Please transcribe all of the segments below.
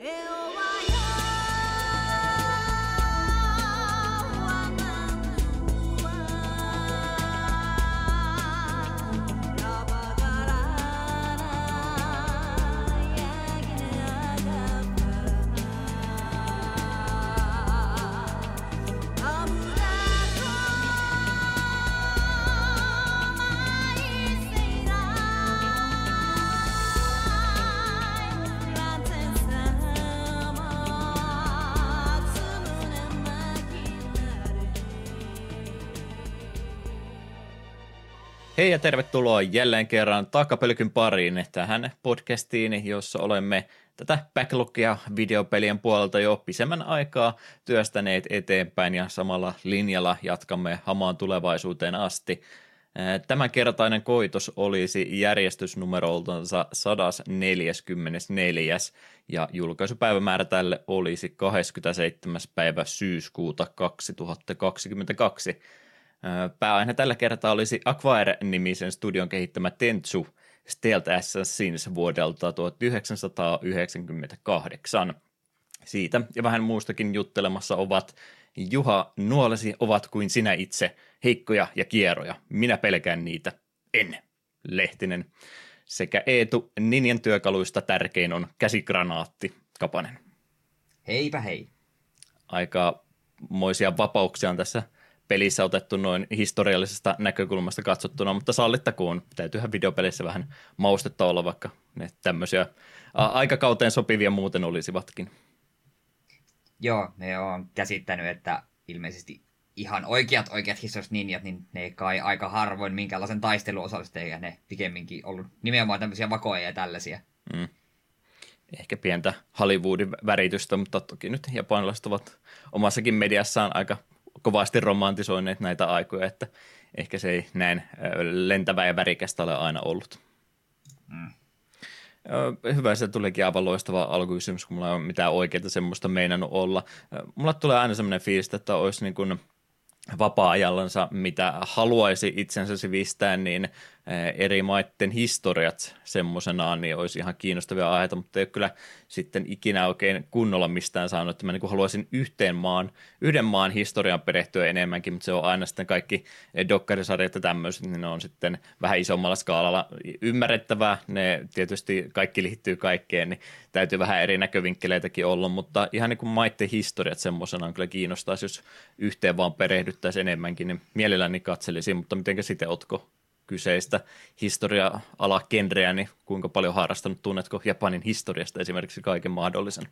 Eu Hei ja tervetuloa jälleen kerran takapelkyn pariin tähän podcastiin, jossa olemme tätä backlogia videopelien puolelta jo pisemmän aikaa työstäneet eteenpäin ja samalla linjalla jatkamme hamaan tulevaisuuteen asti. Tämänkertainen koitos olisi järjestysnumeroltansa 144 ja julkaisupäivämäärä tälle olisi 27. päivä syyskuuta 2022. Pääaihe tällä kertaa olisi Acquire-nimisen studion kehittämä Tentsu Stealth Assassins vuodelta 1998. Siitä ja vähän muustakin juttelemassa ovat Juha Nuolesi ovat kuin sinä itse, heikkoja ja kierroja. Minä pelkään niitä. En. Lehtinen. Sekä Eetu Ninjan työkaluista tärkein on käsigranaatti. Kapanen. Heipä hei. Aika moisia vapauksia on tässä – pelissä otettu noin historiallisesta näkökulmasta katsottuna, mutta sallittakoon, täytyyhän videopelissä vähän maustetta olla, vaikka ne tämmöisiä aikakauteen sopivia muuten olisivatkin. Joo, me on käsittänyt, että ilmeisesti ihan oikeat oikeat historialliset ninjat, niin ne kai aika harvoin minkälaisen taistelun osallistuu, ne pikemminkin ollut nimenomaan tämmöisiä vakoja ja tällaisia. Mm. Ehkä pientä Hollywoodin väritystä, mutta toki nyt japanilaiset ovat omassakin mediassaan aika kovasti romantisoineet näitä aikoja, että ehkä se ei näin lentävä ja värikästä ole aina ollut. Mm. Hyvä, se tulikin aivan loistava alkukysymys, kun mulla ei ole mitään oikeaa semmoista meinannut olla. Mulla tulee aina semmoinen fiilis, että olisi niin kuin vapaa-ajallansa, mitä haluaisi itsensä sivistää, niin eri maiden historiat semmoisenaan, niin olisi ihan kiinnostavia aiheita, mutta ei ole kyllä sitten ikinä oikein kunnolla mistään saanut, että mä niin haluaisin yhteen maan, yhden maan historian perehtyä enemmänkin, mutta se on aina sitten kaikki dokkarisarjat ja tämmöiset, niin ne on sitten vähän isommalla skaalalla ymmärrettävää, ne tietysti kaikki liittyy kaikkeen, niin täytyy vähän eri näkövinkkeleitäkin olla, mutta ihan niin kuin maiden historiat semmoisenaan kyllä kiinnostaisi, jos yhteen vaan perehdyttäisiin enemmänkin, niin mielelläni katselisin, mutta mitenkä sitten otko kyseistä historia-ala-genreä, niin kuinka paljon harrastanut, tunnetko Japanin historiasta esimerkiksi kaiken mahdollisen?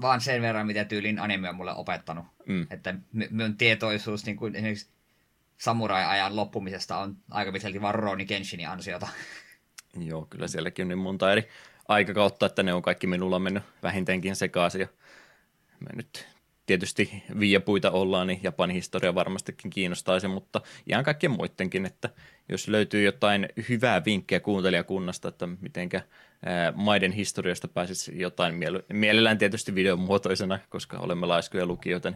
Vaan sen verran, mitä tyylin anime on mulle opettanut. Mm. Että minun tietoisuus niin kuin esimerkiksi samurai-ajan loppumisesta on aika pitkälti vaan Roni Kenshinin ansiota. Joo, kyllä sielläkin on niin monta eri aikakautta, että ne on kaikki minulla mennyt vähintäänkin sekaisin. Ja mä nyt tietysti viiapuita ollaan, niin Japanin historia varmastikin kiinnostaisi, mutta ihan kaikkien muidenkin, että jos löytyy jotain hyvää vinkkiä kuuntelijakunnasta, että mitenkä maiden historiasta pääsisi jotain mielellään tietysti videomuotoisena, koska olemme laiskoja lukijoita,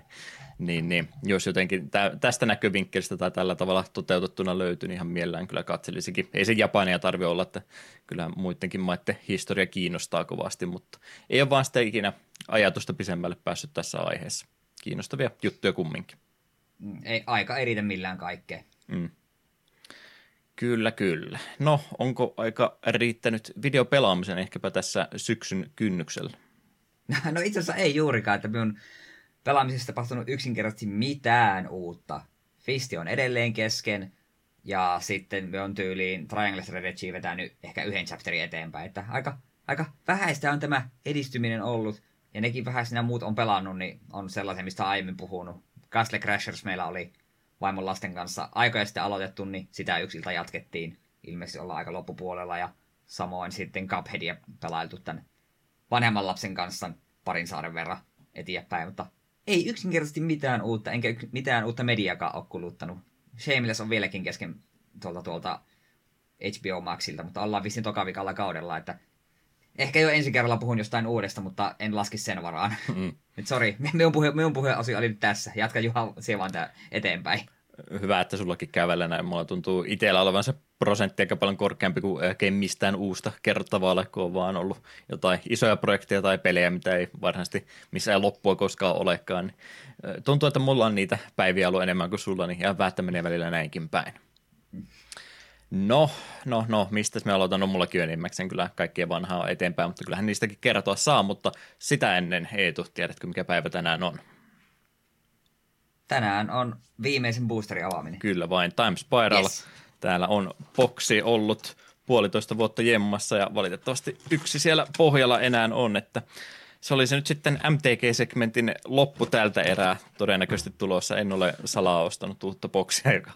niin, niin jos jotenkin tästä näkövinkkelistä tai tällä tavalla toteutettuna löytyy, niin ihan mielellään kyllä katselisikin. Ei se Japania tarvi olla, että kyllä muidenkin maiden historia kiinnostaa kovasti, mutta ei ole vaan sitä ikinä ajatusta pisemmälle päässyt tässä aiheessa. Kiinnostavia juttuja kumminkin. Mm, ei aika eritä millään kaikkea. Mm. Kyllä, kyllä. No, onko aika riittänyt videopelaamisen ehkäpä tässä syksyn kynnyksellä? No itse asiassa ei juurikaan, että minun pelaamisesta tapahtunut yksinkertaisesti mitään uutta. Fisti on edelleen kesken, ja sitten me on tyyliin Triangle Strategy vetänyt ehkä yhden chapterin eteenpäin, että aika, aika vähäistä on tämä edistyminen ollut, ja nekin vähän sinä muut on pelannut, niin on sellaisia, mistä aiemmin puhunut. Castle Crashers meillä oli vaimon lasten kanssa aikoja sitten aloitettu, niin sitä yksiltä jatkettiin. Ilmeisesti ollaan aika loppupuolella ja samoin sitten Cupheadia pelailtu tämän vanhemman lapsen kanssa parin saaren verran eteenpäin, mutta ei yksinkertaisesti mitään uutta, enkä mitään uutta mediakaan ole kuluttanut. Shameless on vieläkin kesken tuolta, tuolta HBO Maxilta, mutta ollaan vissiin tokavikalla kaudella, että ehkä jo ensi kerralla puhun jostain uudesta, mutta en laski sen varaan. Mm. Nyt sori, minun puhe, minun puhe asia oli nyt tässä. Jatka Juha, se vaan tää eteenpäin. hyvä, että sullakin käy välillä näin. Mulla tuntuu itsellä olevan se prosentti aika paljon korkeampi kuin mistään uusta kerrottavaa ole, kun on vaan ollut jotain isoja projekteja tai pelejä, mitä ei varsinaisesti missään loppua koskaan olekaan. Tuntuu, että mulla on niitä päiviä ollut enemmän kuin sulla, niin ihan vähän menee välillä näinkin päin. No, no, no, mistä me aloitan? No mullakin enimmäkseen kyllä kaikkien vanhaa eteenpäin, mutta kyllähän niistäkin kertoa saa, mutta sitä ennen Eetu, tiedätkö mikä päivä tänään on? Tänään on viimeisen boosterin avaaminen. Kyllä vain, Time Spiral. Yes. Täällä on boksi ollut puolitoista vuotta jemmassa ja valitettavasti yksi siellä pohjalla enää on, että se oli se nyt sitten MTG-segmentin loppu tältä erää todennäköisesti tulossa. En ole salaa ostanut uutta boksia, joka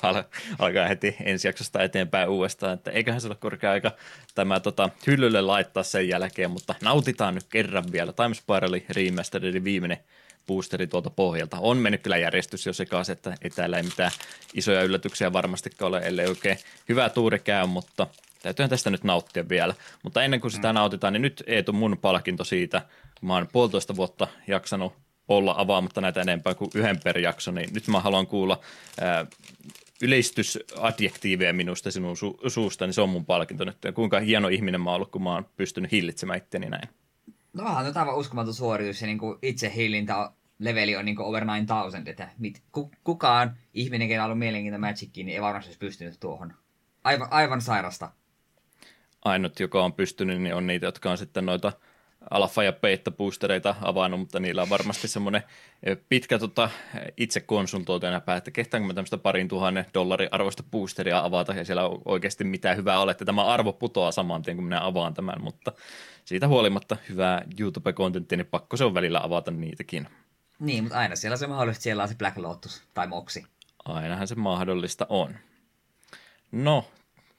alkaa heti ensi jaksosta eteenpäin uudestaan. Että eiköhän se ole korkea aika tämä tota, hyllylle laittaa sen jälkeen, mutta nautitaan nyt kerran vielä. Time Spirali Remasteredin viimeinen boosteri tuolta pohjalta. On mennyt kyllä järjestys jo sekaisin, että ei täällä ei mitään isoja yllätyksiä varmastikaan ole, ellei oikein hyvä tuuri käy, mutta täytyyhän tästä nyt nauttia vielä. Mutta ennen kuin sitä nautitaan, niin nyt Eetu mun palkinto siitä, mä oon puolitoista vuotta jaksanut olla avaamatta näitä enempää kuin yhden per jakso, niin nyt mä haluan kuulla ää, yleistysadjektiiveja minusta sinun su- suusta, niin se on mun palkinto nyt. Ja kuinka hieno ihminen mä oon ollut, kun mä oon pystynyt hillitsemään itteni näin. No onhan nyt aivan uskomaton suoritus ja niin kuin itse hillintä leveli on niin kuin over 9000, että mit, kukaan ihminen, kenellä on ollut mielenkiinto Magickiin, niin ei varmasti olisi pystynyt tuohon. Aivan, aivan sairasta. Ainut, joka on pystynyt, niin on niitä, jotka on sitten noita alfa- ja beta-boostereita avannut, mutta niillä on varmasti semmoinen pitkä tota, itse konsultoitu enää että kehtaanko mä tämmöistä parin tuhannen dollarin arvoista boosteria avata, ja siellä on oikeasti mitään hyvää ole, että tämä arvo putoaa saman tien, kun minä avaan tämän, mutta siitä huolimatta hyvää YouTube-kontenttia, niin pakko se on välillä avata niitäkin. Niin, mutta aina siellä se mahdollista, siellä on se Black Lotus tai Moxi. Ainahan se mahdollista on. No,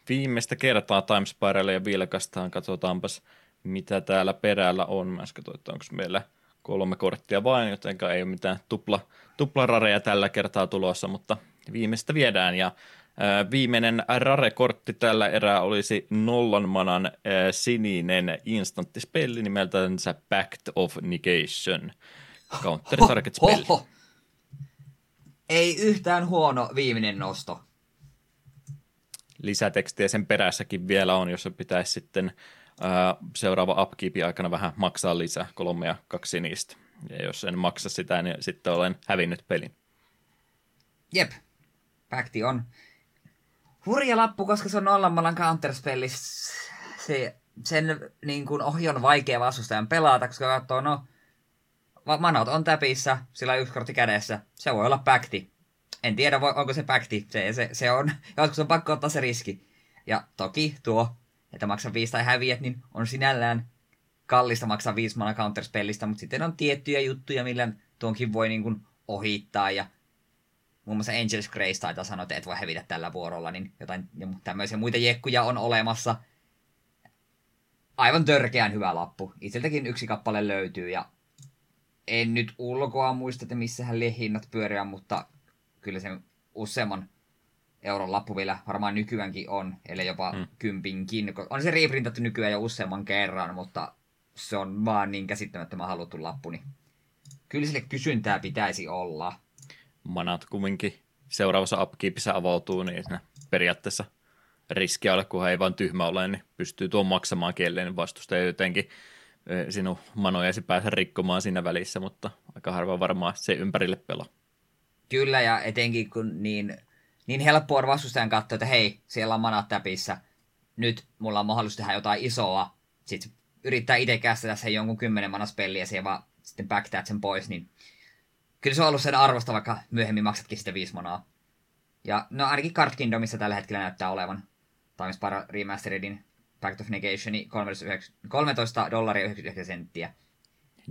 viimeistä kertaa Time Spiralia vilkastaan, katsotaanpas mitä täällä perällä on. Mä äsken että onko meillä kolme korttia vain, joten ei ole mitään tupla, tuplarareja tällä kertaa tulossa, mutta viimeistä viedään ja Viimeinen rare-kortti tällä erää olisi nollan manan sininen instanttispelli nimeltänsä Pact of Negation. Counter target spelli. Ei yhtään huono viimeinen nosto. Lisätekstiä sen perässäkin vielä on, jos se pitäisi sitten seuraava upkeepin aikana vähän maksaa lisää, kolme ja kaksi niistä. Ja jos en maksa sitä, niin sitten olen hävinnyt pelin. Jep, Pakti on hurja lappu, koska se on nollammalan counter se, sen niin kuin ohi on vaikea vastustajan pelata, koska katsoo, no, manot on täpissä, sillä on yksi kortti kädessä, se voi olla pakti. En tiedä, onko se pakti, se, se, se on, joskus on pakko ottaa se riski. Ja toki tuo että maksa viisi tai häviät, niin on sinällään kallista maksaa viisi mana counterspellistä, mutta sitten on tiettyjä juttuja, millä tuonkin voi niin kuin ohittaa ja muun muassa Angels Grace taitaa sanoa, että et voi hävitä tällä vuorolla, niin jotain ja tämmöisiä muita jekkuja on olemassa. Aivan törkeän hyvä lappu. Itseltäkin yksi kappale löytyy ja en nyt ulkoa muista, että missähän hinnat pyöriä, mutta kyllä se useamman euron lappu vielä varmaan nykyäänkin on, eli jopa mm. kympinkin. On se reprintattu nykyään jo useamman kerran, mutta se on vaan niin käsittämättömän haluttu lappu, niin kyllä sille kysyntää pitäisi olla. Manat kumminkin seuraavassa upkeepissä avautuu, niin periaatteessa riskiä ole, kun ei vaan tyhmä ole, niin pystyy tuon maksamaan kielleen niin vastustaja jotenkin sinun manojasi pääse rikkomaan siinä välissä, mutta aika harva varmaan se ympärille pelaa. Kyllä, ja etenkin kun niin niin helppoa on vastustajan katsoa, että hei, siellä on manat täpissä, nyt mulla on mahdollisuus tehdä jotain isoa, sitten yrittää itse kästetä sen jonkun kymmenen manaspelliä ja siellä vaan sitten backtaat sen pois, niin kyllä se on ollut sen arvosta, vaikka myöhemmin maksatkin sitä viisi manaa. Ja no ainakin Card Kingdomissa tällä hetkellä näyttää olevan Times Para Remasteredin Pact of Negationi 13 dollaria 99 senttiä.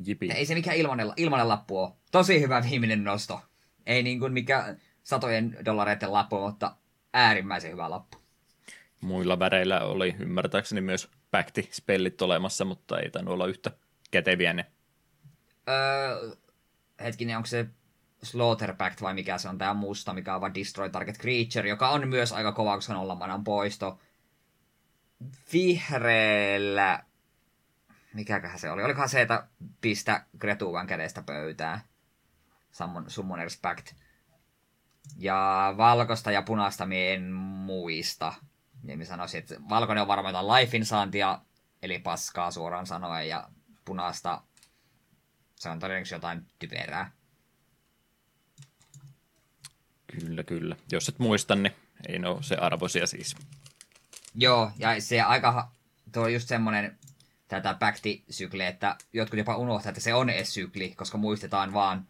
Jipi. Ei se mikään ilmanen, ilmanen lappu ole. Tosi hyvä viimeinen nosto. Ei niin kuin mikä satojen dollareiden lappu, mutta äärimmäisen hyvä lappu. Muilla väreillä oli ymmärtääkseni myös Pacti-spellit olemassa, mutta ei tainnut olla yhtä käteviä ne. Öö, hetkinen, onko se Slaughter Pact vai mikä se on tämä musta, mikä on vaan Destroy Target Creature, joka on myös aika kova, koska on manan poisto. Vihreällä, mikäköhän se oli? Olikohan se, että pistä Kretuvan kädestä pöytään? Summon, Summoner's Pact Ja valkosta ja punaista mie en muista. Niin mä sanoisin, että valkoinen on varmaan jotain lifein saantia, eli paskaa suoraan sanoen, ja punaista se on todennäköisesti jotain typerää. Kyllä, kyllä. Jos et muista, niin ei ne ole se arvoisia siis. Joo, ja se aika, tuo on just semmonen tätä back-sykli, että jotkut jopa unohtaa, että se on edes sykli, koska muistetaan vaan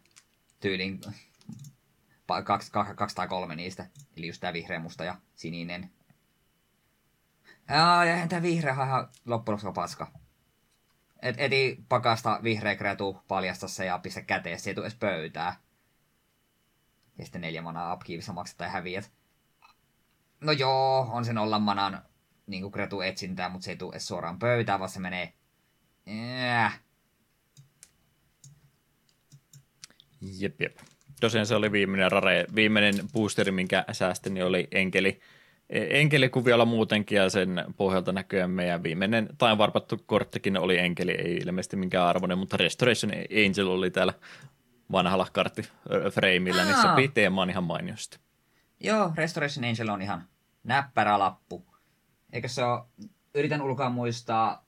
tyylin kaksi, kaksi tai kolme niistä. Eli just tää vihreä, musta ja sininen. Aa, ja tämä vihreä ihan loppujen lopuksi paska. Et, eti pakasta vihreä kretu, paljasta se ja pistä käteen, se ei edes pöytää. Ja sitten neljä manaa upkeepissa maksat tai häviät. No joo, on sen olla manan niin kretu etsintää, mutta se ei tule edes suoraan pöytään, vaan se menee... Äh. Jep, jep. Tosiaan se oli viimeinen rare, viimeinen boosteri, minkä säästin, niin oli enkeli enkelikuviolla muutenkin ja sen pohjalta näköjään meidän viimeinen tai varpattu korttikin oli enkeli, ei ilmeisesti minkään arvoinen, mutta Restoration Angel oli täällä vanhalla karttifreimillä, niin se sopii teemaan ihan mainiosti. Joo, Restoration Angel on ihan näppärä lappu. Eikö se ole, yritän ulkoa muistaa,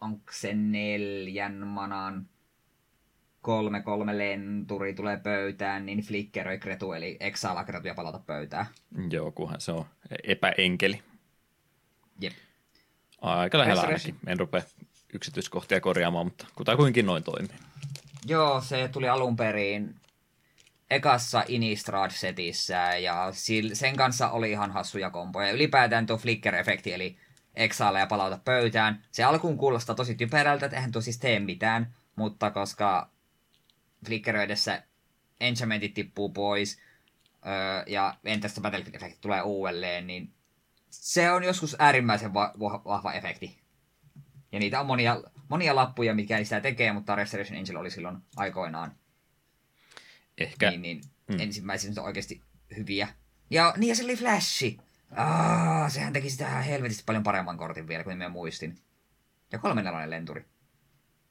onko se neljän manan kolme kolme lenturi tulee pöytään, niin flickeroi kretu, eli exala kretu ja palata pöytään. Joo, kunhan se on epäenkeli. Jep. Aika lähellä ainakin. En rupea yksityiskohtia korjaamaan, mutta kutakuinkin noin toimii. Joo, se tuli alun perin ekassa Innistrad-setissä ja sen kanssa oli ihan hassuja kompoja. Ylipäätään tuo flicker-efekti, eli exaale ja palauta pöytään. Se alkuun kuulostaa tosi typerältä, että eihän tuo siis tee mitään, mutta koska flickeröidessä enchantmentit tippuu pois öö, ja entästä battlefield-efekti tulee uudelleen, niin se on joskus äärimmäisen va- vahva efekti. Ja niitä on monia, monia lappuja, mikä sitä tekee, mutta Restoration Angel oli silloin aikoinaan. Ehkä. Niin, niin hmm. ensimmäisenä oikeasti hyviä. Ja niin ja se oli Flashi. Ah, sehän teki sitä helvetisti paljon paremman kortin vielä kuin minä muistin. Ja kolmen lenturi.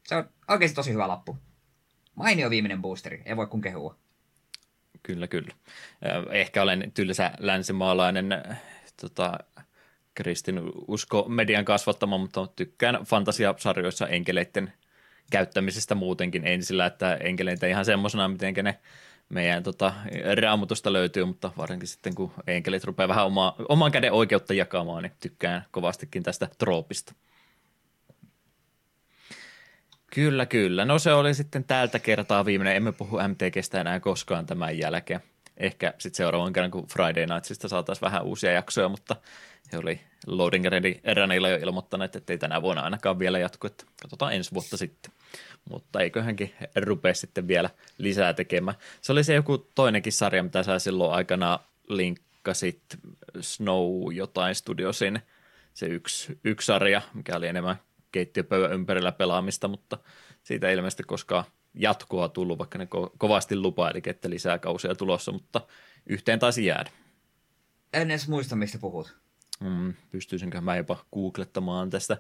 Se on oikeasti tosi hyvä lappu. Mainio viimeinen boosteri, ei voi kun kehua. Kyllä, kyllä. Ehkä olen tylsä länsimaalainen tota, Kristin usko median kasvattama, mutta tykkään fantasiasarjoissa enkeleiden käyttämisestä muutenkin. En sillä, että enkeleitä ihan semmoisena, miten ne meidän tota, raamutusta löytyy, mutta varsinkin sitten kun enkelit rupeaa vähän oma, oman käden oikeutta jakamaan, niin tykkään kovastikin tästä troopista. Kyllä, kyllä. No se oli sitten tältä kertaa viimeinen. Emme puhu MTGstä enää koskaan tämän jälkeen. Ehkä sitten seuraavan kerran, kun Friday Nightsista saataisiin vähän uusia jaksoja, mutta he oli Loading Ready Ranilla jo ilmoittaneet, että ei tänä vuonna ainakaan vielä jatku, että katsotaan ensi vuotta sitten. Mutta eiköhänkin rupea sitten vielä lisää tekemään. Se oli se joku toinenkin sarja, mitä sä silloin aikana linkkasit Snow jotain studiosin, se yksi, yksi sarja, mikä oli enemmän keittiöpöydän ympärillä pelaamista, mutta siitä ei ilmeisesti koskaan jatkoa tullut, vaikka ne ko- kovasti lupaili, että lisää kausia tulossa, mutta yhteen taisi jäädä. En edes muista, mistä puhut. Mm, pystyisinkö mä jopa googlettamaan tästä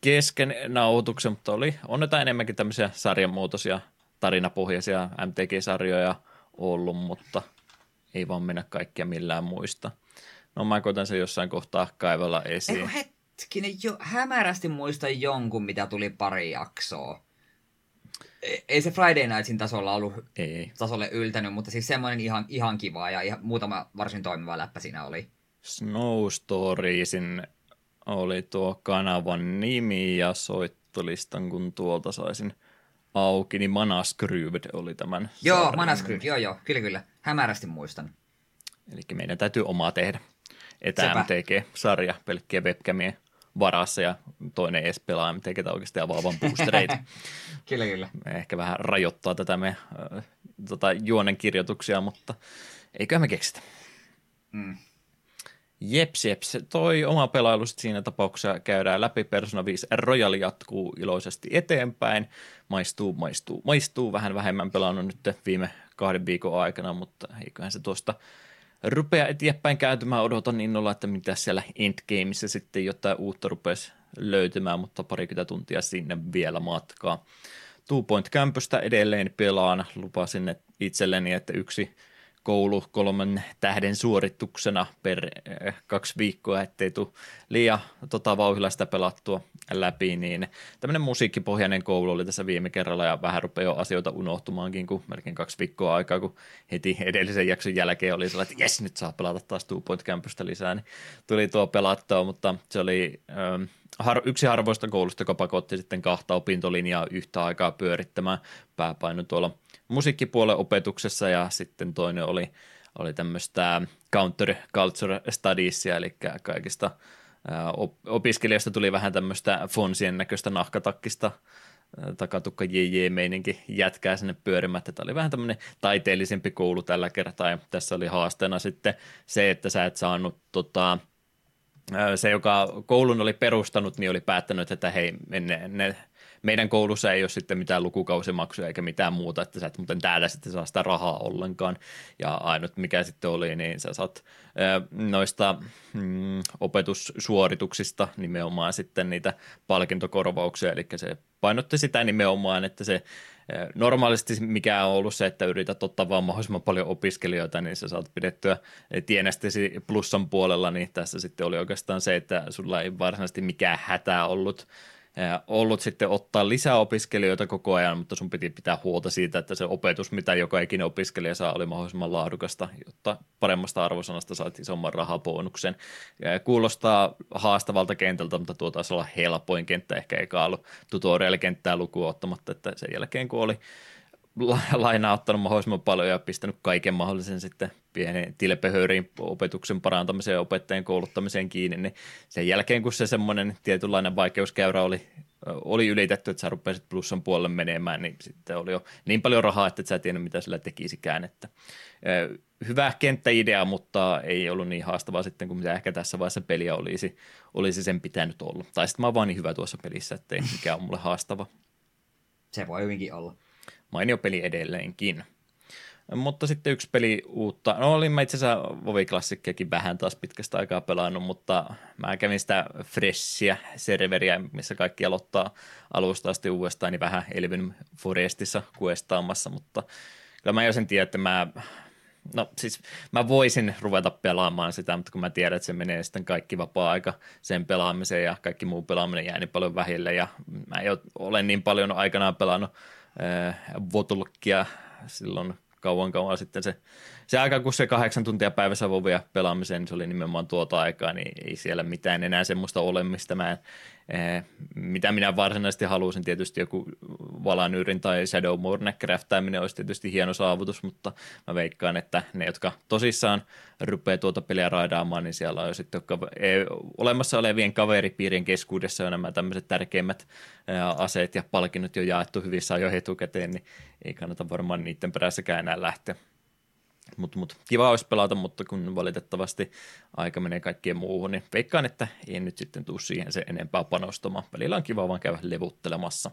kesken nauhoituksen, mutta oli, on jotain enemmänkin tämmöisiä sarjanmuotoisia tarinapohjaisia MTG-sarjoja ollut, mutta ei vaan mennä kaikkia millään muista. No mä koitan se jossain kohtaa kaivella esiin. Eikö hetkinen, jo, hämärästi muista jonkun, mitä tuli pari jaksoa. E, ei se Friday Nightsin tasolla ollut ei. tasolle yltänyt, mutta siis semmoinen ihan, ihan kiva ja ihan, muutama varsin toimiva läppä siinä oli. Snow Storiesin oli tuo kanavan nimi ja soittolistan, kun tuolta saisin auki, niin Manaskryd oli tämän Joo, Manaskryd, joo joo, kyllä kyllä, hämärästi muistan. Eli meidän täytyy omaa tehdä. Etä MTG-sarja pelkkiä webcamien varassa ja toinen edes pelaa MTGtä oikeasti avaavan boostereita. kyllä, kyllä. Ehkä vähän rajoittaa tätä me äh, tota, juonen kirjoituksia, mutta eiköhän me keksitä. Mm. Jeps, jeps. Toi oma pelailu siinä tapauksessa käydään läpi. Persona 5 Royal jatkuu iloisesti eteenpäin. Maistuu, maistuu, maistuu. Vähän vähemmän pelannut nyt viime kahden viikon aikana, mutta eiköhän se tuosta rupea eteenpäin käytymään. Odotan innolla, että mitä siellä Endgameissa sitten jotain uutta rupesi löytymään, mutta parikymmentä tuntia sinne vielä matkaa. Two Point Campusta edelleen pelaan. Lupasin itselleni, että yksi koulu kolmen tähden suorituksena per eh, kaksi viikkoa, ettei tule liian tota, vauhilla sitä pelattua läpi, niin tämmöinen musiikkipohjainen koulu oli tässä viime kerralla ja vähän rupeaa asioita unohtumaankin, kun melkein kaksi viikkoa aikaa, kun heti edellisen jakson jälkeen oli sellainen, että jes, nyt saa pelata taas Two Point Campusta lisää, niin tuli tuo pelattua, mutta se oli ähm, yksi harvoista koulusta, joka pakotti sitten kahta opintolinjaa yhtä aikaa pyörittämään pääpaino tuolla musiikkipuolen opetuksessa ja sitten toinen oli, oli tämmöistä counter culture studiesia, eli kaikista opiskelijasta tuli vähän tämmöistä fonsien näköistä nahkatakkista takatukka JJ-meininki jätkää sinne pyörimättä. Tämä oli vähän tämmöinen taiteellisempi koulu tällä kertaa ja tässä oli haasteena sitten se, että sä et saanut tota, se, joka koulun oli perustanut, niin oli päättänyt, että hei, ne, ne, meidän koulussa ei ole sitten mitään lukukausimaksuja eikä mitään muuta, että sä et muuten täällä sitten saa sitä rahaa ollenkaan. Ja ainut mikä sitten oli, niin sä saat noista mm, opetussuorituksista nimenomaan sitten niitä palkintokorvauksia, eli se painotti sitä nimenomaan, että se Normaalisti mikä on ollut se, että yrität ottaa vaan mahdollisimman paljon opiskelijoita, niin sä saat pidettyä tienestesi plussan puolella, niin tässä sitten oli oikeastaan se, että sulla ei varsinaisesti mikään hätä ollut ollut sitten ottaa lisää opiskelijoita koko ajan, mutta sun piti pitää huolta siitä, että se opetus, mitä joka ikinen opiskelija saa, oli mahdollisimman laadukasta, jotta paremmasta arvosanasta saat isomman rahabonuksen. Kuulostaa haastavalta kentältä, mutta tuo taisi olla helpoin kenttä, ehkä eikä ollut tutorial-kenttää lukuun ottamatta, että sen jälkeen kun oli lainaa ottanut mahdollisimman paljon ja pistänyt kaiken mahdollisen sitten pienen tilpehöörin opetuksen parantamiseen ja opettajien kouluttamiseen kiinni, niin sen jälkeen kun se semmoinen tietynlainen vaikeuskäyrä oli, oli ylitetty, että sä rupesit plussan puolelle menemään, niin sitten oli jo niin paljon rahaa, että et sä et tiedä mitä sillä tekisikään, että hyvä kenttäidea, mutta ei ollut niin haastavaa sitten kuin mitä ehkä tässä vaiheessa peliä olisi, olisi sen pitänyt olla. Tai sitten mä oon vaan niin hyvä tuossa pelissä, että ei mikään ole mulle haastava. Se voi hyvinkin olla mainio peli edelleenkin. Mutta sitten yksi peli uutta, no olin mä itse asiassa Vovi Klassikkeekin vähän taas pitkästä aikaa pelannut, mutta mä kävin sitä Freshia serveriä, missä kaikki aloittaa alusta asti uudestaan, niin vähän Elvin Forestissa kuestaamassa, mutta kyllä mä jo sen tiedän, että mä, no siis mä voisin ruveta pelaamaan sitä, mutta kun mä tiedän, että se menee sitten kaikki vapaa-aika sen pelaamiseen ja kaikki muu pelaaminen jää niin paljon vähille ja mä jo olen niin paljon aikanaan pelannut Votulkia silloin kauan kauan sitten se, se aika, kun se kahdeksan tuntia päivässä vovia pelaamiseen, niin se oli nimenomaan tuota aikaa, niin ei siellä mitään enää semmoista ole, mistä mä Eh, mitä minä varsinaisesti haluaisin, tietysti joku Valanyyrin tai Shadowmourne craftaaminen olisi tietysti hieno saavutus, mutta mä veikkaan, että ne, jotka tosissaan rupeaa tuota peliä raidaamaan, niin siellä on jo sitten olemassa olevien kaveripiirien keskuudessa jo nämä tämmöiset tärkeimmät aseet ja palkinnot jo jaettu hyvissä ajoin etukäteen, niin ei kannata varmaan niiden perässäkään enää lähteä. Mutta mut, kiva olisi pelata, mutta kun valitettavasti aika menee kaikkien muuhun, niin veikkaan, että ei nyt sitten tule siihen se enempää panostamaan. Välillä on kiva vaan käydä levuttelemassa.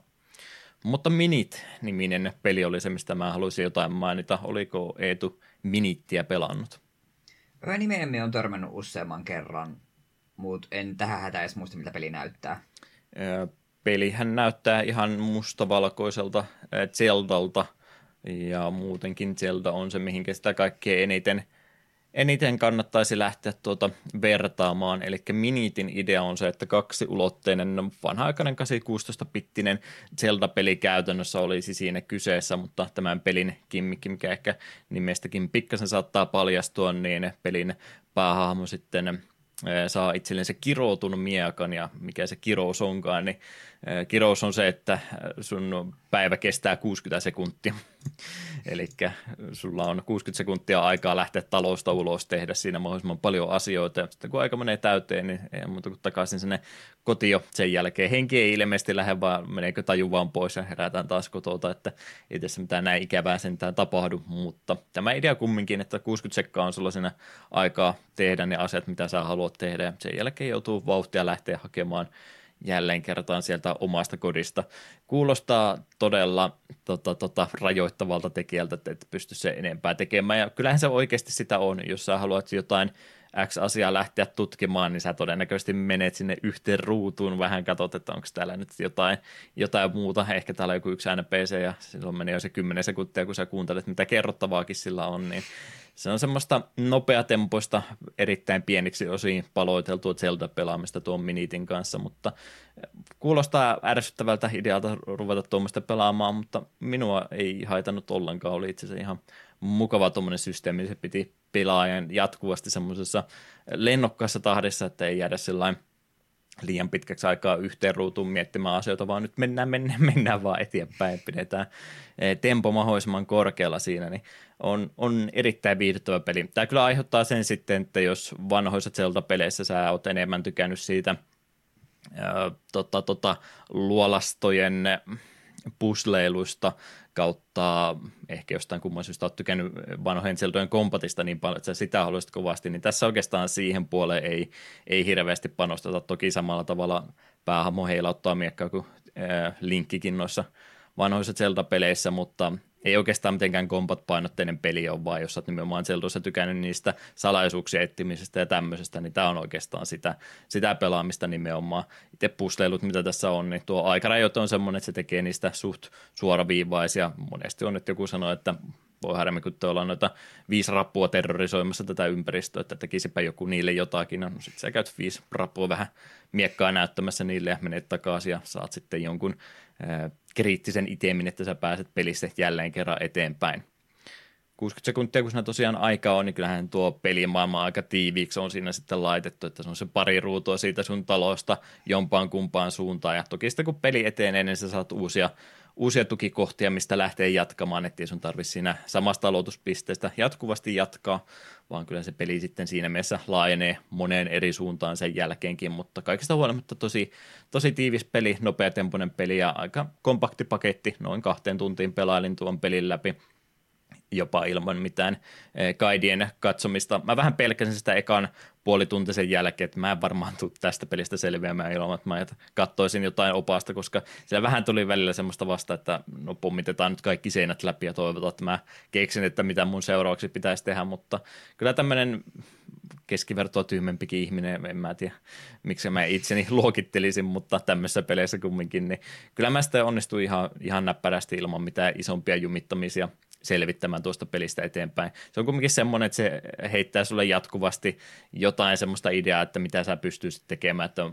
Mutta Minit-niminen peli oli se, mistä mä haluaisin jotain mainita. Oliko Eetu Minittiä pelannut? Nimeen on törmännyt useamman kerran, mutta en tähän hätä edes muista, mitä peli näyttää. Pelihän näyttää ihan mustavalkoiselta Zeldalta – ja muutenkin Zelda on se, mihinkä sitä kaikkein eniten, eniten kannattaisi lähteä tuota vertaamaan. Eli Minitin idea on se, että kaksi ulotteinen vanha-aikainen 816-pittinen Zelda-peli käytännössä olisi siinä kyseessä, mutta tämän pelin kimmikki, mikä ehkä nimestäkin pikkasen saattaa paljastua, niin pelin päähahmo sitten saa itselleen se kiroutunut miekan ja mikä se kirous onkaan, niin kirous on se, että sun päivä kestää 60 sekuntia. Eli sulla on 60 sekuntia aikaa lähteä talosta ulos, tehdä siinä mahdollisimman paljon asioita. Ja sitten kun aika menee täyteen, niin ei muuta kuin takaisin sinne kotio sen jälkeen. Henki ei ilmeisesti lähde, vaan meneekö taju vaan pois ja herätään taas kotota, että ei tässä mitään näin ikävää sentään tapahdu. Mutta tämä idea kumminkin, että 60 sekkaa on sulla siinä aikaa tehdä ne asiat, mitä sä haluat tehdä. Ja sen jälkeen joutuu vauhtia lähteä hakemaan jälleen kertaan sieltä omasta kodista. Kuulostaa todella tota, tota, rajoittavalta tekijältä, että et pysty se enempää tekemään. Ja kyllähän se oikeasti sitä on, jos sä haluat jotain X-asiaa lähteä tutkimaan, niin sä todennäköisesti menet sinne yhteen ruutuun, vähän katsot, että onko täällä nyt jotain, jotain muuta, ehkä täällä on joku yksi NPC ja silloin menee jo se 10 sekuntia, kun sä kuuntelet, mitä kerrottavaakin sillä on, niin se on semmoista nopeatempoista, erittäin pieniksi osiin paloiteltua Zelda-pelaamista tuon Minitin kanssa, mutta kuulostaa ärsyttävältä idealta ruveta tuommoista pelaamaan, mutta minua ei haitannut ollenkaan, oli itse asiassa ihan mukava tuommoinen systeemi, se piti pelaajan jatkuvasti semmoisessa lennokkaassa tahdissa, että ei jäädä sellainen liian pitkäksi aikaa yhteen ruutuun miettimään asioita, vaan nyt mennään, mennään, mennään vaan eteenpäin, pidetään eh, tempo mahdollisimman korkealla siinä, niin on, on erittäin viihdyttävä peli. Tämä kyllä aiheuttaa sen sitten, että jos vanhoissa Zelda-peleissä sä oot enemmän tykännyt siitä ää, tota, tota, luolastojen pusleiluista kautta ehkä jostain kumman syystä olet tykännyt vanhojen Zeldojen kompatista niin paljon, että sä sitä haluaisit kovasti, niin tässä oikeastaan siihen puoleen ei, ei hirveästi panosteta. Toki samalla tavalla päähamo heilauttaa miekkaa kuin äh, Linkkikin noissa vanhoissa Zelda-peleissä, mutta ei oikeastaan mitenkään kompat-painotteinen peli ole, vaan jos olet nimenomaan Zeldossa tykännyt niistä salaisuuksien etsimisestä ja tämmöisestä, niin tämä on oikeastaan sitä, sitä pelaamista nimenomaan. Itse pusleilut, mitä tässä on, niin tuo aikarajoite on semmoinen, että se tekee niistä suht suoraviivaisia. Monesti on, että joku sanoo, että voi harmi, kun tuolla on noita viisi rappua terrorisoimassa tätä ympäristöä, että tekisipä joku niille jotakin. No sitten sä käyt viisi rappua vähän miekkaa näyttämässä niille ja menet takaisin ja saat sitten jonkun ää, kriittisen itemin, että sä pääset pelistä jälleen kerran eteenpäin. 60 sekuntia, kun siinä tosiaan aika on, niin kyllähän tuo pelimaailma aika tiiviiksi on siinä sitten laitettu, että se on se pari ruutua siitä sun talosta jompaan kumpaan suuntaan. Ja toki sitten kun peli etenee, niin sä saat uusia uusia tukikohtia, mistä lähtee jatkamaan, ettei sun tarvitse siinä samasta aloituspisteestä jatkuvasti jatkaa, vaan kyllä se peli sitten siinä mielessä laajenee moneen eri suuntaan sen jälkeenkin, mutta kaikista huolimatta tosi, tosi tiivis peli, nopeatempoinen peli ja aika kompakti paketti, noin kahteen tuntiin pelailin tuon pelin läpi, jopa ilman mitään kaidien eh, katsomista. Mä vähän pelkäsin sitä ekan puolituntisen jälkeen, että mä en varmaan tule tästä pelistä selviämään ilman, että mä katsoisin jotain opasta, koska siellä vähän tuli välillä semmoista vasta, että no pommitetaan nyt kaikki seinät läpi ja toivotaan, että mä keksin, että mitä mun seuraavaksi pitäisi tehdä, mutta kyllä tämmöinen keskivertoa tyhmempikin ihminen, en mä tiedä, miksi mä itseni luokittelisin, mutta tämmöisessä peleissä kumminkin, niin kyllä mä sitten onnistuin ihan, ihan näppärästi ilman mitään isompia jumittamisia selvittämään tuosta pelistä eteenpäin. Se on kuitenkin semmoinen, että se heittää sulle jatkuvasti jotain semmoista ideaa, että mitä sä pystyisit tekemään. Että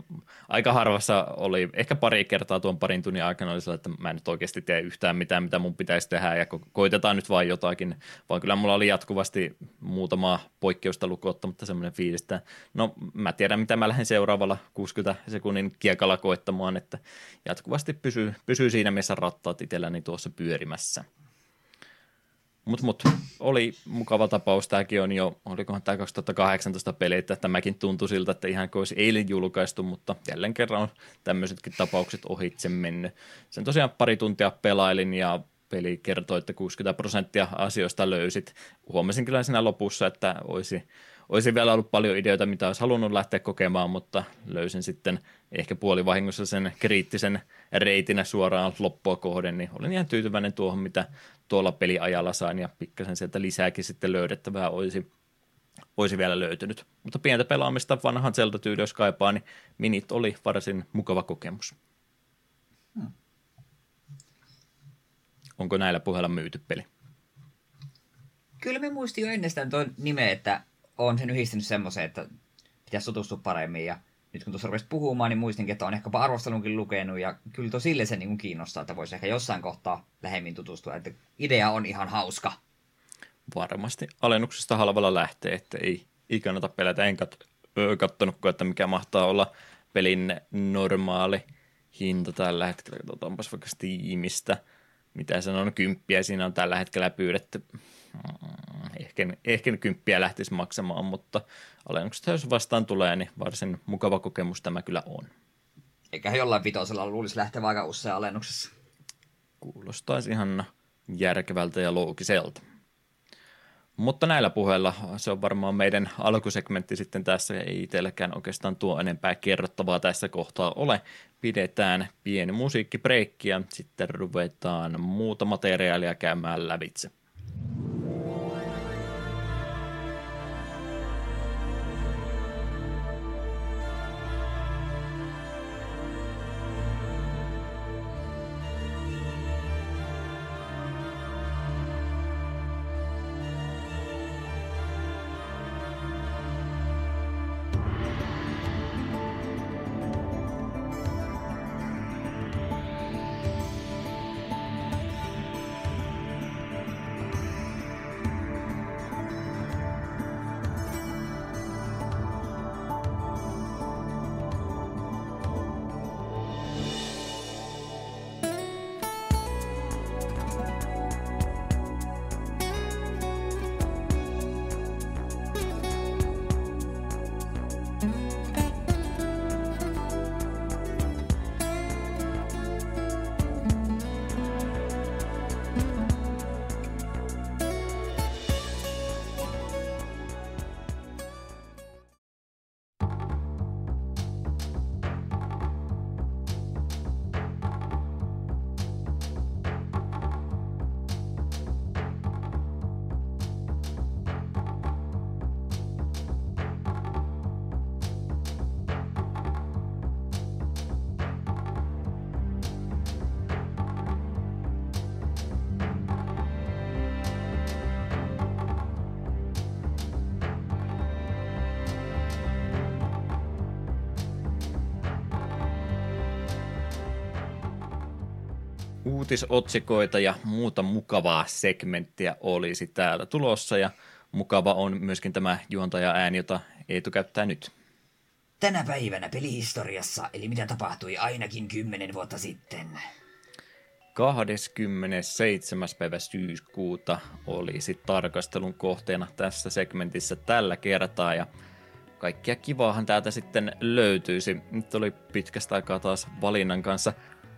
aika harvassa oli, ehkä pari kertaa tuon parin tunnin aikana oli että mä en nyt oikeasti tee yhtään mitään, mitä mun pitäisi tehdä ja koitetaan nyt vain jotakin, vaan kyllä mulla oli jatkuvasti muutama poikkeusta lukuotta, mutta semmoinen fiilis, että no mä tiedän, mitä mä lähden seuraavalla 60 sekunnin kiekalla koettamaan, että jatkuvasti pysyy, pysyy siinä missä rattaat itselläni tuossa pyörimässä. Mutta mut, oli mukava tapaus. Tämäkin on jo, olikohan tämä 2018 peli, että tämäkin tuntui siltä, että ihan kuin olisi eilen julkaistu, mutta jälleen kerran on tämmöisetkin tapaukset ohitse mennyt. Sen tosiaan pari tuntia pelailin ja peli kertoi, että 60 prosenttia asioista löysit. Huomasin kyllä siinä lopussa, että olisi olisi vielä ollut paljon ideoita, mitä olisi halunnut lähteä kokemaan, mutta löysin sitten ehkä puolivahingossa sen kriittisen reitinä suoraan loppua kohden, niin olin ihan tyytyväinen tuohon, mitä tuolla peliajalla sain, ja pikkasen sieltä lisääkin sitten löydettävää olisi, olisi vielä löytynyt. Mutta pientä pelaamista vanhan Zelda-tyyli, jos kaipaa, niin minit oli varsin mukava kokemus. Hmm. Onko näillä puheilla myyty peli? Kyllä me muistin jo ennestään tuo nime, että on sen yhdistänyt semmoiseen, että pitäisi tutustua paremmin. Ja nyt kun tuossa rupesit puhumaan, niin muistinkin, että on ehkäpä arvostelunkin lukenut. Ja kyllä tosille se niin kiinnostaa, että voisi ehkä jossain kohtaa lähemmin tutustua. Että idea on ihan hauska. Varmasti alennuksesta halvalla lähtee, että ei, ei kannata pelätä. En kat, kattonutko, että mikä mahtaa olla pelin normaali hinta tällä hetkellä. Katsotaanpas vaikka Steamista. Mitä se on, kymppiä siinä on tällä hetkellä pyydetty ehkä, ehkä kymppiä lähtisi maksamaan, mutta alennuksesta jos vastaan tulee, niin varsin mukava kokemus tämä kyllä on. Eikä jollain vitosella luulisi lähteä aika usein alennuksessa. Kuulostaisi ihan järkevältä ja loogiselta. Mutta näillä puheilla se on varmaan meidän alkusegmentti sitten tässä. Ei itselläkään oikeastaan tuo enempää kerrottavaa tässä kohtaa ole. Pidetään pieni musiikkibreikki ja sitten ruvetaan muuta materiaalia käymään lävitse. Uutisotsikoita ja muuta mukavaa segmenttiä olisi täällä tulossa ja mukava on myöskin tämä juontaja ääni, jota Eetu käyttää nyt. Tänä päivänä pelihistoriassa, eli mitä tapahtui ainakin kymmenen vuotta sitten. 27. päivä syyskuuta olisi tarkastelun kohteena tässä segmentissä tällä kertaa ja kaikkia kivaahan täältä sitten löytyisi. Nyt oli pitkästä aikaa taas valinnan kanssa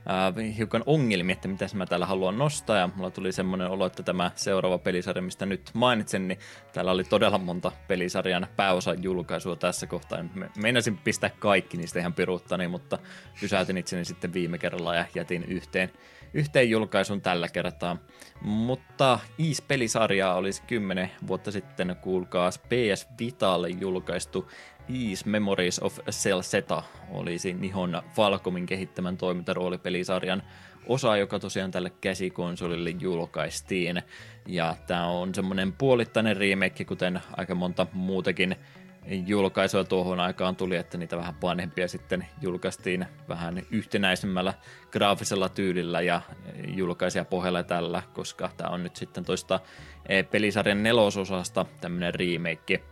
äh, hiukan ongelmia, että mitä mä täällä haluan nostaa, ja mulla tuli semmoinen olo, että tämä seuraava pelisarja, mistä nyt mainitsen, niin täällä oli todella monta pelisarjan pääosan julkaisua tässä kohtaa. Meinasin pistää kaikki niistä ihan piruuttani, mutta pysäytin itseni sitten viime kerralla ja jätin yhteen yhteen julkaisun tällä kertaa. Mutta Ease-pelisarjaa olisi 10 vuotta sitten, kuulkaa, PS Vitalle julkaistu Ease Memories of Cell Zeta olisi Nihon Falcomin kehittämän toimintaroolipelisarjan osa, joka tosiaan tälle käsikonsolille julkaistiin. Ja tämä on semmoinen puolittainen remake, kuten aika monta muutakin julkaisuja tuohon aikaan tuli, että niitä vähän vanhempia sitten julkaistiin vähän yhtenäisemmällä graafisella tyylillä ja julkaisia pohjalla tällä, koska tämä on nyt sitten toista pelisarjan nelososasta tämmöinen remake.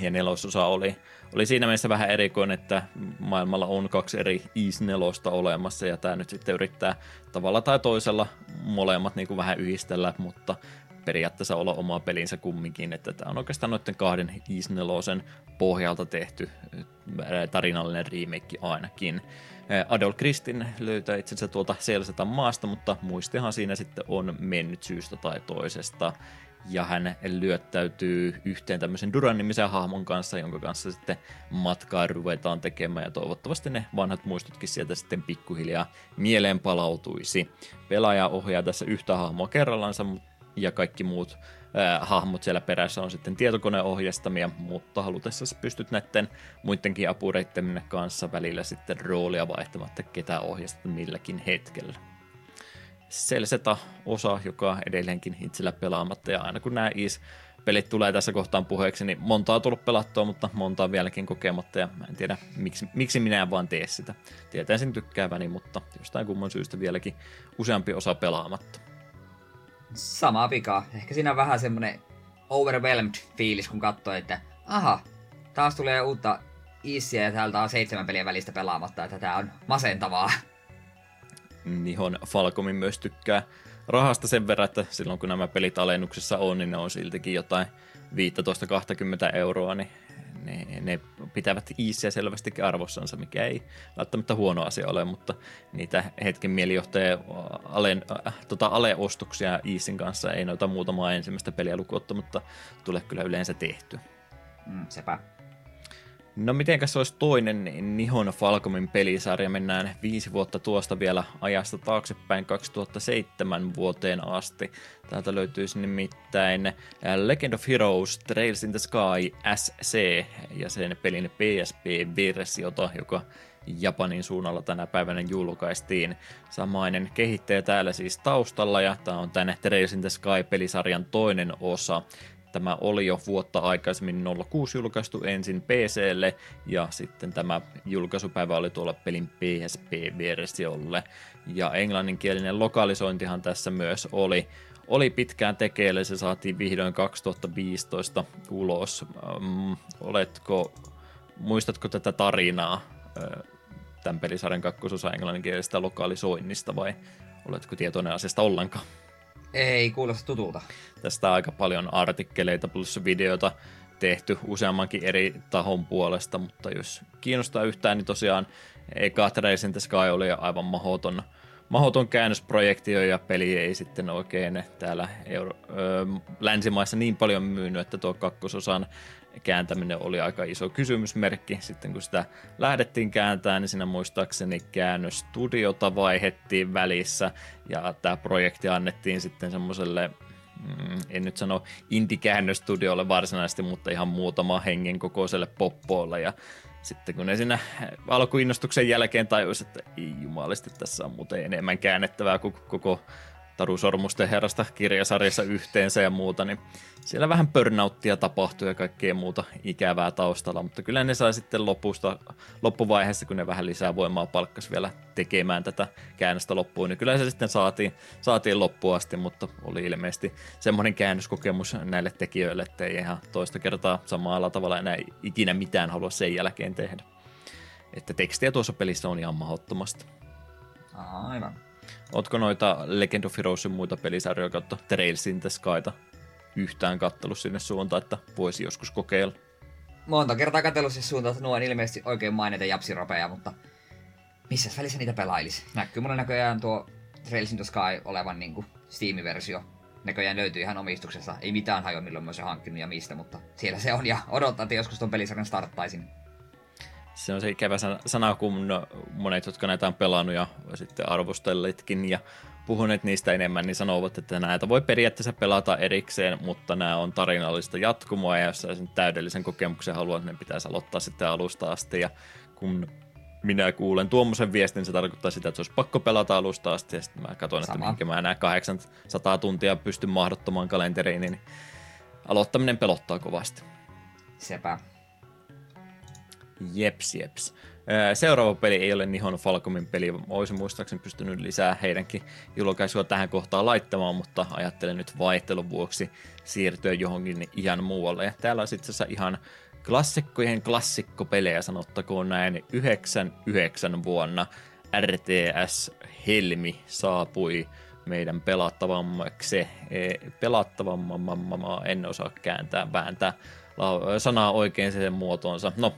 Ja nelososa oli, oli siinä mielessä vähän erikoinen, että maailmalla on kaksi eri Ease nelosta olemassa ja tämä nyt sitten yrittää tavalla tai toisella molemmat niin kuin vähän yhdistellä, mutta periaatteessa olla oma pelinsä kumminkin, että tämä on oikeastaan noiden kahden East Nelosen pohjalta tehty tarinallinen remake ainakin. Adol Kristin löytää itsensä tuolta Selsetan maasta, mutta muistihan siinä sitten on mennyt syystä tai toisesta. Ja hän lyöttäytyy yhteen tämmöisen Duran-nimisen hahmon kanssa, jonka kanssa sitten matkaa ruvetaan tekemään ja toivottavasti ne vanhat muistutkin sieltä sitten pikkuhiljaa mieleen palautuisi. Pelaaja ohjaa tässä yhtä hahmoa kerrallansa, ja kaikki muut äh, hahmot siellä perässä on sitten tietokoneohjastamia, mutta halutessa pystyt näiden muidenkin apureittemme kanssa välillä sitten roolia vaihtamatta, ketä ohjastat milläkin hetkellä. Selseta osa, joka edelleenkin itsellä pelaamatta, ja aina kun nämä is pelit tulee tässä kohtaan puheeksi, niin monta on tullut pelattua, mutta monta on vieläkin kokematta, ja mä en tiedä, miksi, miksi minä en vaan tee sitä. Tietäisin tykkääväni, mutta jostain kumman syystä vieläkin useampi osa pelaamatta. Sama vika. Ehkä siinä on vähän semmonen overwhelmed fiilis, kun katsoo, että aha, taas tulee uutta issiä ja täältä on seitsemän peliä välistä pelaamatta, että tää on masentavaa. Nihon Falcomin myös tykkää rahasta sen verran, että silloin kun nämä pelit alennuksessa on, niin ne on siltikin jotain 15-20 euroa, niin ne, ne pitävät iisiä selvästikin arvossansa, mikä ei välttämättä huono asia ole, mutta niitä hetken mielijohtajia alen, äh, tota aleostuksia iisin kanssa ei noita muutamaa ensimmäistä peliä lukuotta, mutta tule kyllä yleensä tehty. Mm, sepä. No mitenkäs olisi toinen Nihon Falcomin pelisarja? Mennään viisi vuotta tuosta vielä ajasta taaksepäin 2007 vuoteen asti. Täältä löytyisi nimittäin äh, Legend of Heroes Trails in the Sky SC ja sen pelin PSP-versiota, joka Japanin suunnalla tänä päivänä julkaistiin. Samainen kehittäjä täällä siis taustalla ja tämä on tänne Trails in the Sky-pelisarjan toinen osa. Tämä oli jo vuotta aikaisemmin 06 julkaistu ensin PClle ja sitten tämä julkaisupäivä oli tuolla pelin PSP-versiolle. Ja englanninkielinen lokalisointihan tässä myös oli, oli pitkään tekeillä, se saatiin vihdoin 2015 ulos. Um, oletko, muistatko tätä tarinaa tämän pelisarjan kakkososa englanninkielisestä lokalisoinnista vai oletko tietoinen asiasta ollenkaan? Ei kuulosta tutulta. Tästä on aika paljon artikkeleita plus videota tehty useammankin eri tahon puolesta, mutta jos kiinnostaa yhtään, niin tosiaan eka Trace in the Sky oli aivan mahoton, mahoton käännösprojekti ja peli ei sitten oikein täällä Euro- ö, länsimaissa niin paljon myynyt, että tuo kakkososan kääntäminen oli aika iso kysymysmerkki. Sitten kun sitä lähdettiin kääntämään, niin siinä muistaakseni käännöstudiota vaihettiin välissä ja tämä projekti annettiin sitten semmoiselle mm, en nyt sano indie-käännöstudiolle varsinaisesti, mutta ihan muutama hengen kokoiselle poppoolle ja sitten kun ne siinä alkuinnostuksen jälkeen tajuisi, että ei jumalisti, tässä on muuten enemmän käännettävää kuin koko Taru Sormusten herrasta kirjasarjassa yhteensä ja muuta, niin siellä vähän burnouttia tapahtui ja kaikkea muuta ikävää taustalla, mutta kyllä ne sai sitten lopusta, loppuvaiheessa, kun ne vähän lisää voimaa palkkas vielä tekemään tätä käännöstä loppuun, niin kyllä se sitten saatiin, saatiin loppuun asti, mutta oli ilmeisesti semmoinen käännöskokemus näille tekijöille, että ei ihan toista kertaa samalla tavalla enää ikinä mitään halua sen jälkeen tehdä. Että tekstiä tuossa pelissä on ihan mahdottomasti. Aivan. Ootko noita Legend of Heroesin muita pelisarjoja kautta Trails in the Skyta yhtään kattellut sinne suuntaan, että voisi joskus kokeilla? Monta kertaa katsellut siis suuntaan, että nuo on ilmeisesti oikein mainita japsiropeja, mutta missä välissä niitä pelailisi? Näkyy mulle näköjään tuo Trails in the Sky olevan niin Steam-versio. Näköjään löytyy ihan omistuksessa. Ei mitään hajoa, milloin mä se hankkinut ja mistä, mutta siellä se on ja odottaa, että joskus tuon pelisarjan starttaisin se on se ikävä sana, kun monet, jotka näitä on pelannut ja sitten arvostelletkin ja puhuneet niistä enemmän, niin sanovat, että näitä voi periaatteessa pelata erikseen, mutta nämä on tarinallista jatkumoa ja jos sä sen täydellisen kokemuksen haluat, niin pitäisi aloittaa sitten alusta asti ja kun minä kuulen tuommoisen viestin, se tarkoittaa sitä, että se olisi pakko pelata alusta asti ja sitten mä katson, että minkä mä enää 800 tuntia pystyn mahdottomaan kalenteriin, niin aloittaminen pelottaa kovasti. Sepä. Jeps, jeps. Seuraava peli ei ole Nihon Falcomin peli. Olisin muistaakseni pystynyt lisää heidänkin julkaisua tähän kohtaan laittamaan, mutta ajattelen nyt vaihtelun vuoksi siirtyä johonkin ihan muualle. Ja täällä on itse ihan klassikkojen klassikkopelejä, sanottakoon näin. 99 vuonna RTS Helmi saapui meidän pelattavammaksi. E, pelattavammaa en osaa kääntää, vääntää sanaa oikein sen muotoonsa. No,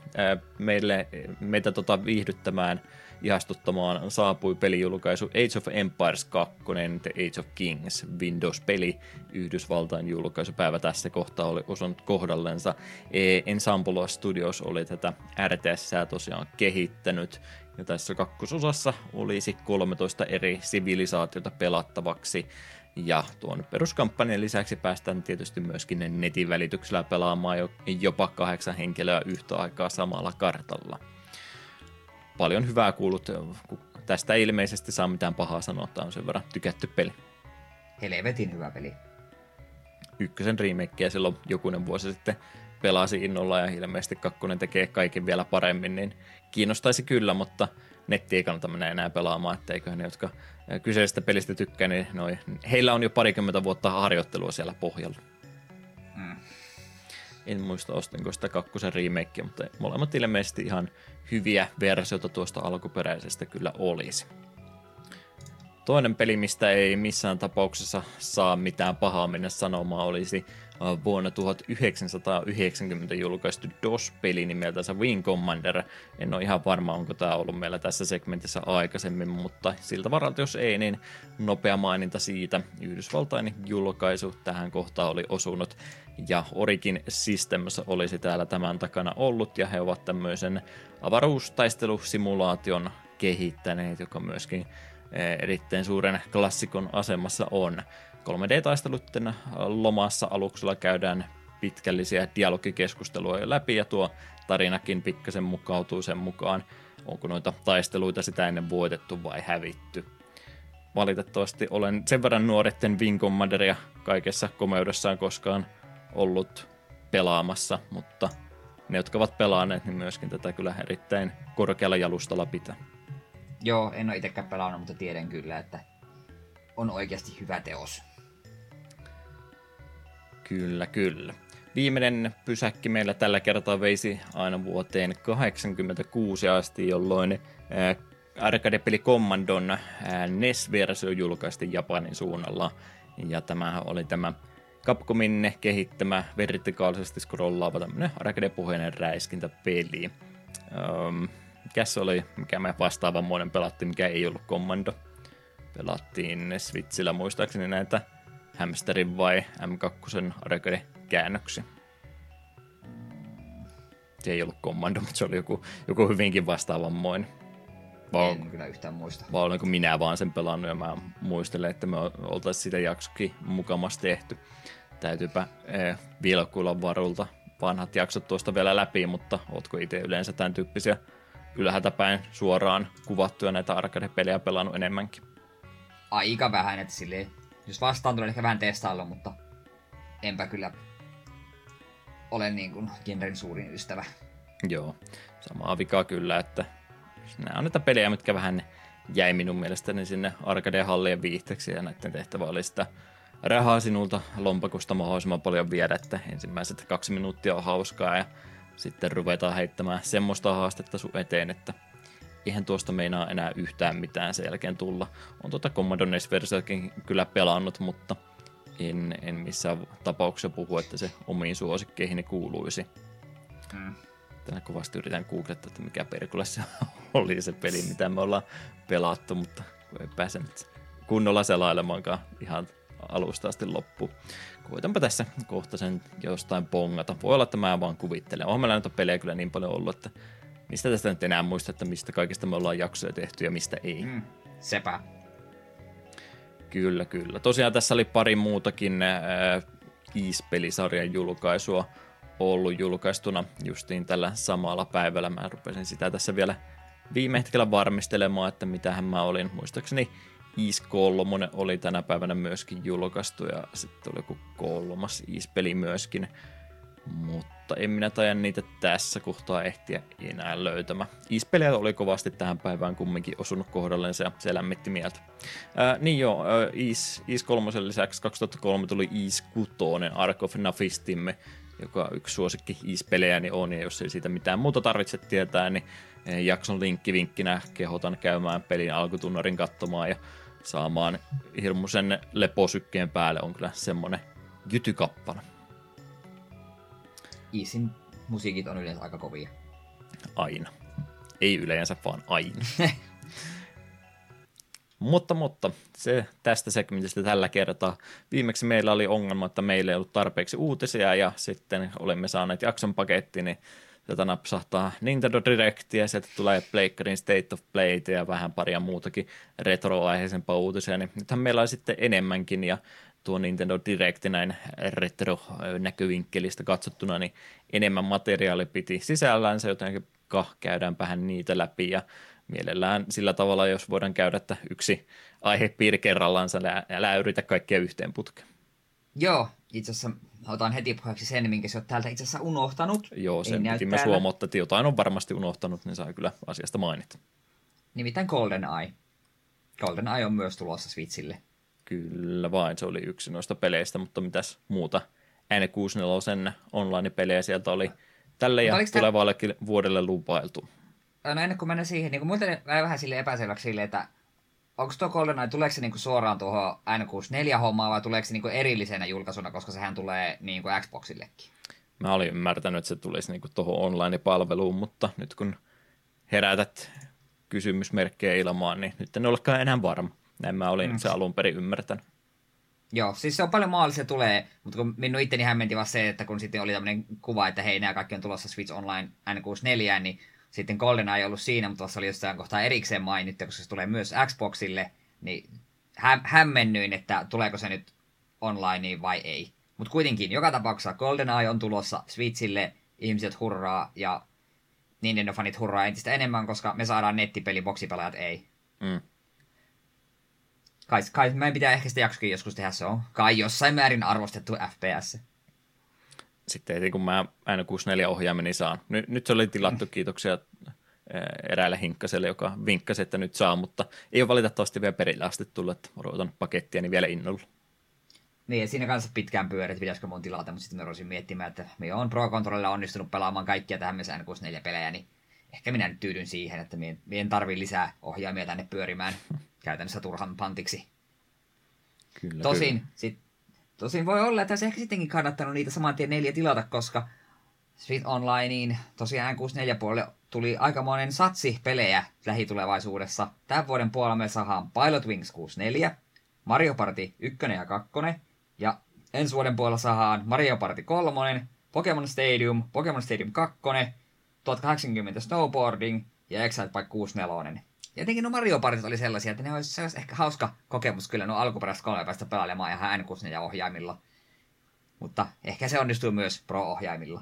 meille, meitä tota viihdyttämään, ihastuttamaan saapui pelijulkaisu Age of Empires 2, The Age of Kings, Windows-peli, Yhdysvaltain julkaisupäivä tässä kohtaa oli osunut kohdallensa. E, Ensemble Studios oli tätä RTS tosiaan kehittänyt, ja tässä kakkososassa olisi 13 eri sivilisaatiota pelattavaksi, ja tuon peruskampanjan lisäksi päästään tietysti myöskin netin välityksellä pelaamaan jopa kahdeksan henkilöä yhtä aikaa samalla kartalla. Paljon hyvää kuulut, kun tästä ei ilmeisesti saa mitään pahaa sanoa, että on sen verran tykätty peli. Helvetin hyvä peli. Ykkösen remakeä silloin jokunen vuosi sitten pelasi innolla ja ilmeisesti kakkonen tekee kaiken vielä paremmin, niin kiinnostaisi kyllä, mutta netti ei kannata mennä enää pelaamaan, että eiköhän ne, jotka kyseisestä pelistä tykkää, niin noi, heillä on jo parikymmentä vuotta harjoittelua siellä pohjalla. Mm. En muista ostinko sitä kakkosen remakea, mutta molemmat ilmeisesti ihan hyviä versioita tuosta alkuperäisestä kyllä olisi. Toinen peli, mistä ei missään tapauksessa saa mitään pahaa mennä sanomaan, olisi vuonna 1990 julkaistu DOS-peli nimeltänsä Wing Commander. En ole ihan varma, onko tämä ollut meillä tässä segmentissä aikaisemmin, mutta siltä varalta jos ei, niin nopea maininta siitä. Yhdysvaltain julkaisu tähän kohtaan oli osunut ja Origin Systems olisi täällä tämän takana ollut ja he ovat tämmöisen avaruustaistelusimulaation kehittäneet, joka myöskin eh, erittäin suuren klassikon asemassa on. 3D-taistelutten lomassa aluksella käydään pitkällisiä dialogikeskusteluja läpi ja tuo tarinakin pikkasen mukautuu sen mukaan, onko noita taisteluita sitä ennen voitettu vai hävitty. Valitettavasti olen sen verran nuoritten Wing Commanderia kaikessa komeudessaan koskaan ollut pelaamassa, mutta ne, jotka ovat pelaaneet, niin myöskin tätä kyllä erittäin korkealla jalustalla pitää. Joo, en ole itsekään pelannut, mutta tiedän kyllä, että on oikeasti hyvä teos. Kyllä, kyllä. Viimeinen pysäkki meillä tällä kertaa veisi aina vuoteen 86 asti, jolloin arcade-peli Commandon NES-versio julkaistiin Japanin suunnalla. Ja tämä oli tämä Capcomin kehittämä vertikaalisesti scrollaava tämmöinen arcade-puheinen räiskintäpeli. Um, mikä se oli, mikä me vastaavanmoinen pelattiin, mikä ei ollut Commando. Pelattiin Switchillä muistaakseni näitä Hamsterin vai M2 arcade käännöksiä. Se ei ollut kommando, mutta se oli joku, joku hyvinkin vastaavanmoinen. Vai, en kyllä yhtään muista. Vai olenko minä vaan sen pelannut ja mä muistelen, että me oltaisiin sitä jaksokin mukamassa tehty. Täytyypä eh, vilkuilla varulta vanhat jaksot tuosta vielä läpi, mutta ootko itse yleensä tämän tyyppisiä ylhäältä suoraan kuvattuja näitä arcade-pelejä pelannut enemmänkin? Aika vähän, että silleen Jos vastaan tulee ehkä vähän testailla, mutta enpä kyllä ole niin kuin genren suurin ystävä. Joo, samaa vikaa kyllä, että nämä on näitä pelejä, mitkä vähän jäi minun mielestäni sinne arcade-hallien viihteeksi ja näiden tehtävä oli sitä rahaa sinulta lompakosta mahdollisimman paljon viedä, että ensimmäiset kaksi minuuttia on hauskaa ja sitten ruvetaan heittämään semmoista haastetta sun eteen, että eihän tuosta meinaa enää yhtään mitään sen jälkeen tulla. On tuota Commodore NES-versiokin kyllä pelannut, mutta en, en missään tapauksessa puhu, että se omiin suosikkeihin kuuluisi. Mm. Tänä kovasti yritän googlettaa, että mikä perkulle se oli se peli, mitä me ollaan pelattu, mutta ei pääse nyt kunnolla selailemaankaan ihan alusta asti loppuun. Koitanpa tässä kohta sen jostain pongata. Voi olla, että mä vaan kuvittelen. Onhan meillä näitä pelejä kyllä niin paljon ollut, että mistä tästä nyt enää muista, että mistä kaikista me ollaan jaksoja tehty ja mistä ei. Mm, sepä. Kyllä, kyllä. Tosiaan tässä oli pari muutakin äh, Ease-pelisarjan julkaisua ollut julkaistuna justiin tällä samalla päivällä. Mä rupesin sitä tässä vielä viime hetkellä varmistelemaan, että mitähän mä olin. Muistaakseni Ease 3 oli tänä päivänä myöskin julkaistu ja sitten oli joku kolmas Ease-peli myöskin. Mutta en minä tajan niitä tässä kohtaa ehtiä enää löytämään. Ease-pelejä oli kovasti tähän päivään kumminkin osunut kohdalleen ja se lämmitti mieltä. Ää, niin joo, Ease, Ease 3 lisäksi 2003 tuli Ease 6, Ark of Nafistimme, joka yksi suosikki Ease-pelejäni on, ja jos ei siitä mitään muuta tarvitse tietää, niin jakson linkki vinkkinä kehotan käymään pelin alkutunnarin katsomaan ja saamaan hirmuisen leposykkeen päälle on kyllä semmonen jytykappale. Iisin musiikit on yleensä aika kovia. Aina. Ei yleensä, vaan aina. mutta, mutta se tästä segmentistä tällä kertaa. Viimeksi meillä oli ongelma, että meillä ei ollut tarpeeksi uutisia ja sitten olemme saaneet jakson paketti, niin sieltä napsahtaa Nintendo Directia, sieltä tulee Pleikkarin State of Play ja vähän paria muutakin retro-aiheisempaa uutisia, niin nythän meillä on sitten enemmänkin ja tuo Nintendo Direct näin retro-näkövinkkelistä katsottuna, niin enemmän materiaali piti sisällänsä, joten käydään vähän niitä läpi ja mielellään sillä tavalla, jos voidaan käydä, että yksi aihepiiri kerrallaan, älä yritä kaikkea yhteen putkeen. Joo, itse asiassa otan heti puheeksi sen, minkä sä oot täältä itse asiassa unohtanut. Joo, sen piti myös huomauttaa, että jotain on varmasti unohtanut, niin saa kyllä asiasta mainita. Nimittäin Golden Eye. Golden Eye on myös tulossa Switchille. Kyllä vain, se oli yksi noista peleistä, mutta mitäs muuta? N64 online-pelejä sieltä oli tälle ja tulevallekin tämän... vuodelle lupailtu. No ennen kuin mennään siihen, niin muuten vähän sille epäselväksi sille, että onko tuo GoldenEye, tuleeko se niinku suoraan tuohon N64-hommaan vai tuleeko se niinku erillisenä julkaisuna, koska sehän tulee niinku Xboxillekin? Mä olin ymmärtänyt, että se tulisi niinku tuohon online-palveluun, mutta nyt kun herätät kysymysmerkkejä ilmaan, niin nyt en olekaan enää varma. Näin mä olin mm. se alun perin ymmärtänyt. Joo, siis se on paljon mahdollista tulee, mutta kun minun itteni hämmenti vaan se, että kun sitten oli tämmöinen kuva, että hei, nämä kaikki on tulossa Switch Online N64, niin sitten GoldenEye ei ollut siinä, mutta tuossa oli jossain kohtaa erikseen mainittu, koska se tulee myös Xboxille, niin hä- hämmennyin, että tuleeko se nyt online vai ei. Mutta kuitenkin, joka tapauksessa GoldenEye on tulossa Switchille, ihmiset hurraa ja Nintendo-fanit hurraa entistä enemmän, koska me saadaan nettipeli, boksipelaajat ei. Mm. Kai, kai meidän pitää ehkä sitä jaksokin joskus tehdä, se on kai jossain määrin arvostettu FPS sitten heti kun mä N64-ohjaimeni saan. Nyt, nyt se oli tilattu, kiitoksia eräälle hinkkaselle, joka vinkkasi, että nyt saa, mutta ei ole valitettavasti vielä perille asti tullut, että odotan pakettia niin vielä innolla. Niin, ja siinä kanssa pitkään pyörit, pitäisikö mun tilata, mutta sitten mä ruosin miettimään, että me on Pro Controllilla onnistunut pelaamaan kaikkia tähän mennessä N64-pelejä, niin ehkä minä nyt tyydyn siihen, että minä en tarvii lisää ohjaimia tänne pyörimään käytännössä turhan pantiksi. Kyllä, Tosin kyllä. Sit Tosin voi olla, että se ehkä sittenkin kannattanut niitä saman tien neljä tilata, koska Switch Onlineen tosiaan N64 puolelle tuli aikamoinen satsi pelejä lähitulevaisuudessa. Tämän vuoden puolella me saadaan Pilot Wings 64, Mario Party 1 ja 2, ja ensi vuoden puolella saadaan Mario Party 3, Pokemon Stadium, Pokemon Stadium 2, 1080 Snowboarding ja Excite Bike 64. Jotenkin nuo Mario Partit oli sellaisia, että ne olisi, se olisi ehkä hauska kokemus kyllä nuo alkuperäiset kolme päästä pelailemaan ihan n ja ohjaimilla. Mutta ehkä se onnistuu myös Pro-ohjaimilla.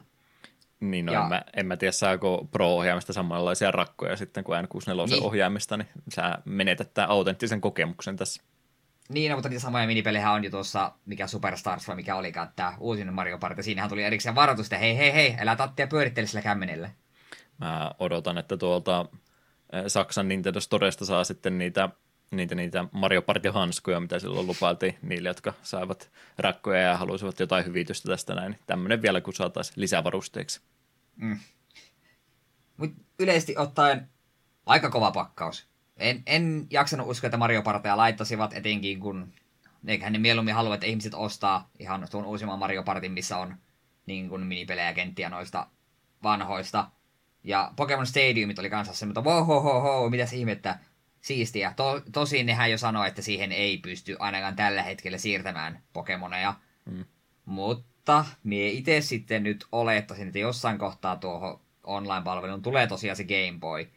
Niin, no ja... en, mä, en mä tiedä, saako Pro-ohjaimista samanlaisia rakkoja sitten kuin N64 ohjaimista, niin sä menetät tämän autenttisen kokemuksen tässä. Niin, no, mutta niitä samoja minipelejä on jo tuossa, mikä Superstars vai mikä olikaan, tämä uusin Mario Party. Siinähän tuli erikseen varoitus, että hei, hei, hei, älä tattia pyörittele sillä kämmenellä. Mä odotan, että tuolta Saksan Nintendo Storesta saa sitten niitä, niitä, niitä Mario Party-hanskoja, mitä silloin lupailtiin niille, jotka saivat rakkoja ja haluaisivat jotain hyvitystä tästä näin. Tämmöinen vielä, kun saataisiin lisävarusteeksi. Mm. Mut yleisesti ottaen aika kova pakkaus. En, en jaksanut uskoa, että Mario Partia laittaisivat, etenkin kun eiköhän ne mieluummin halua, että ihmiset ostaa ihan tuon uusimman Mario Partin, missä on niin kuin minipelejä kenttiä noista vanhoista. Ja Pokemon Stadiumit oli kanssa se, mutta wow, ho, ho, ho, mitä ihmettä, siistiä. To, tosin nehän jo sanoi, että siihen ei pysty ainakaan tällä hetkellä siirtämään Pokemoneja. Mm. Mutta mie itse sitten nyt olettaisin, että jossain kohtaa tuohon online-palvelun tulee tosiaan se Game Boy.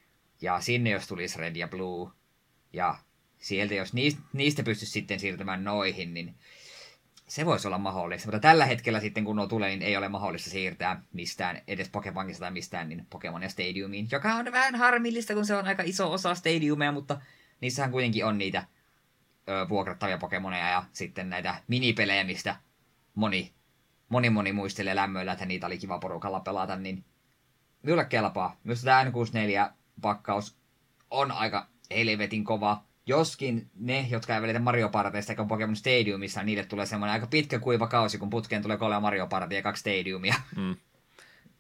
Ja sinne jos tulisi Red ja Blue. Ja sieltä jos niistä, niistä pystyisi sitten siirtämään noihin, niin se voisi olla mahdollista. Mutta tällä hetkellä sitten kun nuo tulee, niin ei ole mahdollista siirtää mistään, edes Pokemonkista tai mistään, niin Pokemon ja Stadiumiin. Joka on vähän harmillista, kun se on aika iso osa Stadiumia, mutta niissähän kuitenkin on niitä ö, vuokrattavia Pokemoneja ja sitten näitä minipelejä, mistä moni, moni, moni muistelee lämmöillä, että niitä oli kiva porukalla pelata, niin minulle kelpaa. Myös tämä N64-pakkaus on aika helvetin kova. Joskin ne, jotka eivät välitä Mario Parteista eikä Pokemon Stadiumissa, niille tulee semmoinen aika pitkä kuiva kausi, kun putkeen tulee kolme Mario Partia ja kaksi Stadiumia. Mm.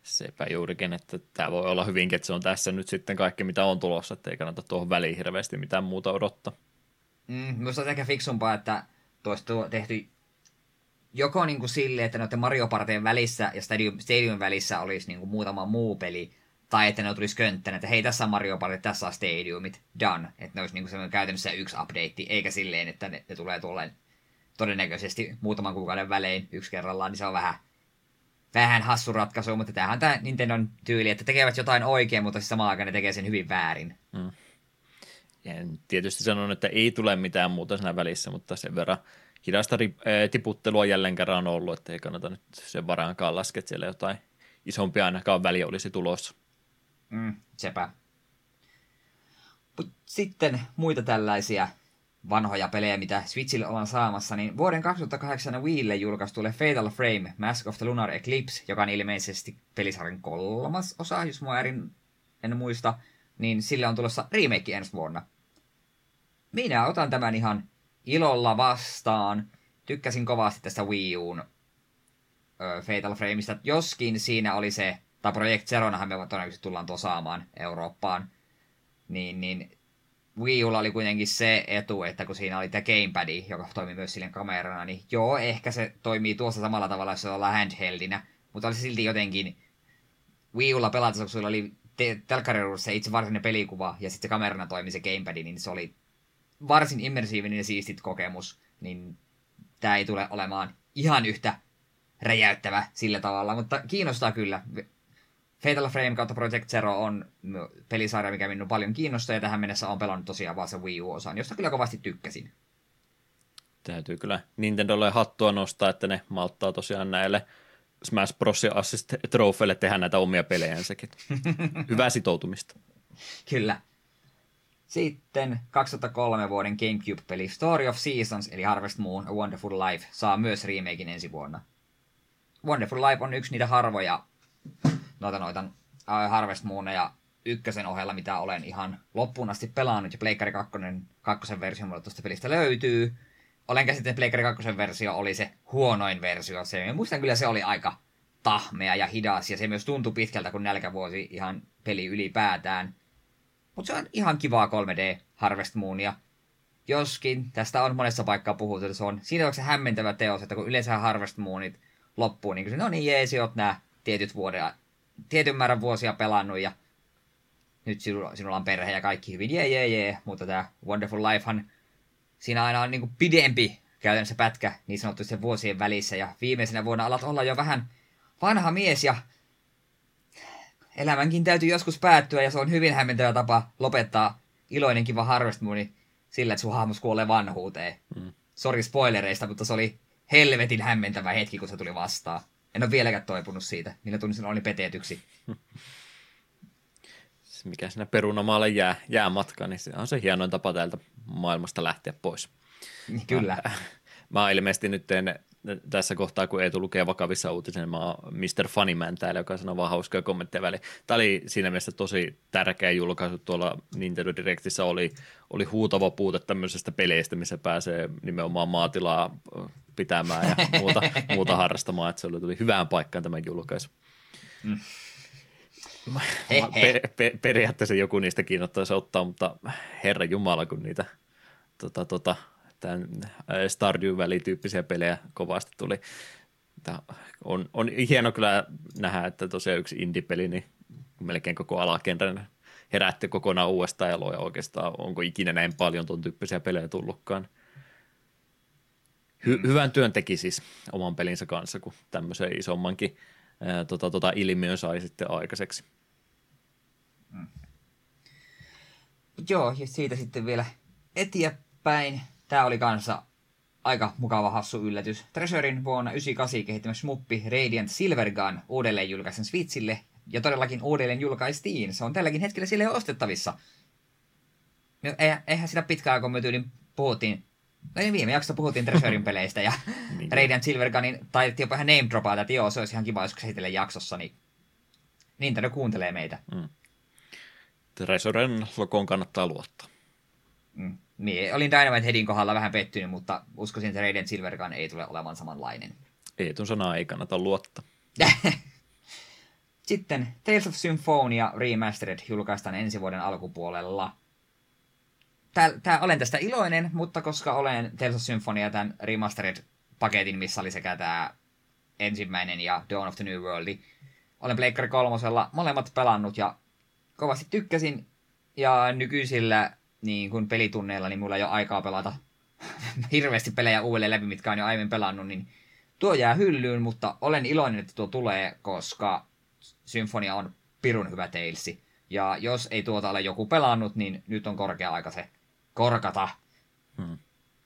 Sepä juurikin, että tämä voi olla hyvinkin, että se on tässä nyt sitten kaikki, mitä on tulossa, että ei kannata tuohon väliin hirveästi mitään muuta odottaa. Mm, minusta on ehkä fiksumpaa, että tuosta tehty joko niin kuin sille, että noiden Mario Partien välissä ja Stadium, Stadium välissä olisi niin kuin muutama muu peli, tai että ne tulisi könttänä, että hei, tässä on Mario Party, tässä on Stadiumit, done. Että ne olisi niin kuin käytännössä yksi update, eikä silleen, että ne, ne tulee tulleen todennäköisesti muutaman kuukauden välein yksi kerrallaan, niin se on vähän, vähän hassu ratkaisu, mutta tämähän tämä Nintendon tyyli, että tekevät jotain oikein, mutta siis samaan aikaan ne tekee sen hyvin väärin. Mm. Ja tietysti sanon, että ei tule mitään muuta siinä välissä, mutta sen verran hidasta tiputtelua jälleen kerran on ollut, että ei kannata nyt sen varaankaan laskea, että siellä jotain isompia ainakaan väliä olisi tulossa. Mm, sepä. Sitten muita tällaisia vanhoja pelejä, mitä Switchille ollaan saamassa, niin vuoden 2008 Wiille julkaistulle Fatal Frame Mask of the Lunar Eclipse, joka on ilmeisesti pelisarjan kolmas osa, jos mua erin, en muista, niin sille on tulossa remake ensi vuonna. Minä otan tämän ihan ilolla vastaan. Tykkäsin kovasti tästä Wii Uun Fatal Frameista, joskin siinä oli se, tai Project Zeronahan me todennäköisesti tullaan tuo saamaan Eurooppaan, niin, niin Wii Ulla oli kuitenkin se etu, että kun siinä oli tämä gamepad, joka toimii myös sille kamerana, niin joo, ehkä se toimii tuossa samalla tavalla, jos se ollaan handheldinä, mutta oli se silti jotenkin Wii Ulla pelatessa, kun sulla oli telkkariruudussa itse varsinainen pelikuva, ja sitten se kamerana toimi se gamepad, niin se oli varsin immersiivinen ja siistit kokemus, niin tämä ei tule olemaan ihan yhtä räjäyttävä sillä tavalla, mutta kiinnostaa kyllä. Fatal Frame kautta Project Zero on pelisarja, mikä minun paljon kiinnostaa, ja tähän mennessä on pelannut tosiaan vaan se Wii U-osan, josta kyllä kovasti tykkäsin. Täytyy kyllä Nintendolle hattua nostaa, että ne malttaa tosiaan näille Smash Bros. ja Assist Trophylle tehdä näitä omia pelejänsäkin. Hyvää sitoutumista. Kyllä. Sitten 2003 vuoden Gamecube-peli Story of Seasons, eli Harvest Moon A Wonderful Life, saa myös remakein ensi vuonna. Wonderful Life on yksi niitä harvoja noita, noita uh, Harvest ja ykkösen ohella, mitä olen ihan loppuun asti pelannut, ja Pleikkari 2, kakkosen versio mulle tuosta pelistä löytyy. Olen käsittänyt, että Pleikkari 2 versio oli se huonoin versio. Se, ja muistan kyllä se oli aika tahmea ja hidas, ja se myös tuntui pitkältä kuin nälkävuosi ihan peli ylipäätään. Mutta se on ihan kivaa 3D Harvest Moonia. Joskin tästä on monessa paikkaa puhuttu, että se on siinä se hämmentävä teos, että kun yleensä Harvest Moonit loppuu, niin kuin no niin jeesi, oot nämä tietyt vuodet, tietyn määrän vuosia pelannut ja nyt sinulla, sinulla on perhe ja kaikki hyvin, jee, jee, jee, mutta tämä Wonderful Lifehan, siinä aina on niin kuin pidempi käytännössä pätkä niin sanotusti vuosien välissä ja viimeisenä vuonna alat olla jo vähän vanha mies ja elämänkin täytyy joskus päättyä ja se on hyvin hämmentävä tapa lopettaa iloinen kiva Harvest Mooni sillä, että sun hahmos kuolee vanhuuteen. Mm. Sori spoilereista, mutta se oli helvetin hämmentävä hetki, kun se tuli vastaan. En ole vieläkään toipunut siitä. Minä tunnin sen oli peteetyksi. mikä siinä perunamaalle jää, jää matka, niin se on se hienoin tapa täältä maailmasta lähteä pois. Kyllä. Mä, mä ilmeisesti nyt teen tässä kohtaa, kun Eetu lukee vakavissa uutisen, mä oon Mr. Funnyman täällä, joka sanoo vaan hauskoja kommentteja väliin. Tämä oli siinä mielessä tosi tärkeä julkaisu tuolla Nintendo Directissä oli, oli huutava puute tämmöisestä peleistä, missä pääsee nimenomaan maatilaa pitämään ja muuta, muuta harrastamaan, että se oli, tuli hyvään paikkaan tämä julkaisu. Mm. Per, per, periaatteessa joku niistä kiinnostaisi ottaa, mutta herra jumala, kun niitä tota, tota, tämän Stardew Valley-tyyppisiä pelejä kovasti tuli. Tämä on, on hieno kyllä nähdä, että tosiaan yksi indie-peli, niin melkein koko alakenrän herätti kokonaan uudestaan ja loi oikeastaan, onko ikinä näin paljon tuon tyyppisiä pelejä tullutkaan. Hy- hyvän työn teki siis oman pelinsä kanssa, kun tämmöisen isommankin ää, tota, tota ilmiön sai sitten aikaiseksi. Mm. Joo, ja siitä sitten vielä eteenpäin Tämä oli kanssa aika mukava hassu yllätys. Treasurein vuonna 1998 kehittämä smuppi Radiant Silvergun uudelleen julkaisen Switchille, ja todellakin uudelleen julkaistiin. Se on tälläkin hetkellä sille ostettavissa. No, eihän sitä pitkään kun me tyylin puhuttiin, no ei viime jaksossa puhuttiin Treasurein peleistä, ja niin. Radiant Silvergunin taidettiin jopa ihan name dropaa, että joo, se olisi ihan kiva, jos käsitellä jaksossa, niin Nintendo kuuntelee meitä. Mm. Treasuren lokoon kannattaa luottaa. Mm. Niin, olin Dynamite Headin kohdalla vähän pettynyt, mutta uskoisin, että Radiant Silvergun ei tule olemaan samanlainen. Ei tuon sanaa ei kannata luottaa. Sitten Tales of Symphonia Remastered julkaistaan ensi vuoden alkupuolella. Tää, tää, olen tästä iloinen, mutta koska olen Tales of Symphonia tämän Remastered-paketin, missä oli sekä tämä ensimmäinen ja Dawn of the New World, olen Pleikkari kolmosella molemmat pelannut ja kovasti tykkäsin. Ja nykyisillä niin kun pelitunneilla, niin mulla ei ole aikaa pelata hirveästi pelejä uudelleen läpi, mitkä on jo aiemmin pelannut, niin tuo jää hyllyyn, mutta olen iloinen, että tuo tulee, koska Symfonia on pirun hyvä teilsi. Ja jos ei tuota ole joku pelannut, niin nyt on korkea aika se korkata. Hmm.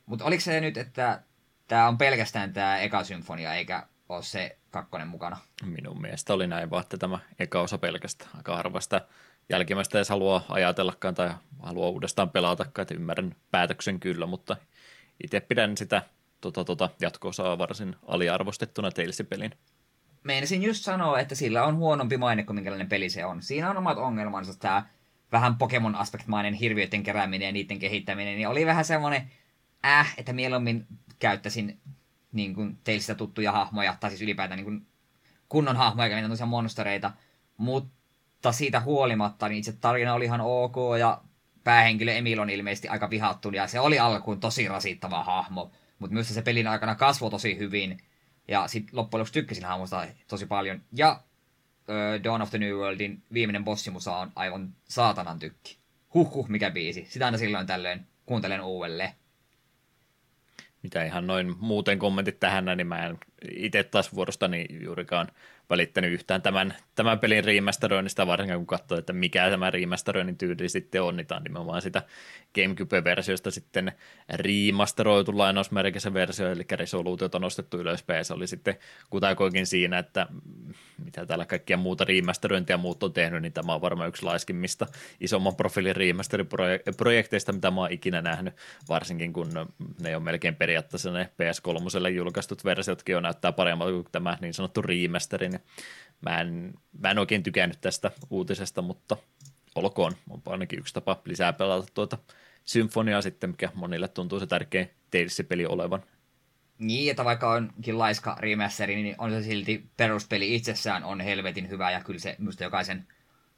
Mutta oliko se nyt, että tämä on pelkästään tämä eka symfonia, eikä ole se kakkonen mukana? Minun mielestä oli näin vaan, että tämä eka osa pelkästään. Aika harvasta jälkimmäistä edes halua ajatellakaan tai halua uudestaan pelatakaan, että ymmärrän päätöksen kyllä, mutta itse pidän sitä tota, tota, jatko-osaa varsin aliarvostettuna Tales-pelin. Meinasin just sanoa, että sillä on huonompi maine kuin minkälainen peli se on. Siinä on omat ongelmansa, tämä vähän Pokemon-aspektmainen hirviöiden kerääminen ja niiden kehittäminen, niin oli vähän semmoinen äh, että mieluummin käyttäisin niin kuin, teilistä tuttuja hahmoja, tai siis ylipäätään niin kuin, kunnon hahmoja, eikä niitä monstereita, mutta siitä huolimatta niin itse tarina oli ihan ok ja päähenkilö Emil on ilmeisesti aika vihattu ja se oli alkuun tosi rasittava hahmo, mutta myös se pelin aikana kasvoi tosi hyvin. Ja sitten loppujen lopuksi tykkäsin hahmosta tosi paljon. Ja Dawn of the New Worldin viimeinen bossimusa on aivan saatanan tykki. Huhhuh, mikä biisi. Sitä aina silloin tällöin kuuntelen uudelleen. Mitä ihan noin muuten kommentit tähän, niin mä en itse taas vuorostani juurikaan välittänyt yhtään tämän, tämän pelin remasteroinnista, varsinkin kun katsoo, että mikä tämä remasteroinnin tyyli sitten on, niin tämä on nimenomaan sitä Gamecube-versiosta sitten remasteroitu lainausmerkissä versio, eli resoluutiot on nostettu ylöspäin, se oli sitten kutakoikin siinä, että mitä täällä kaikkia muuta remasterointia muut on tehnyt, niin tämä on varmaan yksi laiskimmista isomman profiilin remasteriprojekteista, mitä mä oon ikinä nähnyt, varsinkin kun ne on melkein periaatteessa ne PS3 julkaistut versiotkin jo näyttää paremmalta kuin tämä niin sanottu remasteri, niin mä en, mä en oikein tykännyt tästä uutisesta, mutta olkoon, on ainakin yksi tapa lisää pelata tuota symfoniaa sitten, mikä monille tuntuu se tärkein Tales-peli olevan. Niin, että vaikka onkin laiska remasteri, niin on se silti peruspeli itsessään on helvetin hyvä, ja kyllä se minusta jokaisen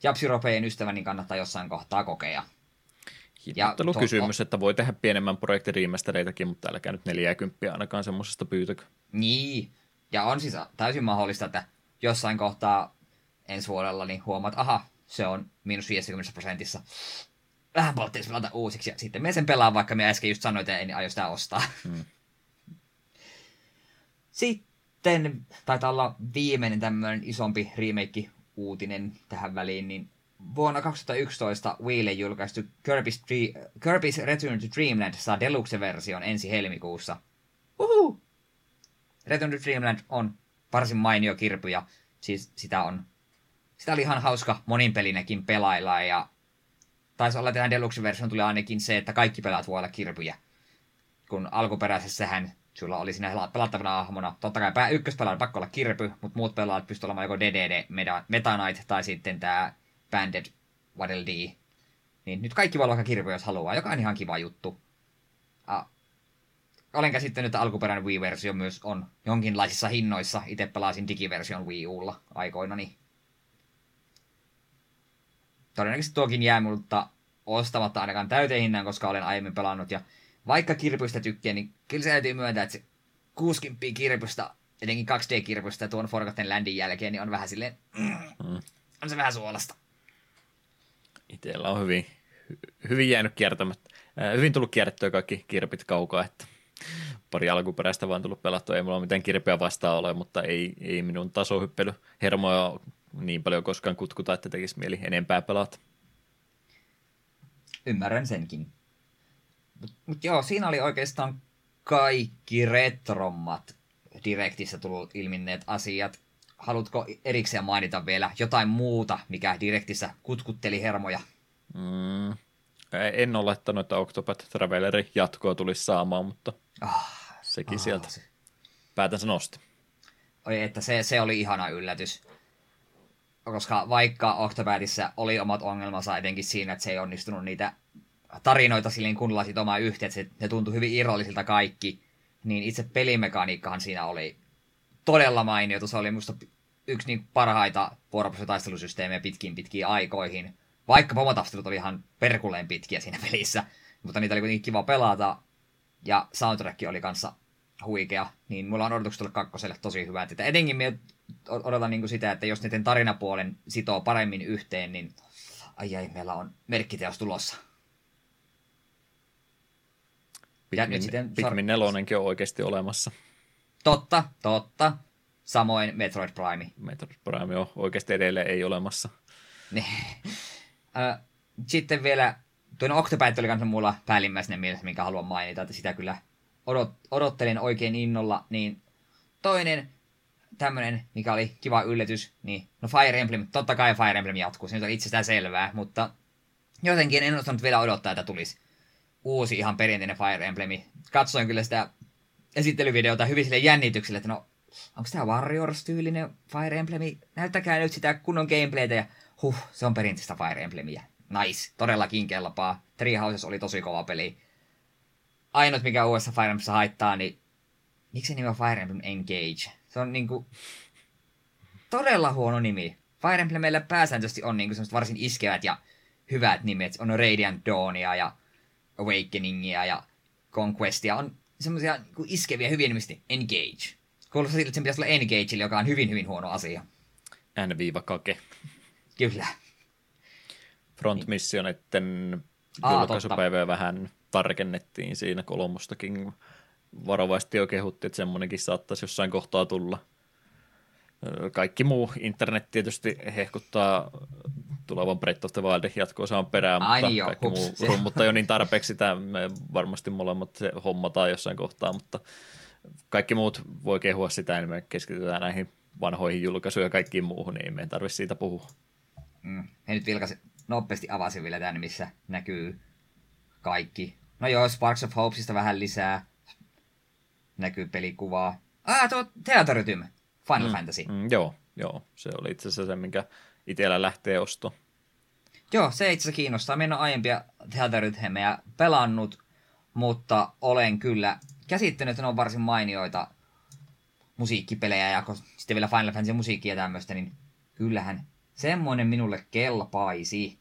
japsiropeen ystävän niin kannattaa jossain kohtaa kokea. Hinnoittelu kysymys, että voi tehdä pienemmän projektin remastereitakin, mutta älkää nyt 40 ainakaan semmoisesta pyytäkö. Niin, ja on siis täysin mahdollista, että jossain kohtaa ensi vuodella niin huomaat, aha, se on miinus 50 prosentissa. Vähän polttiisi pelata uusiksi, ja sitten me sen pelaan, vaikka me äsken just sanoin, että en aio sitä ostaa. Hmm. Sitten taitaa olla viimeinen tämmöinen isompi remake-uutinen tähän väliin, niin vuonna 2011 Wiille julkaistu Kirby's, Dream, Kirby's Return to Dreamland saa deluxe-version ensi helmikuussa. Uhu! Return to Dreamland on varsin mainio kirpy ja siis sitä on sitä oli ihan hauska moninpelinäkin pelailla ja taisi olla, tähän deluxe-version tuli ainakin se, että kaikki pelaat voi olla kirpyjä. kun alkuperäisessähän sulla oli siinä pelattavana hahmona, totta kai pää ykköspelaajan pakko olla kirpy, mutta muut pelaajat pystyivät olemaan joko DDD, Meta Knight tai sitten tämä Banded Waddle D. Niin nyt kaikki voi olla kirpy, jos haluaa, joka on ihan kiva juttu. Olen käsittänyt, että alkuperäinen Wii-versio myös on jonkinlaisissa hinnoissa. Itse pelasin digiversion Wii Ulla aikoinani. Todennäköisesti tuokin jää multa ostamatta ainakaan täyteen hinnan, koska olen aiemmin pelannut. Ja vaikka kirpystä tykkää, niin kyllä se täytyy myöntää, että se 60 kirpystä, etenkin 2D-kirpystä tuon Forgotten Landin jälkeen, niin on vähän silleen, mm, on se vähän suolasta. Itellä on hyvin, hyvin jäänyt kiertämättä. Äh, hyvin tullut kierrettyä kaikki kirpit kaukaa, että pari alkuperäistä vaan tullut pelattua. Ei mulla mitään kirpeä vastaan ole, mutta ei, ei minun tasohyppely hermoja niin paljon koskaan kutkuta, että tekisi mieli enempää pelata. Ymmärrän senkin. Mutta mut joo, siinä oli oikeastaan kaikki retrommat Direktissä tullut ilminneet asiat. Haluatko erikseen mainita vielä jotain muuta, mikä Direktissä kutkutteli hermoja? Mm, en olettanut, että Octopath Traveleri jatkoa tulisi saamaan, mutta oh, sekin oh, sieltä se... päätänsä nosti. Oi, että se, se oli ihana yllätys. Koska vaikka Octopathissa oli omat ongelmansa etenkin siinä, että se ei onnistunut niitä tarinoita silleen kunnolla omaa yhteen, että se, ne tuntui hyvin irrallisilta kaikki, niin itse pelimekaniikkahan siinä oli todella mainio. Se oli musta yksi niin parhaita vuoropuhelutaistelusysteemejä pitkiin pitkiin aikoihin. Vaikka pomotastelut oli ihan perkuleen pitkiä siinä pelissä, mutta niitä oli kuitenkin kiva pelata. Ja soundtrack oli kanssa huikea, niin mulla on odotukset tulla kakkoselle tosi hyvää. Että etenkin minä odotan niin kuin sitä, että jos niiden tarinapuolen sitoo paremmin yhteen, niin ai ai, meillä on merkkiteos tulossa. Pikmin, sitten Pikmin nelonenkin on oikeasti olemassa. Totta, totta. Samoin Metroid Prime. Metroid Prime on oikeasti edelleen ei olemassa. sitten vielä, tuon Octopath oli kanssa mulla päällimmäisenä mielessä, minkä haluan mainita, että sitä kyllä odot, odottelin oikein innolla, niin toinen tämmönen, mikä oli kiva yllätys, niin no Fire Emblem, totta kai Fire Emblem jatkuu, se nyt on itsestään selvää, mutta jotenkin en osannut vielä odottaa, että tulisi uusi ihan perinteinen Fire Emblemi. Katsoin kyllä sitä esittelyvideota hyvin sille jännitykselle, että no, onko tämä Warriors-tyylinen Fire Emblemi? Näyttäkää nyt sitä kunnon gameplaytä ja huh, se on perinteistä Fire Emblemia. Nice, todellakin kelpaa. Treehouses oli tosi kova peli. Ainut, mikä uudessa Fire Emblemissa haittaa, niin miksi nimi on Fire Emblem Engage? Se on niinku todella huono nimi. Fire Emblemillä pääsääntöisesti on niinku semmoiset varsin iskevät ja hyvät nimet. On Radiant Dawnia ja Awakeningia ja Conquestia on semmoisia niin iskeviä hyviä nimisti Engage. Kuulostaa siltä, että sen pitäisi olla Engage, joka on hyvin, hyvin huono asia. N-kake. Kyllä. Front Missionetten julkaisupäivää vähän tarkennettiin siinä kolmostakin. Varovasti jo kehuttiin, että semmoinenkin saattaisi jossain kohtaa tulla. Kaikki muu internet tietysti hehkuttaa tulevan Breath of the Wildin jatko-osaan perään, Ai mutta niin kaikki jo, muu rummuttaa jo niin tarpeeksi sitä, me varmasti molemmat se hommataan jossain kohtaa, mutta kaikki muut voi kehua sitä, niin me keskitytään näihin vanhoihin julkaisuihin ja kaikkiin muuhun, niin me ei tarvitse siitä puhua. Mm. He nyt vilkasi, nopeasti avasin vielä tämän, missä näkyy kaikki. No joo, Sparks of Hopesista vähän lisää. Näkyy pelikuvaa. Ah, tuo Theaterrytm, Final mm. Fantasy. Mm, joo, joo. Se oli itse asiassa se, minkä itsellä lähtee osto. Joo, se itse asiassa kiinnostaa. Minä en ole aiempia Theaterrythmejä pelannut, mutta olen kyllä käsittänyt, että ne on varsin mainioita musiikkipelejä ja sitten vielä Final Fantasy musiikkia ja tämmöistä, niin kyllähän semmoinen minulle kelpaisi.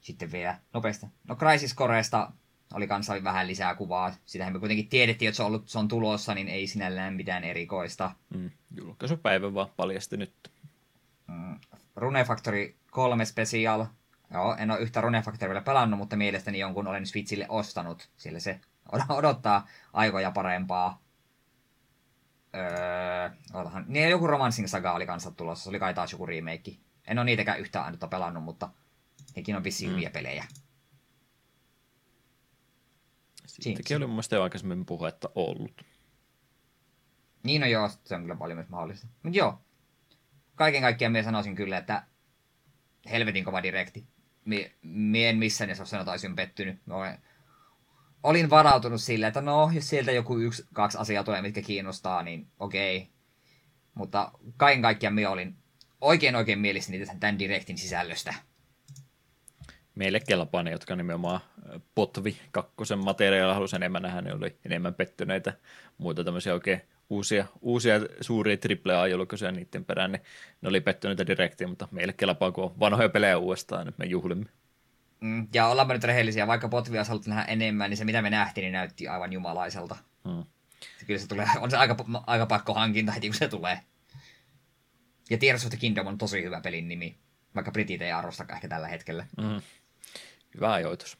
Sitten vielä nopeasti. No Crisis Coreesta oli kanssa vähän lisää kuvaa. Sitähän me kuitenkin tiedettiin, että se on, ollut, se on tulossa, niin ei sinällään mitään erikoista. Mm, julkaisupäivä vaan paljasti nyt. Mm, Rune Factory 3 Special. Joo, en ole yhtä Rune Factory vielä pelannut, mutta mielestäni jonkun olen Switchille ostanut, sillä se odottaa aikoja parempaa. Öö, otahan. Niin joku Romancing Saga oli kanssa tulossa, se oli kai taas joku remake. En ole niitäkään yhtään ainutta pelannut, mutta hekin on vissiin mm. hyviä pelejä. Siitäkin oli mun mielestä jo aikaisemmin puhetta ollut. Niin no joo, se on kyllä paljon myös mahdollista. Mutta joo, kaiken kaikkiaan minä sanoisin kyllä, että helvetin kova direkti. Mie, mie en missään jos sanotaan olisin pettynyt. Mä olen olin varautunut silleen, että no, jos sieltä joku yksi, kaksi asiaa tulee, mitkä kiinnostaa, niin okei. Mutta kaiken kaikkiaan minä olin oikein oikein mielissäni tämän direktin sisällöstä. Meille kelpaa ne, jotka nimenomaan Potvi kakkosen materiaalilla halusi enemmän nähdä, ne oli enemmän pettyneitä. Muita tämmöisiä oikein uusia, uusia suuria AAA-julkaisuja niiden perään, niin ne oli pettyneitä direktiä, mutta meille kelpaa, kun on vanhoja pelejä uudestaan, nyt me juhlimme. Mm, ja ollaanpa nyt rehellisiä, vaikka Potvia olisi nähdä enemmän, niin se mitä me nähtiin, niin näytti aivan jumalaiselta. Mm. Kyllä se tulee, on se aika, aika pakko hankinta heti, kun se tulee. Ja Tears of the Kingdom on tosi hyvä pelin nimi, vaikka britit ei arvostakaan ehkä tällä hetkellä. Mm. Hyvä ajoitus.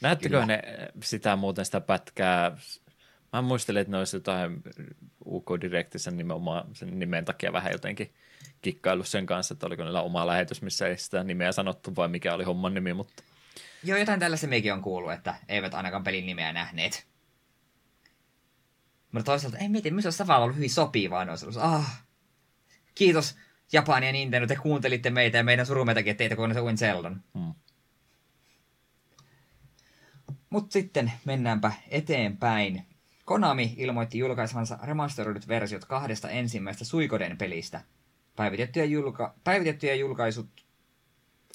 Näettekö Kyllä. ne sitä muuten sitä pätkää? Mä muistelin, että ne olisi jotain UK Directissä nimenomaan sen nimen takia vähän jotenkin kikkaillut sen kanssa, että oliko niillä oma lähetys, missä ei sitä nimeä sanottu vai mikä oli homman nimi, mutta... Joo, jotain tällaista mekin on kuullut, että eivät ainakaan pelin nimeä nähneet. Mutta toisaalta, ei mieti, myös olisi tavallaan ollut hyvin sopivaa. Ne olisi ah, kiitos Japani ja Nintendo, te kuuntelitte meitä ja meidän surumetakin, että teitä kun on Zeldon. Hmm. Mutta sitten mennäänpä eteenpäin. Konami ilmoitti julkaisevansa remasteroidut versiot kahdesta ensimmäistä Suikoden pelistä. Päivitettyjä, julka- päivitettyjä julkaisut...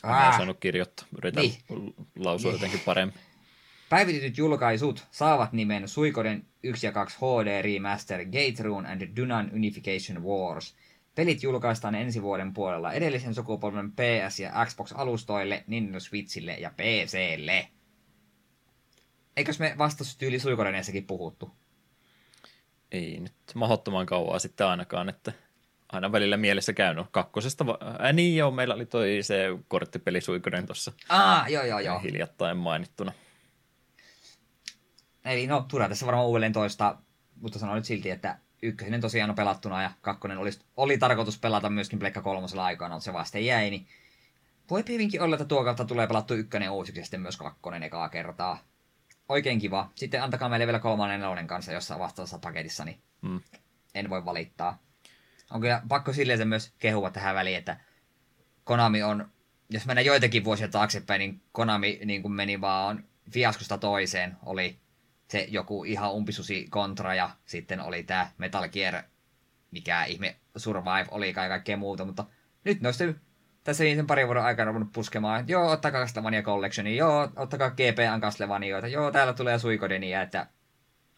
Ah. Mä en saanut kirjoittaa. Yritän niin. lausua niin. jotenkin paremmin. Päivitetyt julkaisut saavat nimen Suikoden 1 ja 2 HD Remaster Gate Rune and Dunan Unification Wars. Pelit julkaistaan ensi vuoden puolella edellisen sukupolven PS- ja Xbox-alustoille, Nintendo Switchille ja PClle. Eikös me vastustyyli suikoreneissakin puhuttu? Ei nyt mahdottoman kauan sitten ainakaan, että aina välillä mielessä käynyt. Kakkosesta, äh, niin joo, meillä oli toi se korttipeli Suikonen tuossa. Ah, joo, joo, joo. Hiljattain mainittuna. Eli no, turha tässä varmaan uudelleen toista, mutta sanon nyt silti, että ykkönen tosiaan on pelattuna ja kakkonen oli, oli tarkoitus pelata myöskin Pleikka kolmosella aikana, mutta se vasta jäi, niin voi hyvinkin olla, että tuo kautta tulee pelattu ykkönen uusiksi ja sitten myös kakkonen ekaa kertaa oikein kiva. Sitten antakaa meille vielä kolmannen nelonen kanssa jossain vastaavassa paketissa, niin mm. en voi valittaa. On kyllä pakko silleen myös kehua tähän väliin, että Konami on, jos mennään joitakin vuosia taaksepäin, niin Konami niin kuin meni vaan fiaskosta toiseen. Oli se joku ihan umpisusi kontra ja sitten oli tämä Metal Gear, mikä ihme Survive oli kai kaikkea muuta, mutta nyt olisi tässä sen parin vuoden aikana voinut puskemaan, joo, ottakaa Castlevania Collectionia, joo, ottakaa GPN Castlevanioita, joo, täällä tulee Suikodenia, että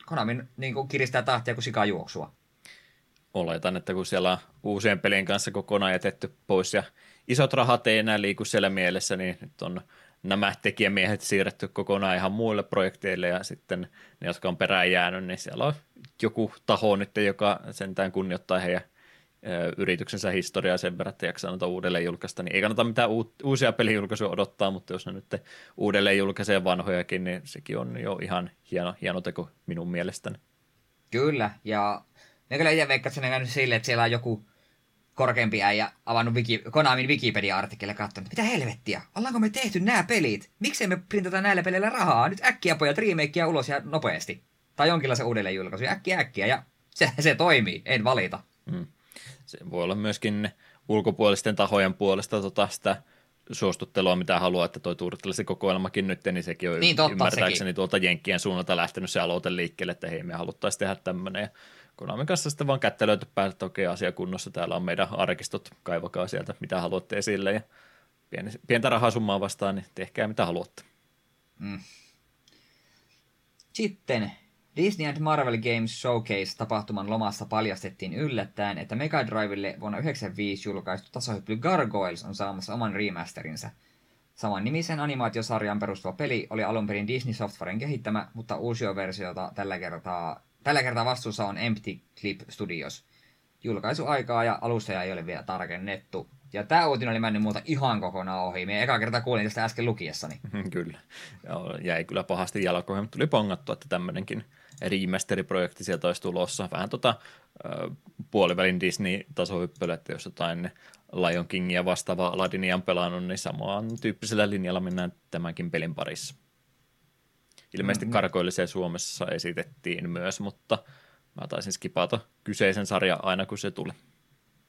Konami niin kuin kiristää tahtia kuin sikaa juoksua. Oletan, että kun siellä on uusien pelien kanssa kokonaan jätetty pois ja isot rahat ei enää liiku siellä mielessä, niin nyt on nämä tekijämiehet siirretty kokonaan ihan muille projekteille ja sitten ne, jotka on perään jäänyt, niin siellä on joku taho nyt, joka sentään kunnioittaa heidän yrityksensä historiaa sen verran, että jaksaa noita uudelleen julkaista, niin ei kannata mitään uusia pelijulkaisuja odottaa, mutta jos ne nyt uudelleen julkaisee vanhojakin, niin sekin on jo ihan hieno, hieno teko minun mielestäni. Kyllä, ja me kyllä itse veikkaan, että se on käynyt silleen, että siellä on joku korkeampi äijä avannut Wiki, Konamin Wikipedia-artikkelle katsonut, mitä helvettiä, ollaanko me tehty nämä pelit? Miksei me printata näillä peleillä rahaa? Nyt äkkiä pojat remakea ulos ja nopeasti. Tai jonkinlaisen uudelleen julkaisu, äkkiä äkkiä, ja se, se toimii, en valita. Mm se voi olla myöskin ulkopuolisten tahojen puolesta tota sitä suostuttelua, mitä haluaa, että toi Turtlesin kokoelmakin nyt, niin sekin on niin, totta, ymmärtääkseni sekin. tuolta Jenkkien suunnalta lähtenyt se aloite liikkeelle, että hei, me haluttaisiin tehdä tämmöinen. Ja Konami kanssa sitten vaan kättä löyty päälle, että okei, asia kunnossa, täällä on meidän arkistot, kaivakaa sieltä, mitä haluatte esille, ja pientä rahasummaa vastaan, niin tehkää mitä haluatte. Mm. Sitten Disney and Marvel Games Showcase-tapahtuman lomassa paljastettiin yllättäen, että Mega Drivelle vuonna 1995 julkaistu tasohyppely Gargoyles on saamassa oman remasterinsa. Saman nimisen animaatiosarjan perustuva peli oli alun perin Disney Softwaren kehittämä, mutta uusioversiota tällä kertaa, tällä kertaa vastuussa on Empty Clip Studios. Julkaisuaikaa ja alustoja ei ole vielä tarkennettu. Ja tämä uutinen oli mennyt muuta ihan kokonaan ohi. Me eka kerta kuulin tästä äsken lukiessani. kyllä. Joo, jäi kyllä pahasti jalkoihin, mutta tuli pongattu, että tämmöinenkin remasteriprojekti sieltä olisi tulossa. Vähän tota puolivälin Disney-tasohyppely, että jos jotain Lion Kingia vastaava Aladinia on pelannut, niin samaan tyyppisellä linjalla mennään tämänkin pelin parissa. Ilmeisesti mm-hmm. karkoilliseen Suomessa esitettiin myös, mutta mä taisin skipata kyseisen sarjan aina kun se tuli.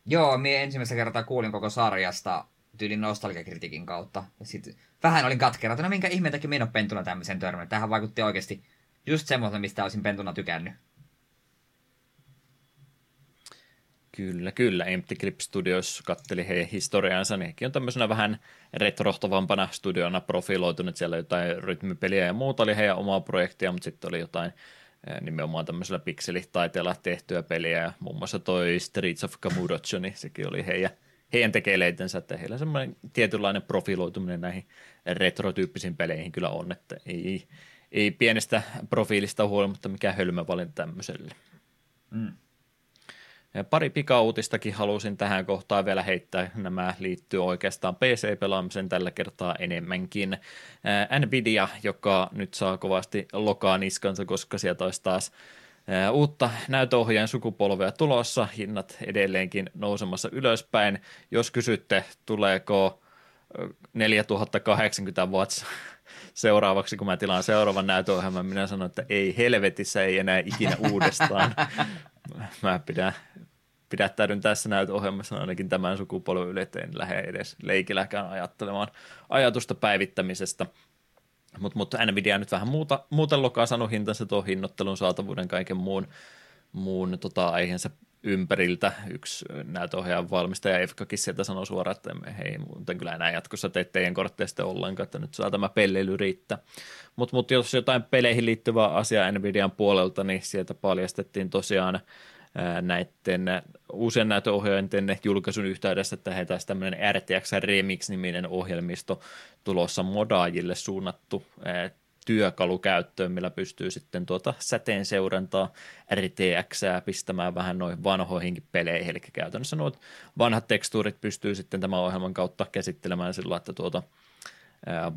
Joo, minä ensimmäistä kertaa kuulin koko sarjasta tyylin nostalgiakritiikin kautta. Ja sit vähän olin katkeratuna, minkä ihmeen takia minä olen pentuna tämmöisen törmännyt. Tähän vaikutti oikeasti just semmoisen, mistä olisin pentuna tykännyt. Kyllä, kyllä. Empty Clip Studios katteli heidän historiansa, niin hekin on tämmöisenä vähän retrohtavampana studiona profiloitunut. Siellä jotain rytmipeliä ja muuta oli heidän omaa projektia, mutta sitten oli jotain nimenomaan tämmöisellä pikselitaiteella tehtyä peliä, ja muun muassa toi Streets of Kamurocho, niin sekin oli heidän, heidän tekeleitensä, että heillä semmoinen tietynlainen profiloituminen näihin retrotyyppisiin peleihin kyllä on, että ei, ei pienestä profiilista huolimatta mikään hölmö valinta tämmöiselle. Mm. Pari pikauutistakin halusin tähän kohtaan vielä heittää. Nämä liittyy oikeastaan PC-pelaamisen tällä kertaa enemmänkin. Nvidia, joka nyt saa kovasti lokaa niskansa, koska sieltä olisi taas uutta näytöohjaajan sukupolvea tulossa, hinnat edelleenkin nousemassa ylöspäin. Jos kysytte, tuleeko 4080 watts seuraavaksi, kun mä tilaan seuraavan näytöohjelman, minä sanon, että ei helvetissä, ei enää ikinä uudestaan. mä pidän, pidättäydyn tässä näytöohjelmassa ainakin tämän sukupolven yli, että en lähde edes leikilläkään ajattelemaan ajatusta päivittämisestä. Mutta mut Nvidia nyt vähän muuta, muuten lokaa sanonut hintansa tuon hinnoittelun saatavuuden kaiken muun, muun tota, aiheensa ympäriltä. Yksi näytöohjaajan valmistaja Efkakin sieltä sanoi suoraan, että hei muuten kyllä enää jatkossa tee teidän kortteista ollenkaan, että nyt saa tämä pelleily riittää. Mutta mut jos jotain peleihin liittyvää asiaa Nvidian puolelta, niin sieltä paljastettiin tosiaan näiden uusien näytöohjaajien julkaisun yhteydessä, että he taisi tämmöinen RTX Remix-niminen ohjelmisto tulossa modaajille suunnattu työkalu käyttöön, millä pystyy sitten tuota säteen seurantaa RTX pistämään vähän noin vanhoihinkin peleihin, eli käytännössä nuo vanhat tekstuurit pystyy sitten tämän ohjelman kautta käsittelemään sillä, että tuota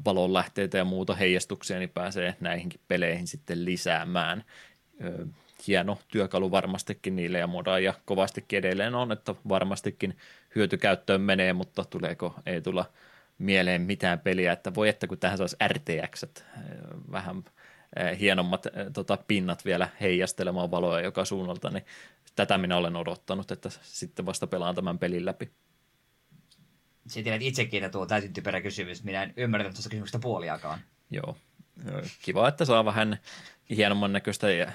valonlähteitä ja muuta heijastuksia, niin pääsee näihinkin peleihin sitten lisäämään. Hieno työkalu varmastikin niille ja ja kovastikin edelleen on, että varmastikin hyötykäyttöön menee, mutta tuleeko ei tulla mieleen mitään peliä, että voi että kun tähän saisi RTX, vähän hienommat tota, pinnat vielä heijastelemaan valoa joka suunnalta, niin tätä minä olen odottanut, että sitten vasta pelaan tämän pelin läpi. Sä tiedät itsekin, että tuo täysin typerä kysymys. Minä en ymmärtänyt tuosta kysymyksestä puoliakaan. Joo. Kiva, että saa vähän hienomman näköistä ja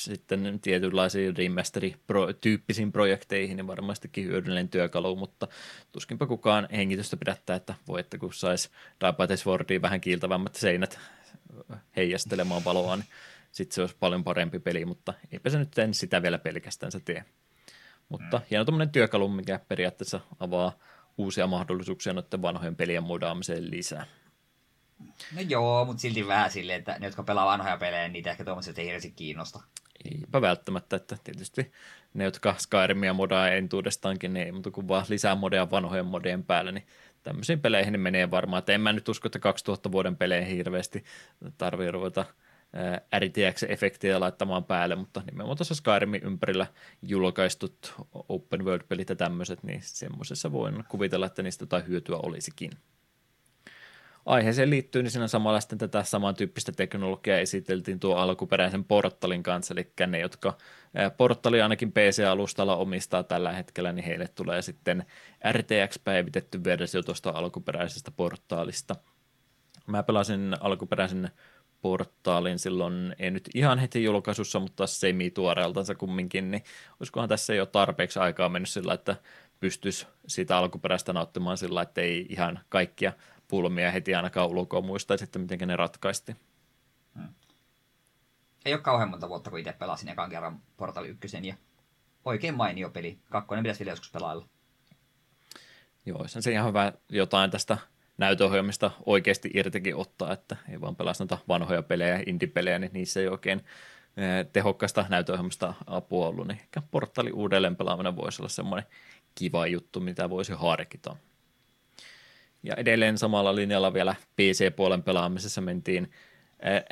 sitten tietynlaisiin remasteri-tyyppisiin projekteihin niin varmastikin hyödyllinen työkalu, mutta tuskinpa kukaan hengitystä pidättää, että voi, että kun saisi Dapate Swordiin vähän kiiltävämmät seinät heijastelemaan valoa, niin sitten se olisi paljon parempi peli, mutta eipä se nyt en sitä vielä pelkästään se tee. Mutta mm. hieno tuommoinen työkalu, mikä periaatteessa avaa uusia mahdollisuuksia noiden vanhojen pelien mudaamiseen lisää. No joo, mutta silti vähän silleen, että ne, jotka pelaa vanhoja pelejä, niitä ehkä tuommoiset ei hirveästi kiinnosta. Eipä välttämättä, että tietysti ne, jotka Skyrimia modaa entuudestaankin, niin ei muuta kuin vaan lisää modeja vanhojen modien päälle, niin tämmöisiin peleihin ne menee varmaan. Että en mä nyt usko, että 2000 vuoden peleihin hirveästi tarvii ruveta RTX-efektiä laittamaan päälle, mutta nimenomaan tuossa Skyrimin ympärillä julkaistut open world-pelit ja tämmöiset, niin semmoisessa voin kuvitella, että niistä jotain hyötyä olisikin aiheeseen liittyy, niin siinä samalla sitten tätä samantyyppistä teknologiaa esiteltiin tuo alkuperäisen portalin kanssa, eli ne, jotka portali ainakin PC-alustalla omistaa tällä hetkellä, niin heille tulee sitten RTX-päivitetty versio tuosta alkuperäisestä portaalista. Mä pelasin alkuperäisen portaalin silloin, ei nyt ihan heti julkaisussa, mutta semi-tuoreeltansa kumminkin, niin olisikohan tässä jo tarpeeksi aikaa mennyt sillä, että pystyisi sitä alkuperäistä nauttimaan sillä, että ei ihan kaikkia pulmia heti ainakaan ulkoa muistaisi, että miten ne ratkaisti. Hmm. Ei ole kauhean monta vuotta, kun itse pelasin ekan kerran Portal 1 ja oikein mainio peli. Kakkonen pitäisi vielä joskus pelailla. Joo, se ihan hyvä jotain tästä näytöohjelmista oikeasti irtikin ottaa, että ei vaan pelaa noita vanhoja pelejä, indie-pelejä, niin niissä ei oikein eh, tehokkaista näytöohjelmista apua ollut, niin ehkä portaali uudelleen pelaaminen voisi olla semmoinen kiva juttu, mitä voisi harkita. Ja edelleen samalla linjalla vielä PC-puolen pelaamisessa mentiin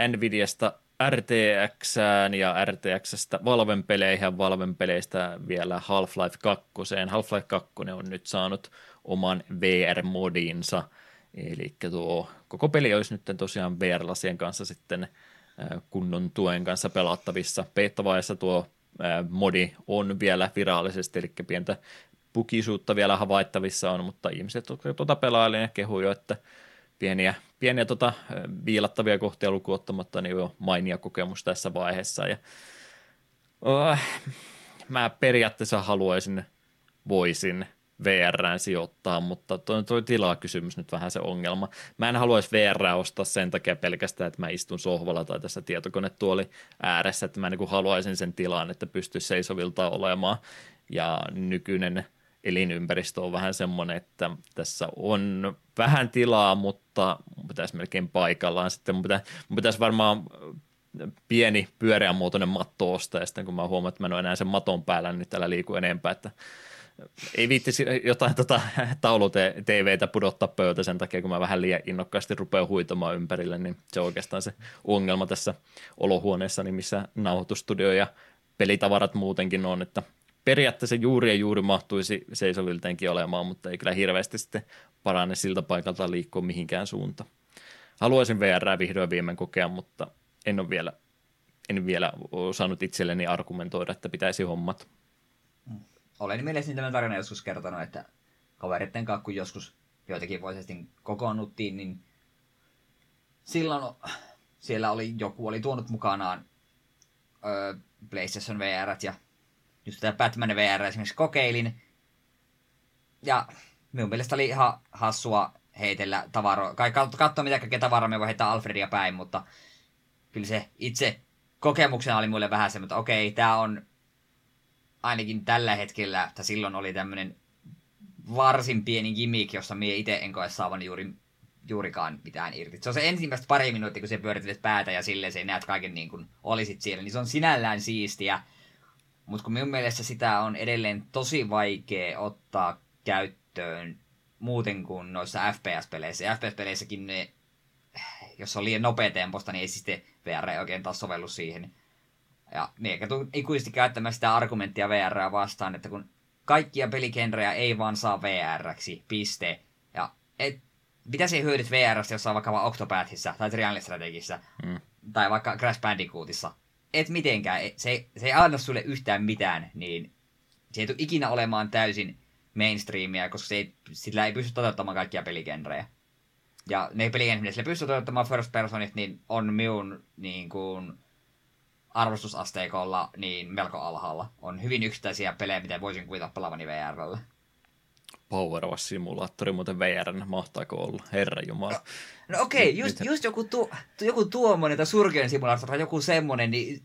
Nvidiasta RTX ja RTXstä Valven peleihin ja Valven peleistä vielä Half-Life 2. Half-Life 2 on nyt saanut oman VR-modinsa, eli tuo koko peli olisi nyt tosiaan VR-lasien kanssa sitten kunnon tuen kanssa pelattavissa. Beta-vaiheessa tuo modi on vielä virallisesti, eli pientä pukisuutta vielä havaittavissa on, mutta ihmiset, jotka tuota pelailevat, kehuivat, että pieniä pieniä tota, viilattavia kohtia lukuottamatta, niin jo mainia kokemus tässä vaiheessa. Ja, oh, mä periaatteessa haluaisin, voisin VRään sijoittaa, mutta tuo, tuo tilakysymys nyt vähän se ongelma. Mä en haluaisi VR ostaa sen takia pelkästään, että mä istun sohvalla tai tässä tietokonetuoli ääressä, että mä niin haluaisin sen tilan, että pystyisi seisovilta olemaan. Ja nykyinen elinympäristö on vähän semmoinen, että tässä on vähän tilaa, mutta pitäisi melkein paikallaan. Sitten mun pitäisi, pitäisi varmaan pieni pyöreänmuotoinen matto ostaa, ja sitten kun mä huomaan, että mä en ole enää sen maton päällä, niin täällä liiku enempää, että ei viitti jotain tota, taulu-TVtä pudottaa pöytä sen takia, kun mä vähän liian innokkaasti rupean huitamaan ympärille, niin se on oikeastaan se ongelma tässä olohuoneessa, niin missä nauhoitustudio ja pelitavarat muutenkin on, että periaatteessa juuri ja juuri mahtuisi seisovilteenkin olemaan, mutta ei kyllä hirveästi sitten parane siltä paikalta liikkua mihinkään suuntaan. Haluaisin VR vihdoin viimein kokea, mutta en ole vielä, en vielä osannut itselleni argumentoida, että pitäisi hommat. Olen mielestäni tämän tarinan joskus kertonut, että kaveritten kanssa, kun joskus joitakin vuosisesti kokoonnuttiin, niin silloin siellä oli joku oli tuonut mukanaan öö, PlayStation VR ja just tätä Batman VR esimerkiksi kokeilin. Ja minun mielestä oli ihan hassua heitellä tavaroa, kai katsoa mitä kaikkea tavaraa me voi heittää Alfredia päin, mutta kyllä se itse kokemuksena oli mulle vähän semmoinen, että okei, tämä on ainakin tällä hetkellä, että silloin oli tämmöinen varsin pieni gimmick, jossa mie itse en koe saavan juuri, juurikaan mitään irti. Se on se ensimmäistä pari minuuttia, kun se pyörittelet päätä ja silleen se näet kaiken niin kuin olisit siellä, niin se on sinällään siistiä. Mutta kun minun mielestä sitä on edelleen tosi vaikea ottaa käyttöön muuten kuin noissa FPS-peleissä. FPS-peleissäkin ne, jos on liian nopea temposta, niin ei sitten VR ei oikein taas sovellu siihen. Ja tuu ikuisesti käyttämään sitä argumenttia VR vastaan, että kun kaikkia pelikenrejä ei vaan saa VR-ksi, piste. Ja et, mitä se hyödyt VRstä, jos on vaikka vaan Octopathissa tai Triangle Strategissä mm. tai vaikka Crash Bandicootissa. Et mitenkään, se, se ei anna sulle yhtään mitään, niin se ei tule ikinä olemaan täysin mainstreamia, koska se ei, sillä ei pysty toteuttamaan kaikkia peligenrejä. Ja ne peligenrejä, sillä pystyy toteuttamaan first personit, niin on minun niin kuin, arvostusasteikolla niin melko alhaalla. On hyvin yksittäisiä pelejä, mitä voisin kuvitella pelaavani VRllä. Power simulaattori muuten VR, mahtaako olla? Herra Jumala. No, okei, okay, just, just joku, tu, joku tuommoinen tai surkeinen simulaattori tai joku semmonen, niin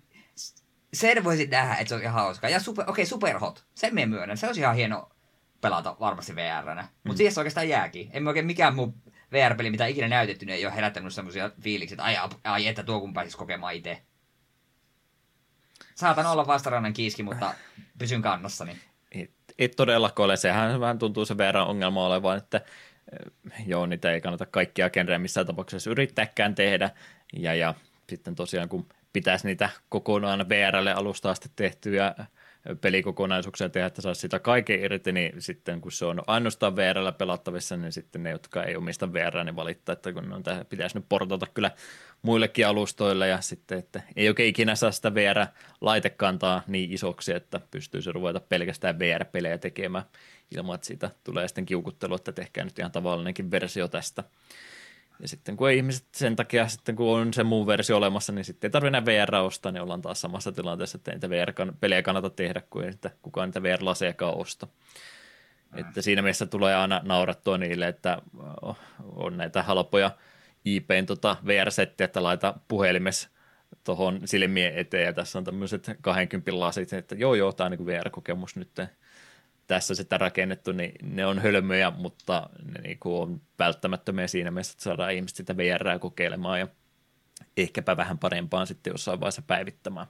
sen voisin nähdä, että se on ihan hauska. Ja super, okei, okay, Superhot, sen me myönnän. Se olisi ihan hieno pelata varmasti VR-nä. Mutta mm. siihen se oikeastaan jääkin. En oikein mikään muu VR-peli, mitä ikinä näytetty, niin ei ole herättänyt semmoisia fiiliksiä, että ai, ai että tuo kun pääsisi kokemaan itse saatan olla vastarannan kiiski, mutta pysyn kannassani. Et, et todellakaan ole. Sehän vähän tuntuu se verran ongelma olevan, että joo, niitä ei kannata kaikkia genrejä missään tapauksessa yrittääkään tehdä. Ja, ja sitten tosiaan kun pitäisi niitä kokonaan VRlle alusta asti tehtyjä pelikokonaisuuksia tehdä, että saisi sitä kaiken irti, niin sitten kun se on ainoastaan VRllä pelattavissa, niin sitten ne, jotka ei omista VR, niin valittaa, että kun on tähän, pitäisi nyt portata kyllä muillekin alustoille ja sitten, että ei oikein ikinä saa sitä VR-laitekantaa niin isoksi, että pystyy se ruveta pelkästään VR-pelejä tekemään ilman, että siitä tulee sitten kiukuttelu, että tehkää nyt ihan tavallinenkin versio tästä. Ja sitten kun ei ihmiset sen takia, sitten kun on se muu versio olemassa, niin sitten ei tarvitse enää VR ostaa, niin ollaan taas samassa tilanteessa, että ei niitä VR-pelejä kannata tehdä, kuin ei että kukaan niitä VR-lasejakaan osta. Mm. Että siinä mielessä tulee aina naurattua niille, että on näitä halpoja IPn tota VR-settiä, että laita puhelimessa tuohon silmien eteen, ja tässä on tämmöiset 20 lasit, että joo joo, tämä on niin VR-kokemus nyt tässä sitä rakennettu, niin ne on hölmöjä, mutta ne niin kuin on välttämättömiä siinä mielessä, että saadaan ihmiset sitä VR kokeilemaan ja ehkäpä vähän parempaan sitten jossain vaiheessa päivittämään.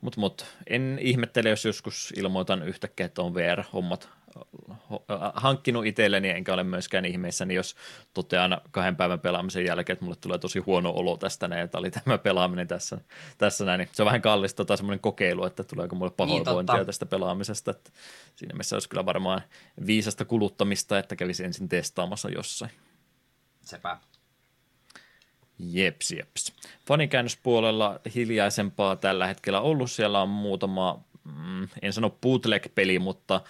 Mutta mut, en ihmettele, jos joskus ilmoitan yhtäkkiä, että on VR-hommat hankkinut itselleni, enkä ole myöskään ihmeissäni, jos totean kahden päivän pelaamisen jälkeen, että mulle tulee tosi huono olo tästä näin, että oli tämä pelaaminen tässä, tässä näin. Se on vähän kallista tota, semmoinen kokeilu, että tuleeko mulle pahoinvointia niin, tästä pelaamisesta. Että siinä mielessä olisi kyllä varmaan viisasta kuluttamista, että kävisi ensin testaamassa jossain. Sepä. Jeps, jeps. Fanikäännöspuolella hiljaisempaa tällä hetkellä ollut. Siellä on muutama, mm, en sano bootleg-peli, mutta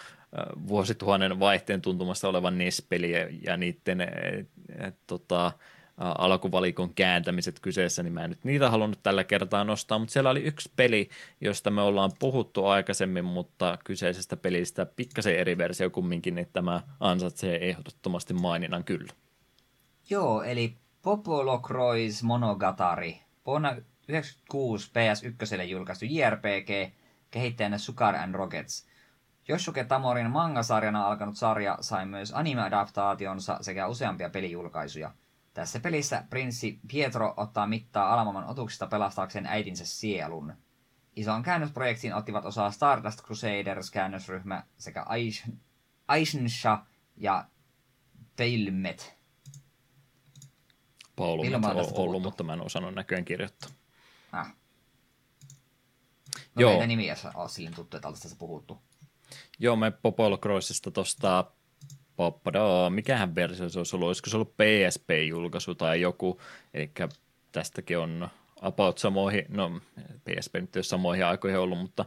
vuosituhannen vaihteen tuntumassa olevan NES-peli ja, niiden et, et, tota, alkuvalikon kääntämiset kyseessä, niin mä en nyt niitä halunnut tällä kertaa nostaa, mutta siellä oli yksi peli, josta me ollaan puhuttu aikaisemmin, mutta kyseisestä pelistä pikkasen eri versio kumminkin, niin tämä ansaitsee ehdottomasti maininnan kyllä. Joo, eli Popolo Croix Monogatari. Vuonna 1996 PS1 julkaistu JRPG, kehittäjänä Sukar and Rockets. Yosuke Tamorin mangasarjana alkanut sarja sai myös anime-adaptaationsa sekä useampia pelijulkaisuja. Tässä pelissä prinssi Pietro ottaa mittaa Alamoman otuksista pelastaakseen äitinsä sielun. Isoon käännösprojektiin ottivat osaa Stardust Crusaders käännösryhmä sekä Aishnsha ja Teilmet. Paulu on ollut, mutta mä en osannut näköjään kirjoittaa. Ah. No Joo. nimiä ole silleen tuttu, että tällaista puhuttu. Joo, me Popolo Crossista tuosta Poppadaa, mikähän versio se olisi ollut, olisiko se ollut PSP-julkaisu tai joku, eli tästäkin on about samoihin, no PSP nyt ei ole samoihin aikoihin ollut, mutta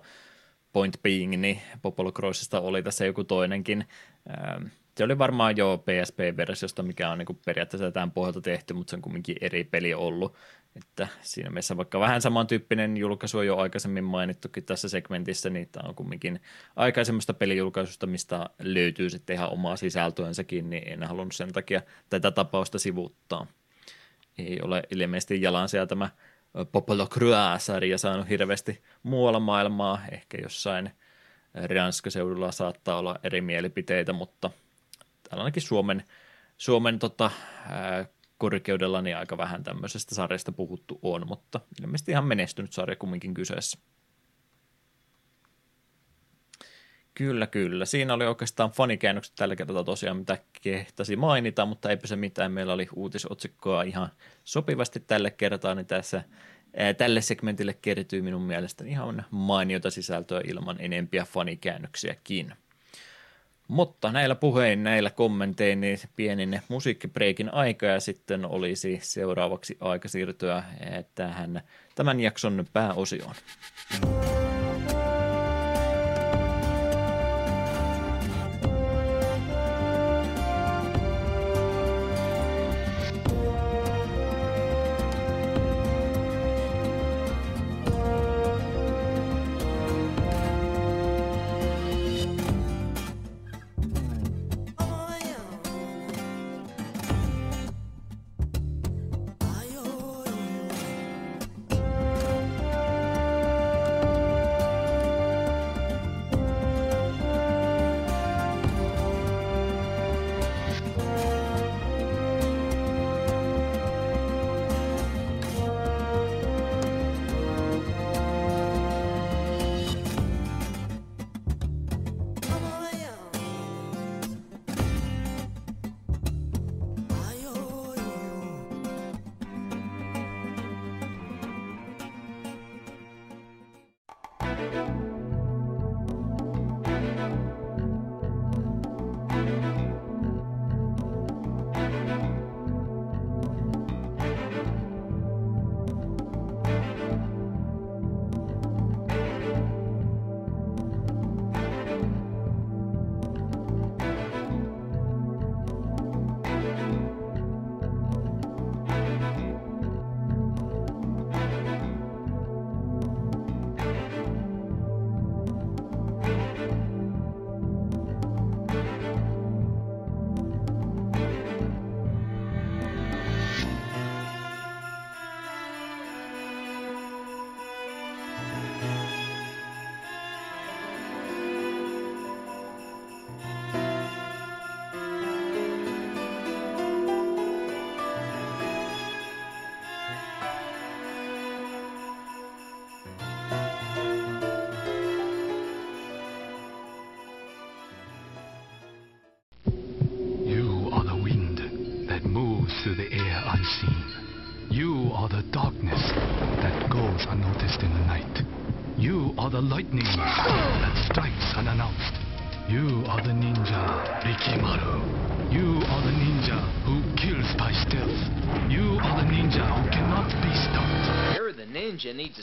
point being, niin Popolo Crossista oli tässä joku toinenkin. Ähm, se oli varmaan jo PSP-versiosta, mikä on niin periaatteessa tämän pohjalta tehty, mutta se on kumminkin eri peli ollut. Että siinä mielessä vaikka vähän samantyyppinen julkaisu on jo aikaisemmin mainittukin tässä segmentissä, niin tämä on kumminkin aikaisemmasta pelijulkaisusta, mistä löytyy sitten ihan omaa sisältöönsäkin, niin en halunnut sen takia tätä tapausta sivuuttaa. Ei ole ilmeisesti jalansia tämä Popolo Croix-sarja saanut hirveästi muualla maailmaa, ehkä jossain Ranskaseudulla saattaa olla eri mielipiteitä, mutta täällä ainakin Suomen, Suomen tota, korkeudella niin aika vähän tämmöisestä sarjasta puhuttu on, mutta ilmeisesti ihan menestynyt sarja kumminkin kyseessä. Kyllä, kyllä. Siinä oli oikeastaan fanikäännökset tällä kertaa tosiaan, mitä kehtasi mainita, mutta eipä se mitään. Meillä oli uutisotsikkoa ihan sopivasti tälle kertaa, niin tässä ää, tälle segmentille kertyy minun mielestäni ihan mainiota sisältöä ilman enempiä fanikäännöksiäkin. Mutta näillä puhein, näillä kommentein, niin pienin musiikkibreikin aika ja sitten olisi seuraavaksi aika siirtyä tähän tämän jakson pääosioon. Mm.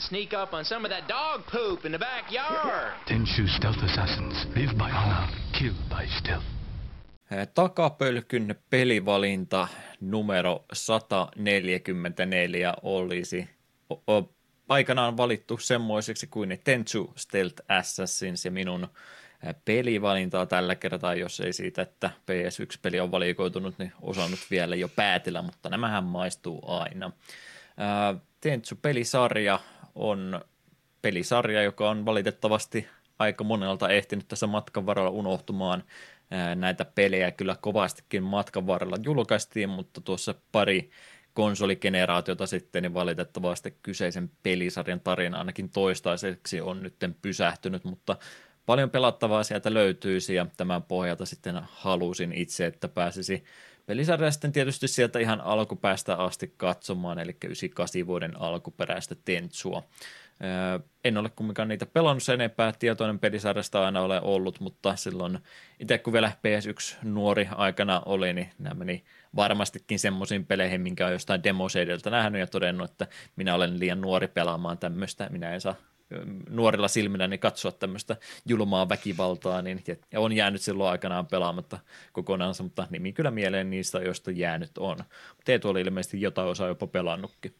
To sneak up on some of that dog poop in the backyard. Tenshu stealth assassins live by honor, kill by stealth. Takapölkyn pelivalinta numero 144 olisi aikanaan valittu semmoiseksi kuin ne Tenchu Stealth Assassins ja minun pelivalintaa tällä kertaa, jos ei siitä, että PS1-peli on valikoitunut, niin osannut vielä jo päätellä, mutta nämähän maistuu aina. Tentsu-pelisarja on pelisarja, joka on valitettavasti aika monelta ehtinyt tässä matkan varrella unohtumaan. Näitä pelejä kyllä kovastikin matkan varrella julkaistiin, mutta tuossa pari konsoligeneraatiota sitten, niin valitettavasti kyseisen pelisarjan tarina ainakin toistaiseksi on nyt pysähtynyt, mutta paljon pelattavaa sieltä löytyisi ja tämän pohjalta sitten halusin itse, että pääsisi pelisarja sitten tietysti sieltä ihan alkupäästä asti katsomaan, eli 98 vuoden alkuperäistä Tentsua. En ole kumminkaan niitä pelannut sen enempää, tietoinen pelisarjasta aina ole ollut, mutta silloin itse kun vielä PS1 nuori aikana oli, niin nämä meni varmastikin semmoisiin peleihin, minkä on jostain demoseideltä nähnyt ja todennut, että minä olen liian nuori pelaamaan tämmöistä, minä en saa nuorilla silmillä niin katsoa tämmöistä julmaa väkivaltaa, niin ja on jäänyt silloin aikanaan pelaamatta kokonaan, mutta nimi kyllä mieleen niistä, joista jäänyt on. Teetu oli ilmeisesti jotain osaa jopa pelannutkin.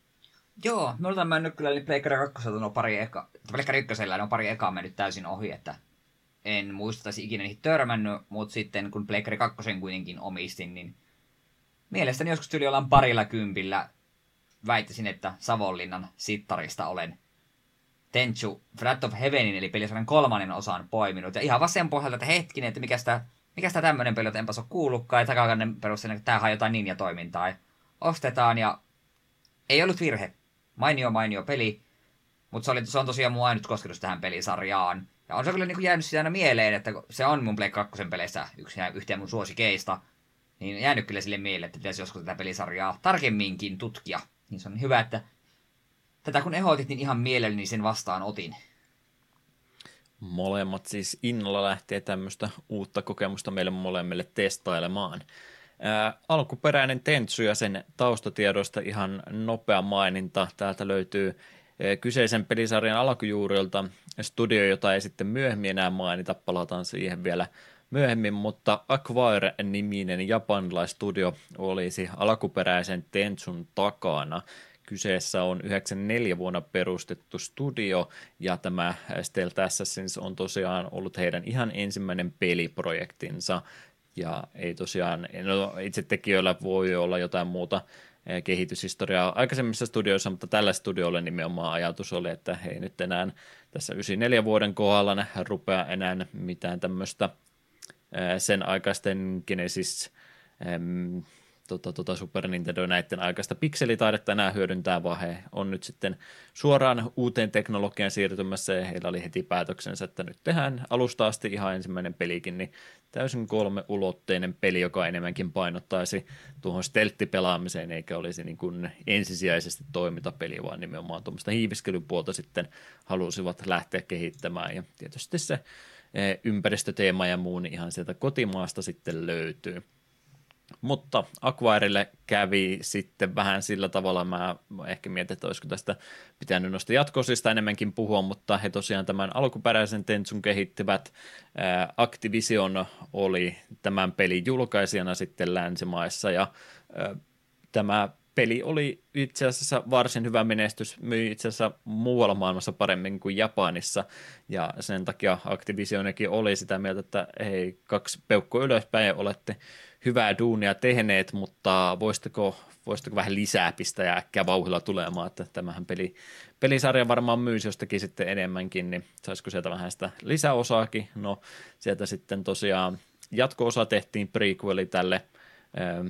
Joo, me oltaan mennyt kyllä niin Pleikkari 2 on pari eka, Pleikkari 1 on pari ekaa mennyt täysin ohi, että en muistaisi ikinä niihin törmännyt, mutta sitten kun Pleikkari 2 kuitenkin omistin, niin mielestäni joskus tyyli ollaan parilla kympillä väittäisin, että Savonlinnan sittarista olen Tenchu Wrath of Heavenin, eli pelisarjan kolmannen osan poiminut. Ja ihan vaan sen pohjalta, että hetkinen, että mikä sitä, mikä sitä tämmöinen peli, että enpäs ole kuullutkaan, ja takakannen perusteella, että tämähän on jotain ninja-toimintaa. Ja ostetaan, ja ei ollut virhe. Mainio, mainio peli, mutta se, se on tosiaan mun ainut kosketus tähän pelisarjaan. Ja on se kyllä niin jäänyt sitä aina mieleen, että se on mun Play 2 peleissä yksi yhteen mun suosikeista. Niin jäänyt kyllä sille mieleen, että pitäisi joskus tätä pelisarjaa tarkemminkin tutkia. Niin se on hyvä, että tätä kun ehdotit, niin ihan mielelläni sen vastaan otin. Molemmat siis innolla lähtee tämmöistä uutta kokemusta meille molemmille testailemaan. Ää, alkuperäinen Tentsu ja sen taustatiedoista ihan nopea maininta. Täältä löytyy kyseisen pelisarjan alkujuurilta studio, jota ei sitten myöhemmin enää mainita, palataan siihen vielä myöhemmin, mutta Acquire-niminen japanilaistudio olisi alkuperäisen Tentsun takana. Kyseessä on 94 vuonna perustettu studio, ja tämä Stealth Assassins on tosiaan ollut heidän ihan ensimmäinen peliprojektinsa, ja ei tosiaan, no itse tekijöillä voi olla jotain muuta eh, kehityshistoriaa aikaisemmissa studioissa, mutta tällä studiolla nimenomaan ajatus oli, että he ei nyt enää tässä 94 vuoden kohdalla rupea enää mitään tämmöistä eh, sen aikaisten Genesis tota, tota Super Nintendo näiden aikaista pikselitaidetta enää hyödyntää, vaan he on nyt sitten suoraan uuteen teknologiaan siirtymässä ja heillä oli heti päätöksensä, että nyt tehdään alusta asti ihan ensimmäinen pelikin, niin täysin kolme ulotteinen peli, joka enemmänkin painottaisi tuohon stelttipelaamiseen, eikä olisi niin kuin ensisijaisesti toimintapeli, vaan nimenomaan tuommoista hiiviskelypuolta sitten halusivat lähteä kehittämään ja tietysti se eh, ympäristöteema ja muu niin ihan sieltä kotimaasta sitten löytyy. Mutta Aquarelle kävi sitten vähän sillä tavalla, mä ehkä mietin, että olisiko tästä pitänyt noista jatkoisista enemmänkin puhua, mutta he tosiaan tämän alkuperäisen Tentsun kehittivät. Activision oli tämän pelin julkaisijana sitten länsimaissa ja tämä peli oli itse asiassa varsin hyvä menestys, myi itse asiassa muualla maailmassa paremmin kuin Japanissa, ja sen takia Activisionikin oli sitä mieltä, että hei, kaksi peukkua ylöspäin olette hyvää duunia tehneet, mutta voisitteko, voisitteko vähän lisää pistää ja äkkiä vauhilla tulemaan, että tämähän peli, pelisarja varmaan myisi jostakin sitten enemmänkin, niin saisiko sieltä vähän sitä lisäosaakin? No sieltä sitten tosiaan jatko-osa tehtiin prequeli tälle ähm,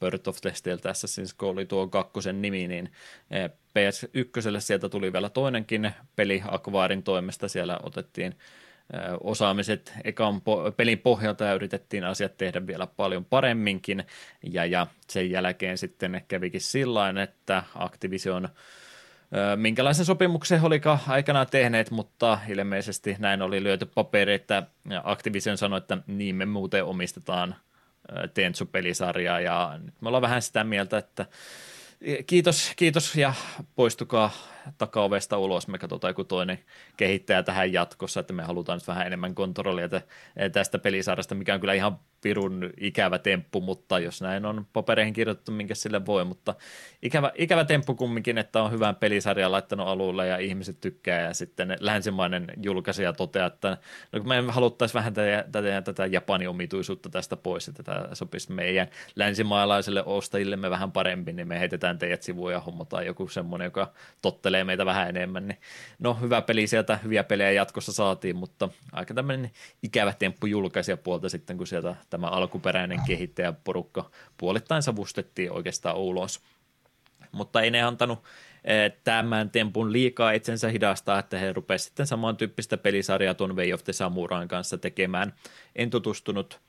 Birth of the tässä siis kun oli tuo kakkosen nimi, niin äh, PS1 sieltä tuli vielä toinenkin peli Aquarin toimesta, siellä otettiin osaamiset ekan po- pelin pohjalta ja yritettiin asiat tehdä vielä paljon paremminkin. Ja, ja sen jälkeen sitten kävikin sillä että Activision minkälaisen sopimuksen olikaan aikanaan tehneet, mutta ilmeisesti näin oli lyöty paperi, että Activision sanoi, että niin me muuten omistetaan Tentsu-pelisarjaa ja nyt me ollaan vähän sitä mieltä, että kiitos, kiitos ja poistukaa takaovesta ulos, me katsotaan joku toinen kehittäjä tähän jatkossa, että me halutaan nyt vähän enemmän kontrollia tästä pelisarjasta, mikä on kyllä ihan pirun ikävä temppu, mutta jos näin on papereihin kirjoitettu, minkä sille voi, mutta ikävä, ikävä temppu kumminkin, että on hyvän pelisarjan laittanut alulle ja ihmiset tykkää ja sitten länsimainen julkaisija toteaa, että no, me haluttaisiin vähän tätä, tätä, tätä Japanin omituisuutta tästä pois, että tämä sopisi meidän länsimaalaisille ostajillemme vähän paremmin, niin me heitetään teidät sivuun ja hommataan joku semmoinen, joka tottelee meitä vähän enemmän. Niin, no hyvä peli sieltä, hyviä pelejä jatkossa saatiin, mutta aika tämmöinen ikävä temppu julkaisija puolta sitten, kun sieltä tämä alkuperäinen kehittäjäporukka puolittain savustettiin oikeastaan ulos. Mutta ei ne antanut eh, tämän tempun liikaa itsensä hidastaa, että he rupesivat sitten samantyyppistä pelisarjaa tuon Way of the Samurain kanssa tekemään. En tutustunut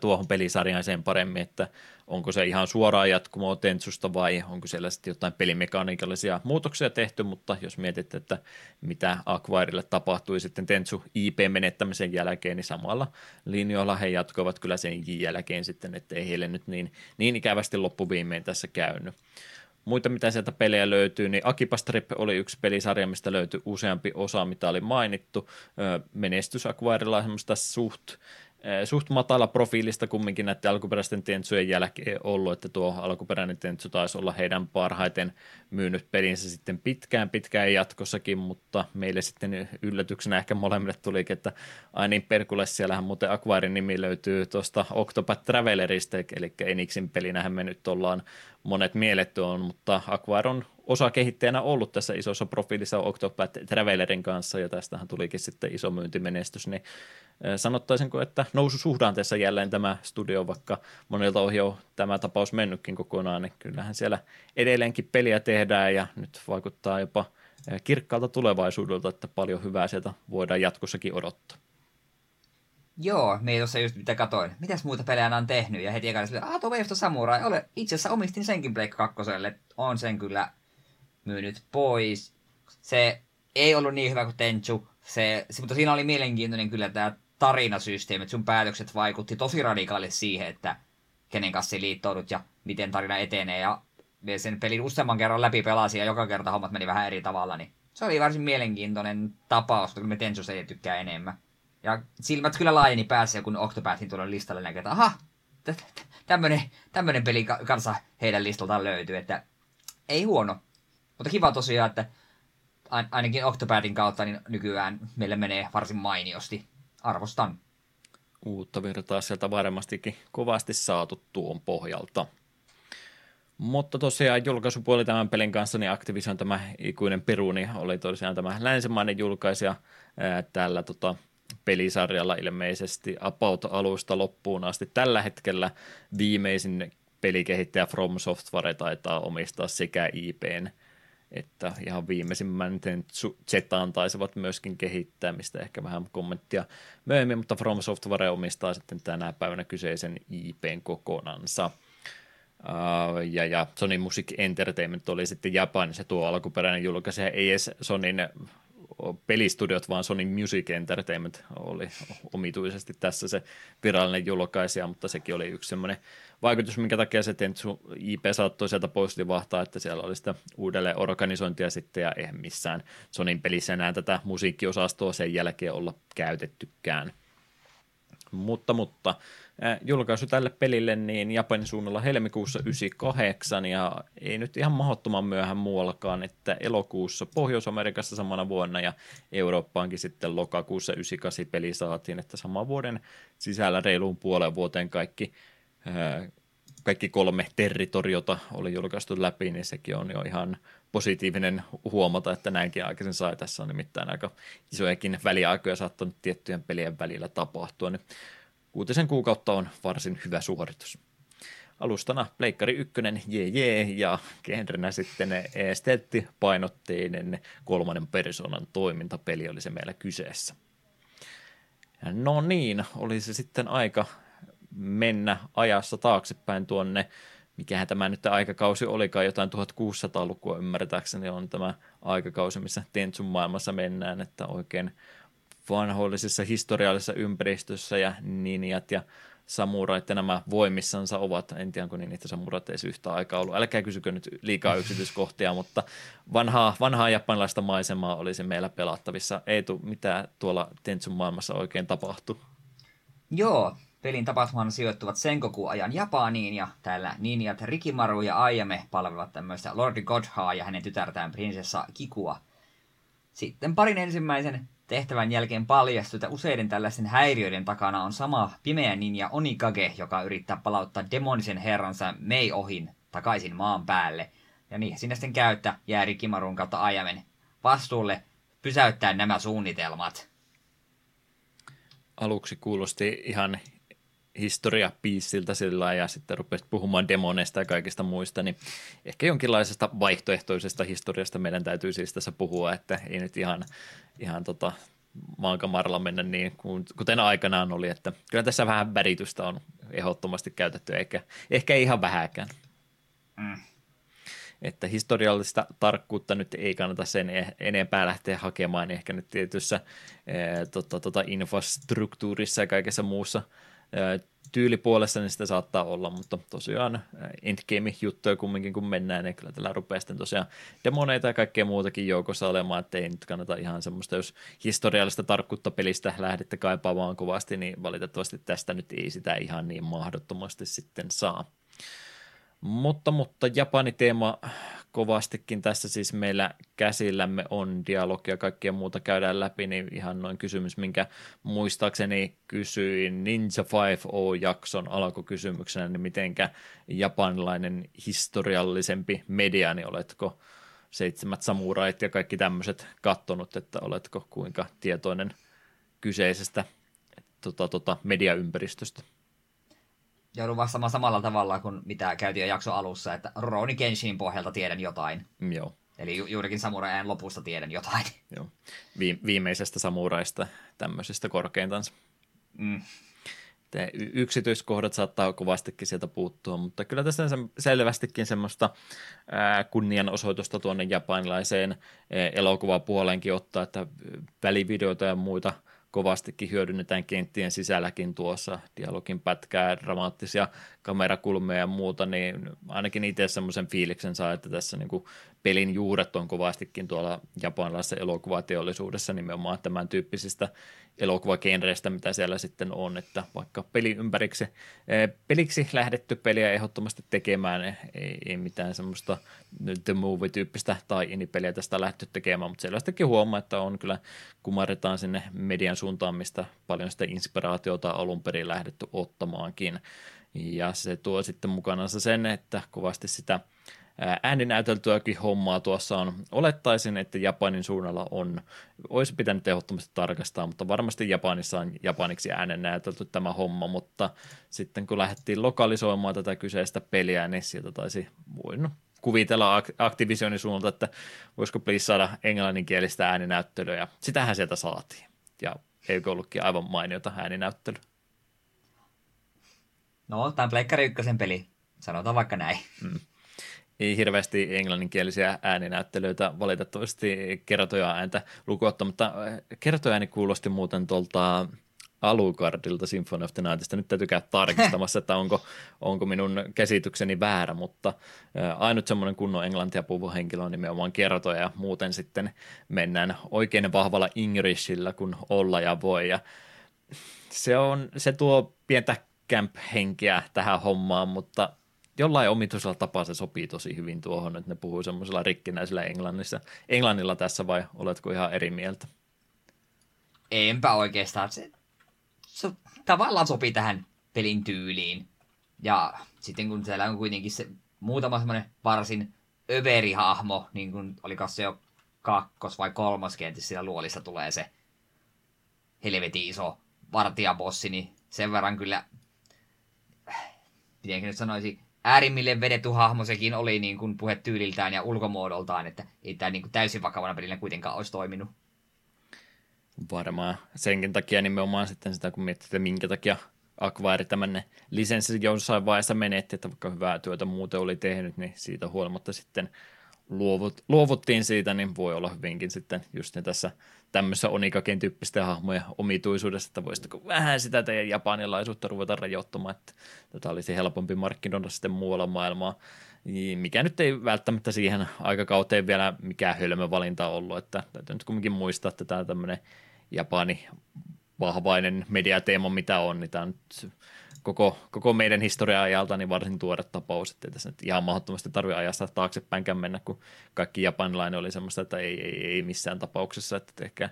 tuohon pelisarjaan sen paremmin, että onko se ihan suoraan jatkumoa Tentsusta vai onko siellä sitten jotain pelimekaniikallisia muutoksia tehty, mutta jos mietit, että mitä Aquairille tapahtui sitten Tentsu IP-menettämisen jälkeen, niin samalla linjoilla he jatkoivat kyllä sen jälkeen sitten, että ei heille nyt niin, niin ikävästi loppuviimein tässä käynyt. Muita, mitä sieltä pelejä löytyy, niin Akipa Strip oli yksi pelisarja, mistä löytyi useampi osa, mitä oli mainittu. Menestys Aquarilla on semmoista suht suht matala profiilista kumminkin näiden alkuperäisten tentsujen jälkeen ollut, että tuo alkuperäinen tentsu taisi olla heidän parhaiten myynyt pelinsä sitten pitkään, pitkään jatkossakin, mutta meille sitten yllätyksenä ehkä molemmille tuli, että ai niin perkulle, siellähän muuten Aquarin nimi löytyy tuosta Octopath Travelerista, eli Enixin pelinähän me nyt ollaan monet mielletty on, mutta Aquar on osa kehittäjänä ollut tässä isossa profiilissa Octopath Travelerin kanssa, ja tästähän tulikin sitten iso myyntimenestys, niin sanottaisinko, että nousu suhdanteessa jälleen tämä studio, vaikka monilta ohi on tämä tapaus mennytkin kokonaan, niin kyllähän siellä edelleenkin peliä tehdään, ja nyt vaikuttaa jopa kirkkaalta tulevaisuudelta, että paljon hyvää sieltä voidaan jatkossakin odottaa. Joo, me tuossa just mitä katoin. Mitäs muuta pelejä on tehnyt? Ja heti ekana että ah, tuo Wave Samurai. Ole, itse asiassa omistin senkin Blake 2. On sen kyllä myynyt pois. Se ei ollut niin hyvä kuin Tenchu. Se, se, mutta siinä oli mielenkiintoinen kyllä tämä tarinasysteemi, että sun päätökset vaikutti tosi radikaalisti siihen, että kenen kanssa liittoudut ja miten tarina etenee. Ja sen pelin useamman kerran läpi pelasin ja joka kerta hommat meni vähän eri tavalla, niin se oli varsin mielenkiintoinen tapaus, kun me Tenchu ei tykkää enemmän. Ja silmät kyllä laajeni päässä, kun Octopathin tulee listalle näkee, että aha, tämmönen, tämmönen peli kanssa heidän listaltaan löytyy, että ei huono. Mutta kiva tosiaan, että ainakin Octopathin kautta niin nykyään meille menee varsin mainiosti. Arvostan. Uutta virtaa sieltä varmastikin kovasti saatu tuon pohjalta. Mutta tosiaan julkaisupuoli tämän pelin kanssa, niin Activision tämä ikuinen peruni oli tosiaan tämä länsimainen julkaisija ää, tällä tota, pelisarjalla ilmeisesti About-alusta loppuun asti. Tällä hetkellä viimeisin pelikehittäjä From Software taitaa omistaa sekä IPn että ihan viimeisimmän Zetaan taisivat myöskin kehittää, mistä ehkä vähän kommenttia myöhemmin, mutta From Software omistaa sitten tänä päivänä kyseisen IPn kokonansa. Uh, ja, ja Sony Music Entertainment oli sitten Japanissa tuo alkuperäinen julkaisija, ei edes Sonyn pelistudiot, vaan Sony Music Entertainment oli omituisesti tässä se virallinen julkaisija, mutta sekin oli yksi semmoinen vaikutus, minkä takia se Tentsu IP saattoi sieltä pois livahtaa, että siellä oli sitä uudelleen organisointia sitten ja eihän missään Sonin pelissä enää tätä musiikkiosastoa sen jälkeen olla käytettykään. Mutta, mutta julkaisu tälle pelille niin Japanin suunnalla helmikuussa 98 ja ei nyt ihan mahdottoman myöhään muuallakaan, että elokuussa Pohjois-Amerikassa samana vuonna ja Eurooppaankin sitten lokakuussa 98 peli saatiin, että saman vuoden sisällä reiluun puolen vuoteen kaikki kaikki kolme territoriota oli julkaistu läpi, niin sekin on jo ihan positiivinen huomata, että näinkin aikaisin sai. Tässä on nimittäin aika isojakin väliaikoja saattanut tiettyjen pelien välillä tapahtua. Niin kuutisen kuukautta on varsin hyvä suoritus. Alustana Pleikkari 1, jee ja genrenä sitten painotteinen kolmannen persoonan toimintapeli oli se meillä kyseessä. No niin, oli se sitten aika mennä ajassa taaksepäin tuonne, mikähän tämä nyt aikakausi olikaan, jotain 1600-lukua ymmärtääkseni on tämä aikakausi, missä Tentsun maailmassa mennään, että oikein vanhoillisessa historiallisessa ympäristössä ja ninjat ja samurait ja nämä voimissansa ovat. En tiedä, niin, että samurait ei yhtä aikaa ollut. Älkää kysykö nyt liikaa yksityiskohtia, mutta vanhaa, vanhaa japanilaista maisemaa olisi meillä pelattavissa. Ei tule mitään tuolla Tentsun maailmassa oikein tapahtu. Joo, pelin tapahtuman sijoittuvat Sengoku-ajan Japaniin ja täällä Ninjat Rikimaru ja Ayame palvelevat tämmöistä Lordi Godhaa ja hänen tytärtään prinsessa Kikua. Sitten parin ensimmäisen tehtävän jälkeen paljastui, että useiden tällaisten häiriöiden takana on sama pimeä ninja Onikage, joka yrittää palauttaa demonisen herransa Mei Ohin takaisin maan päälle. Ja niin sinne sitten käyttä jää Rikimarun kautta Ayamen vastuulle pysäyttää nämä suunnitelmat. Aluksi kuulosti ihan historiapiissiltä sillä ja sitten rupesit puhumaan demoneista ja kaikista muista, niin ehkä jonkinlaisesta vaihtoehtoisesta historiasta meidän täytyy siis tässä puhua, että ei nyt ihan, ihan tota, maankamaralla mennä niin, kuten aikanaan oli, että kyllä tässä vähän väritystä on ehdottomasti käytetty, eikä ehkä ei ihan vähäkään. Mm. Että historiallista tarkkuutta nyt ei kannata sen e- enempää lähteä hakemaan, ehkä nyt tietyssä e, tota, tota, infrastruktuurissa ja kaikessa muussa tyylipuolessa niin sitä saattaa olla, mutta tosiaan endgame-juttuja kumminkin kun mennään, niin kyllä tällä rupeaa sitten tosiaan demoneita ja kaikkea muutakin joukossa olemaan, että ei nyt kannata ihan semmoista, jos historiallista tarkkuutta pelistä lähdette kaipaamaan kovasti, niin valitettavasti tästä nyt ei sitä ihan niin mahdottomasti sitten saa. Mutta, mutta Japani teema kovastikin tässä siis meillä käsillämme on dialogia ja kaikkea muuta käydään läpi, niin ihan noin kysymys, minkä muistaakseni kysyin Ninja 5O-jakson alkukysymyksenä, niin mitenkä japanilainen historiallisempi media, niin oletko seitsemät samurait ja kaikki tämmöiset kattonut, että oletko kuinka tietoinen kyseisestä tota, tota, mediaympäristöstä? Joudun vastaamaan samalla tavalla kuin mitä käytiin jo jakso alussa, että Roni Kenshin pohjalta tiedän jotain. Mm, joo. Eli ju- juurikin samurajan lopusta tiedän jotain. Joo. Vi- viimeisestä samuraista tämmöisestä korkeintansa. Mm. Te yksityiskohdat saattaa kovastikin sieltä puuttua, mutta kyllä tässä on selvästikin semmoista ää, kunnianosoitusta tuonne japanilaiseen elokuvapuoleenkin ottaa, että välivideoita ja muita – kovastikin hyödynnetään kenttien sisälläkin tuossa dialogin pätkää, dramaattisia kamerakulmia ja muuta, niin ainakin itse semmoisen fiiliksen saa, että tässä niin kuin pelin juuret on kovastikin tuolla japanilaisessa elokuvateollisuudessa nimenomaan tämän tyyppisistä elokuvagenreistä, mitä siellä sitten on, että vaikka peli ympäriksi, eh, peliksi lähdetty peliä ehdottomasti tekemään, ei, ei mitään semmoista The Movie-tyyppistä tai peliä tästä lähdetty tekemään, mutta selvästikin huomaa, että on kyllä kumarretaan sinne median suuntaan, mistä paljon sitä inspiraatiota alun perin lähdetty ottamaankin. Ja se tuo sitten mukanansa sen, että kovasti sitä ääninäyteltyäkin hommaa tuossa on. Olettaisin, että Japanin suunnalla on, olisi pitänyt ehdottomasti tarkastaa, mutta varmasti Japanissa on japaniksi äänen näytelty tämä homma, mutta sitten kun lähdettiin lokalisoimaan tätä kyseistä peliä, niin sieltä taisi voinut kuvitella Activisionin suunnalta, että voisiko please saada englanninkielistä ääninäyttelyä, ja sitähän sieltä saatiin. Ja eikö ollutkin aivan mainiota ääninäyttely? No, tämä on Pleikkari ykkösen peli. Sanotaan vaikka näin. Mm ei hirveästi englanninkielisiä ääninäyttelyitä valitettavasti kertoja ääntä lukuotta, mutta äh, kertoja kuulosti muuten tuolta Alucardilta Symphony of the Nightista. Nyt täytyy käydä tarkistamassa, että onko, onko minun käsitykseni väärä, mutta äh, ainut semmoinen kunnon englantia puhuva henkilö on nimenomaan kertoja ja muuten sitten mennään oikein vahvalla Englishillä, kun olla ja voi ja se, on, se tuo pientä camp-henkeä tähän hommaan, mutta jollain omituisella tapaa se sopii tosi hyvin tuohon, että ne puhuu semmoisella rikkinäisellä englannissa. englannilla tässä vai oletko ihan eri mieltä? Enpä oikeastaan. Se, se tavallaan sopii tähän pelin tyyliin. Ja sitten kun siellä on kuitenkin se muutama semmoinen varsin överihahmo, niin kuin oli se jo kakkos- vai kolmas kentissä siellä luolissa tulee se helvetin iso vartijabossi, niin sen verran kyllä, mitenkin nyt sanoisi, äärimmille vedetty hahmo sekin oli niin kuin puhetyyliltään ja ulkomuodoltaan, että ei tämä niin kuin täysin vakavana pelinä kuitenkaan olisi toiminut. Varmaan senkin takia nimenomaan sitten sitä, kun miettii, että minkä takia Aquire tämän lisenssin jossain vaiheessa menetti, että vaikka hyvää työtä muuten oli tehnyt, niin siitä huolimatta sitten luovut, luovuttiin siitä, niin voi olla hyvinkin sitten just ne tässä tämmöisessä Onikaken tyyppisten hahmojen omituisuudesta, että voisitko vähän sitä teidän japanilaisuutta ruveta rajoittamaan, että tätä olisi helpompi markkinoida sitten muualla maailmaa, mikä nyt ei välttämättä siihen aikakauteen vielä mikään hölmö valinta ollut, että täytyy nyt kumminkin muistaa, että tämä tämmöinen Japani vahvainen mediateema, mitä on, niin tämä nyt koko, koko meidän historia ajalta niin varsin tuore tapaus, että tässä nyt ihan mahdottomasti tarvitse ajasta taaksepäinkään mennä, kun kaikki japanilainen oli semmoista, että ei, ei, ei missään tapauksessa, että tehkää,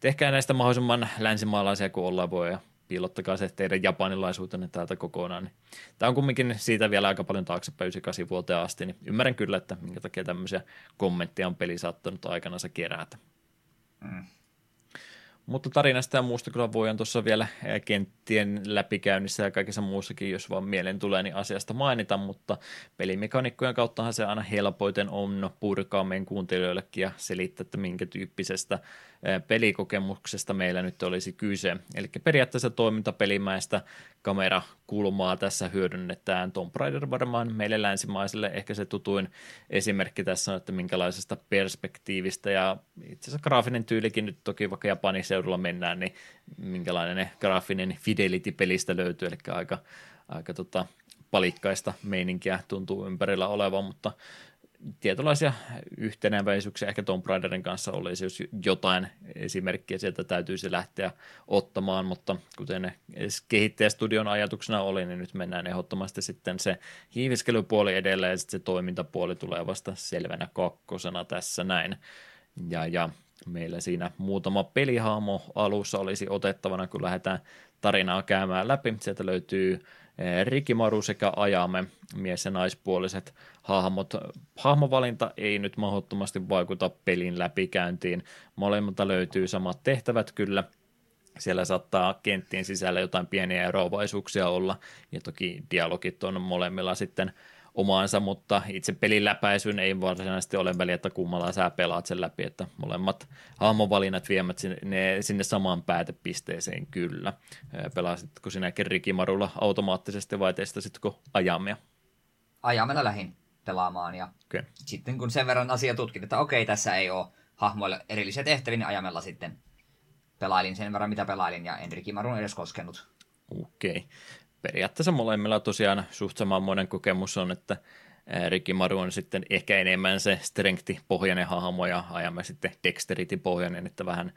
tehkää näistä mahdollisimman länsimaalaisia kuin ollaan voi ja piilottakaa se teidän japanilaisuutenne täältä kokonaan. Niin tämä on kumminkin siitä vielä aika paljon taaksepäin 98 vuoteen asti, niin ymmärrän kyllä, että minkä takia tämmöisiä kommentteja on peli saattanut aikanaan kerätä. Mm. Mutta tarinasta ja muusta kyllä voidaan tuossa vielä kenttien läpikäynnissä ja kaikessa muussakin, jos vaan mieleen tulee, niin asiasta mainita, mutta pelimekanikkojen kauttahan se aina helpoiten on purkaa meidän kuuntelijoillekin ja selittää, että minkä tyyppisestä pelikokemuksesta meillä nyt olisi kyse. Eli periaatteessa toimintapelimäistä kamerakulmaa tässä hyödynnetään. Tomb Raider varmaan meille länsimaisille ehkä se tutuin esimerkki tässä on, että minkälaisesta perspektiivistä ja itse asiassa graafinen tyylikin nyt toki vaikka Japanin seudulla mennään, niin minkälainen graafinen fidelity pelistä löytyy, eli aika, aika tota, palikkaista meininkiä tuntuu ympärillä olevan, mutta tietynlaisia yhtenäväisyyksiä ehkä Tomb Raiderin kanssa olisi, jos jotain esimerkkiä sieltä täytyisi lähteä ottamaan, mutta kuten kehittäjästudion ajatuksena oli, niin nyt mennään ehdottomasti sitten se hiiviskelypuoli edellä ja sitten se toimintapuoli tulee vasta selvänä kakkosena tässä näin. Ja, ja meillä siinä muutama pelihaamo alussa olisi otettavana, kun lähdetään tarinaa käymään läpi. Sieltä löytyy Eh, Rikimaru sekä Ajame, mies- ja naispuoliset hahmot. Hahmovalinta ei nyt mahdottomasti vaikuta pelin läpikäyntiin. Molemmilta löytyy samat tehtävät kyllä. Siellä saattaa kenttien sisällä jotain pieniä eroavaisuuksia olla, ja toki dialogit on molemmilla sitten omaansa, mutta itse pelin läpäisyn ei varsinaisesti ole väliä, että kummalla sä pelaat sen läpi, että molemmat hahmovalinnat viemät sinne, sinne samaan päätepisteeseen kyllä. Pelasitko sinäkin Rikimarulla automaattisesti vai testasitko ajamia? Ajamella lähin pelaamaan ja okay. sitten kun sen verran asia tutkin, että okei, tässä ei ole hahmoille erillisiä tehtäviä, niin ajamella sitten pelailin sen verran, mitä pelailin, ja en Rikimarun edes koskenut. Okei. Okay periaatteessa molemmilla tosiaan suht samanmoinen kokemus on, että Ricky Maru on sitten ehkä enemmän se strength-pohjainen hahmo ja ajamme sitten dexterity-pohjainen, että vähän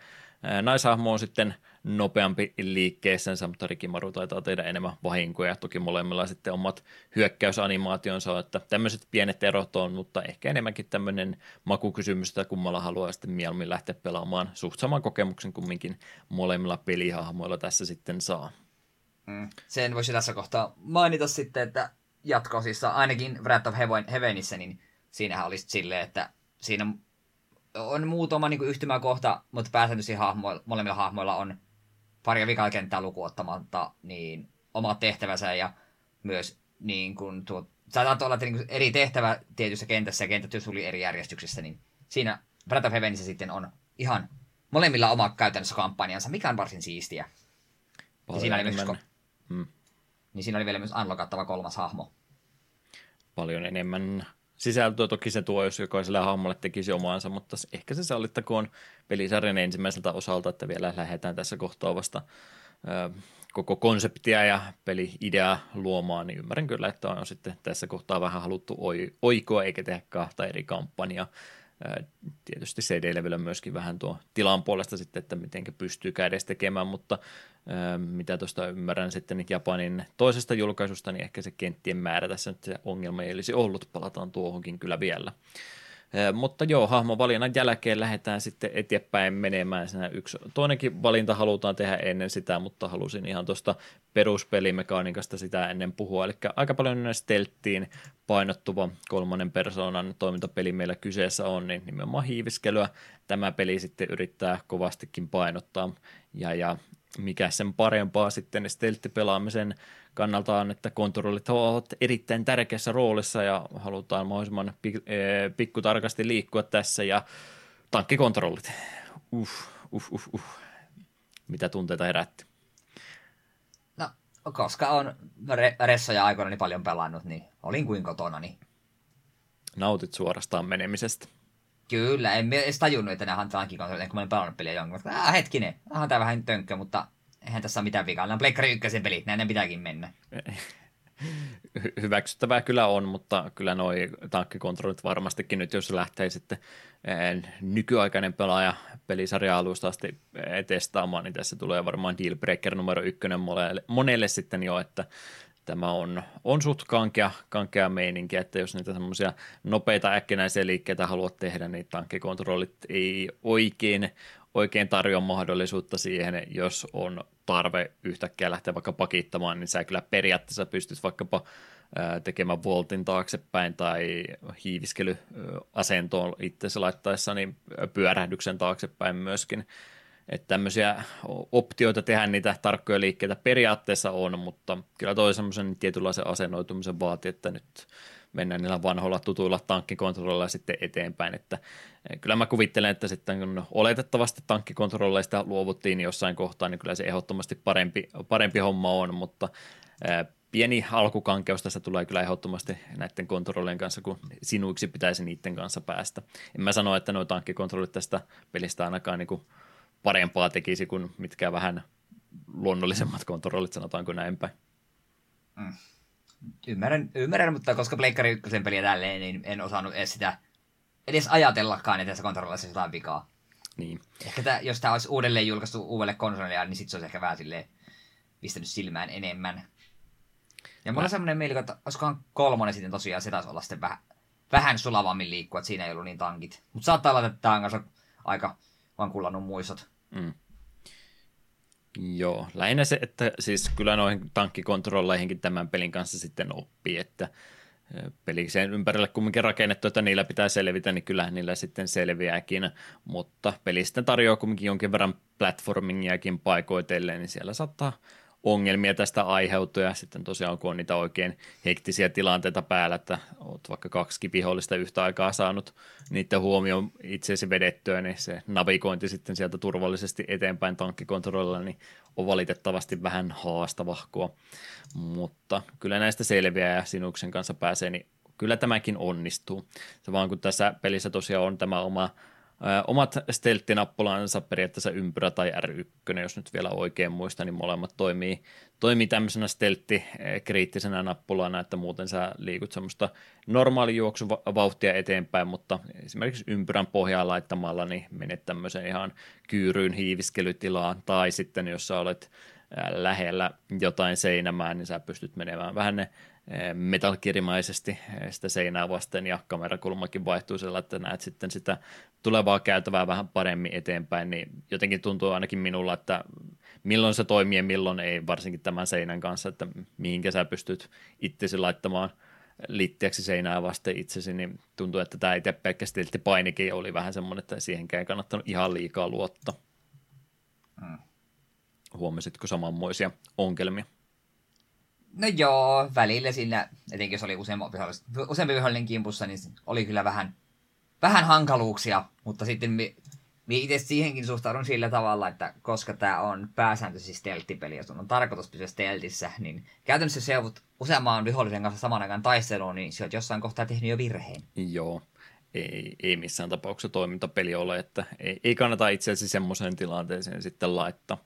naishahmo on sitten nopeampi liikkeessänsä, mutta Ricky Maru taitaa tehdä enemmän vahinkoja. Toki molemmilla sitten omat hyökkäysanimaationsa, että tämmöiset pienet erot on, mutta ehkä enemmänkin tämmöinen makukysymys, että kummalla haluaa sitten mieluummin lähteä pelaamaan suht saman kokemuksen kumminkin molemmilla pelihahmoilla tässä sitten saa. Mm. Sen voisi tässä kohtaa mainita sitten, että jatkoosissa ainakin Wrath of Heavenissä, niin siinähän olisi silleen, että siinä on muutama niin yhtymäkohta, mutta pääsääntöisesti hahmo, molemmilla hahmoilla on pari vikakenttää lukuottamatta, niin omat tehtävänsä ja myös niin kuin tuo, saattaa olla, että niin eri tehtävä tietyssä kentässä ja kentät tuli eri järjestyksessä, niin siinä Wrath of Heavenissä sitten on ihan molemmilla oma käytännössä kampanjansa, mikä on varsin siistiä. ja siinä oli myös Mm. Niin siinä oli vielä myös unlockattava kolmas hahmo. Paljon enemmän sisältöä toki se tuo, jos jokaiselle hahmolle tekisi omaansa, mutta ehkä se sallittakoon pelisarjan ensimmäiseltä osalta, että vielä lähdetään tässä kohtaa vasta ö, koko konseptia ja peli-ideaa luomaan, niin ymmärrän kyllä, että on sitten tässä kohtaa vähän haluttu oikoa eikä tehdä kahta eri kampanjaa. Tietysti CD-levyllä myöskin vähän tuo tilan puolesta sitten, että miten pystyy edes tekemään, mutta mitä tuosta ymmärrän sitten Japanin toisesta julkaisusta, niin ehkä se kenttien määrä tässä nyt se ongelma ei olisi ollut, palataan tuohonkin kyllä vielä. Mutta joo, hahmovalinnan jälkeen lähdetään sitten eteenpäin menemään. Siinä yksi toinenkin valinta halutaan tehdä ennen sitä, mutta halusin ihan tuosta peruspelimekaanikasta sitä ennen puhua. Eli aika paljon stelttiin painottuva kolmannen persoonan toimintapeli meillä kyseessä on, niin nimenomaan hiiviskelyä tämä peli sitten yrittää kovastikin painottaa. Ja, ja mikä sen parempaa sitten stelttipelaamisen kannalta on, että kontrollit ovat erittäin tärkeässä roolissa ja halutaan mahdollisimman eh, pikkutarkasti liikkua tässä ja tankkikontrollit. Uh, uh, uh, uh. Mitä tunteita herätti? Koska on re- ressoja aikoina paljon pelannut, niin olin kuin kotona. Niin... Nautit suorastaan menemisestä. Kyllä, en edes tajunnut, että nämä on tankkikonsolit, kun mä olen pelannut peliä jonkun. Ah, hetkinen, onhan tää vähän tönkkö, mutta eihän tässä ole mitään vikaa. Nämä on Pleikkari ykkösen pelit, näin ne pitääkin mennä. hyväksyttävää kyllä on, mutta kyllä noi tankkikontrollit varmastikin nyt, jos lähtee sitten eh, nykyaikainen pelaaja pelisarja alusta asti eh, testaamaan, niin tässä tulee varmaan dealbreaker numero ykkönen monelle, monelle sitten jo, että tämä on, on suht kankea, kankea meininki, että jos niitä semmoisia nopeita äkkinäisiä liikkeitä haluat tehdä, niin tankkikontrollit ei oikein, oikein tarjoa mahdollisuutta siihen, jos on tarve yhtäkkiä lähteä vaikka pakittamaan, niin sä kyllä periaatteessa pystyt vaikkapa tekemään voltin taaksepäin tai hiiviskelyasentoon itsensä laittaessa niin pyörähdyksen taaksepäin myöskin. Että tämmöisiä optioita tehdä niitä tarkkoja liikkeitä periaatteessa on, mutta kyllä toi semmoisen tietynlaisen asennoitumisen vaatii, että nyt mennään niillä vanhoilla tutuilla tankkikontrolleilla sitten eteenpäin, että eh, kyllä mä kuvittelen, että sitten kun oletettavasti tankkikontrolleista luovuttiin jossain kohtaa, niin kyllä se ehdottomasti parempi, parempi homma on, mutta eh, pieni alkukankeus tässä tulee kyllä ehdottomasti näiden kontrollien kanssa, kun sinuiksi pitäisi niiden kanssa päästä. En mä sano, että nuo tankkikontrollit tästä pelistä ainakaan niin kuin parempaa tekisi kuin mitkään vähän luonnollisemmat kontrollit, sanotaanko näin päin. Mm. Ymmärrän, ymmärrän, mutta koska Pleikkari ykkösen peliä tälleen, niin en osannut edes sitä edes ajatellakaan, että tässä kontrollissa jotain vikaa. Niin. Ehkä tää, jos tämä olisi uudelleen julkaistu uudelle konsolille, niin sitten se olisi ehkä vähän silleen pistänyt silmään enemmän. Ja mulla on semmoinen mieli, että olisikohan kolmonen sitten tosiaan, se taisi olla sitten vähän, vähän sulavammin liikkua, että siinä ei ollut niin tankit. Mutta saattaa olla, että tämä on kanssa aika vaan kullannut muistot. Mm. Joo, lähinnä se, että siis kyllä noihin tankkikontrolleihinkin tämän pelin kanssa sitten oppii, että peli sen ympärille kumminkin rakennettu, että niillä pitää selvitä, niin kyllähän niillä sitten selviääkin, mutta peli sitten tarjoaa kumminkin jonkin verran platformingiakin paikoitelleen, niin siellä saattaa ongelmia tästä aiheutuu ja sitten tosiaan kun on niitä oikein hektisiä tilanteita päällä, että olet vaikka kaksi vihollista yhtä aikaa saanut niiden huomioon itseesi vedettyä, niin se navigointi sitten sieltä turvallisesti eteenpäin tankkikontrollilla niin on valitettavasti vähän haastavahkoa, mutta kyllä näistä selviää ja sinuksen kanssa pääsee, niin kyllä tämäkin onnistuu. Se vaan kun tässä pelissä tosiaan on tämä oma omat stelttinappulansa periaatteessa ympyrä tai R1, jos nyt vielä oikein muistan, niin molemmat toimii, toimii tämmöisenä steltti kriittisenä nappulana, että muuten sä liikut semmoista normaali juoksuvauhtia eteenpäin, mutta esimerkiksi ympyrän pohjaan laittamalla niin menet tämmöiseen ihan kyyryyn hiiviskelytilaan, tai sitten jos sä olet lähellä jotain seinämää, niin sä pystyt menemään vähän ne metalkirimaisesti sitä seinää vasten ja kamerakulmakin vaihtuu sillä, että näet sitten sitä tulevaa käytävää vähän paremmin eteenpäin, niin jotenkin tuntuu ainakin minulla, että milloin se toimii ja milloin ei, varsinkin tämän seinän kanssa, että mihinkä sä pystyt itsesi laittamaan littiäksi seinää vasten itsesi, niin tuntuu, että tämä itse pelkkä painikin oli vähän semmoinen, että siihenkään ei kannattanut ihan liikaa luottaa. Hmm. Huomasitko samanmoisia ongelmia? No joo, välillä siinä, etenkin jos oli useampi useampi vihollinen kimpussa, niin oli kyllä vähän, vähän hankaluuksia, mutta sitten mi, mi itse siihenkin suhtaudun sillä tavalla, että koska tämä on pääsääntöisesti stelttipeli, jos on tarkoitus pysyä steltissä, niin käytännössä jos joudut useamman vihollisen kanssa saman aikaan taisteluun, niin sä jossain kohtaa tehnyt jo virheen. Joo, ei, ei missään tapauksessa toimintapeli ole, että ei, ei kannata itse asiassa semmoiseen tilanteeseen sitten laittaa.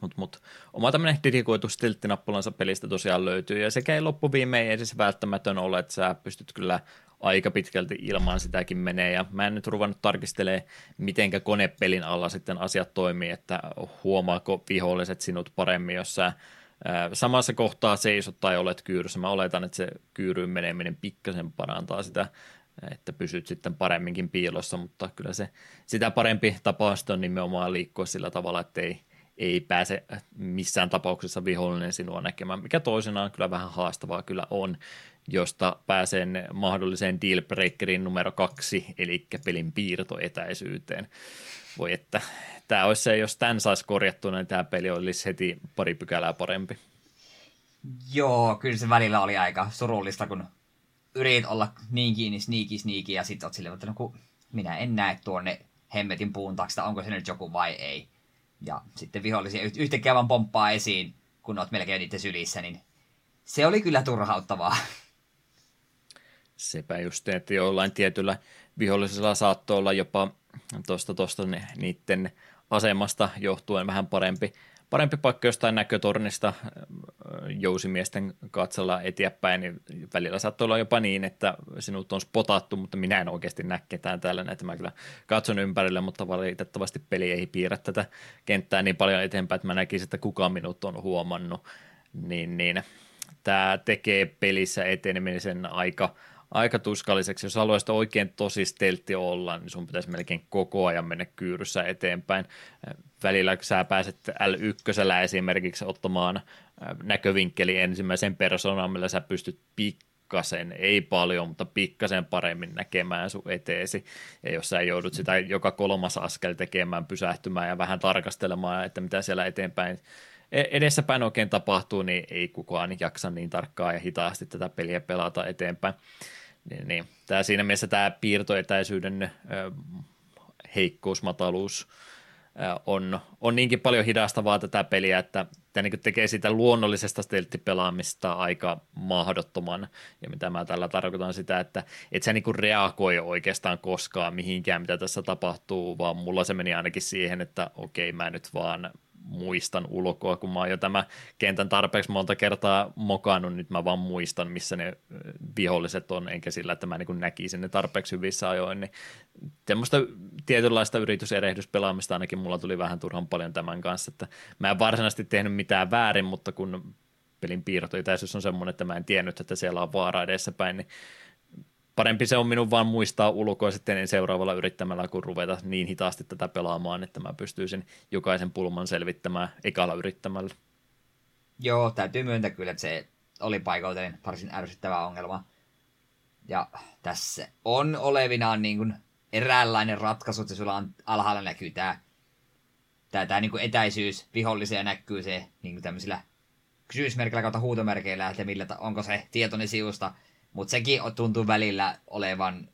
Mutta mut, oma tämmöinen dedikoitu stilttinappulansa pelistä tosiaan löytyy, ja sekä ei loppuviimein edes välttämätön ole, että sä pystyt kyllä aika pitkälti ilman sitäkin menee, ja mä en nyt ruvennut tarkistelemaan, mitenkä konepelin alla sitten asiat toimii, että huomaako viholliset sinut paremmin, jos sä samassa kohtaa seisot tai olet kyyryssä. Mä oletan, että se kyyryyn meneminen pikkasen parantaa sitä, että pysyt sitten paremminkin piilossa, mutta kyllä se sitä parempi tapa on nimenomaan liikkua sillä tavalla, että ei – ei pääse missään tapauksessa vihollinen sinua näkemään, mikä toisenaan kyllä vähän haastavaa kyllä on, josta pääsen mahdolliseen dealbreakerin numero kaksi, eli pelin piirtoetäisyyteen. Voi että tämä olisi se, jos tämän saisi korjattua, niin tämä peli olisi heti pari pykälää parempi. Joo, kyllä se välillä oli aika surullista, kun yritit olla niin kiinni, sneaky, sneaky, ja sitten oot silleen, että no kun minä en näe tuonne hemmetin puun taakse, onko se nyt joku vai ei ja sitten vihollisia yhtäkkiä vaan pomppaa esiin, kun oot melkein niiden sylissä, niin se oli kyllä turhauttavaa. Sepä just, että jollain tietyllä vihollisella saattoi olla jopa tuosta tosta niiden asemasta johtuen vähän parempi, parempi paikka jostain näkötornista jousimiesten katsella eteenpäin, niin välillä saattoi olla jopa niin, että sinut on spotattu, mutta minä en oikeasti näe ketään täällä, että mä kyllä katson ympärille, mutta valitettavasti peli ei piirrä tätä kenttää niin paljon eteenpäin, että mä näkisin, että kuka minut on huomannut, niin, niin. Tämä tekee pelissä etenemisen aika, aika tuskalliseksi. Jos haluaisit oikein tosi steltti olla, niin sun pitäisi melkein koko ajan mennä kyyryssä eteenpäin. Välillä sä pääset L1 esimerkiksi ottamaan näkövinkkeli ensimmäisen persoonan, millä sä pystyt pikkasen, ei paljon, mutta pikkasen paremmin näkemään sun eteesi. Ja jos sä joudut sitä joka kolmas askel tekemään, pysähtymään ja vähän tarkastelemaan, että mitä siellä eteenpäin E- edessäpäin oikein tapahtuu, niin ei kukaan jaksa niin tarkkaan ja hitaasti tätä peliä pelata eteenpäin. Niin, niin. Tämä siinä mielessä tämä piirtoetäisyyden ö, heikkous, mataluus on, on niinkin paljon hidastavaa tätä peliä, että tämä niin tekee sitä luonnollisesta stelttipelaamista aika mahdottoman. Ja mitä mä tällä tarkoitan sitä, että et sä niin reagoi oikeastaan koskaan mihinkään, mitä tässä tapahtuu, vaan mulla se meni ainakin siihen, että okei, mä nyt vaan muistan ulkoa, kun mä oon jo tämä kentän tarpeeksi monta kertaa mokannut, nyt mä vaan muistan, missä ne viholliset on, enkä sillä, että mä niin näkisin ne tarpeeksi hyvissä ajoin, niin semmoista tietynlaista yrityserehdyspelaamista ainakin mulla tuli vähän turhan paljon tämän kanssa, että mä en varsinaisesti tehnyt mitään väärin, mutta kun pelin piirtoitäisyys on semmoinen, että mä en tiennyt, että siellä on vaara edessäpäin, niin parempi se on minun vaan muistaa ulkoa sitten seuraavalla yrittämällä, kun ruveta niin hitaasti tätä pelaamaan, että mä pystyisin jokaisen pulman selvittämään ekalla yrittämällä. Joo, täytyy myöntää kyllä, että se oli paikoilleen varsin ärsyttävä ongelma. Ja tässä on olevinaan niin kuin eräänlainen ratkaisu, että sulla on alhaalla näkyy tämä, tämä, tämä niin kuin etäisyys viholliseen näkyy se niin kuin tämmöisillä kysymysmerkillä kautta huutomerkeillä, että millä, onko se tietoinen sivusta mutta sekin tuntuu välillä olevan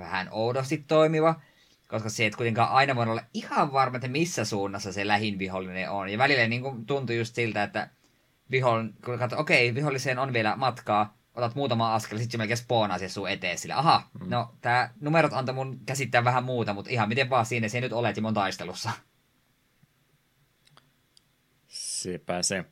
vähän oudosti toimiva, koska se et kuitenkaan aina voi olla ihan varma, että missä suunnassa se lähin vihollinen on. Ja välillä niin kuin tuntuu just siltä, että vihollinen, kun katsoo, okei, okay, viholliseen on vielä matkaa, otat muutama askel, sitten se melkein spoonaa se sun eteen sille. Aha, mm. no tää numerot antoi mun käsittää vähän muuta, mutta ihan miten vaan siinä se nyt olet mun taistelussa. Sepä se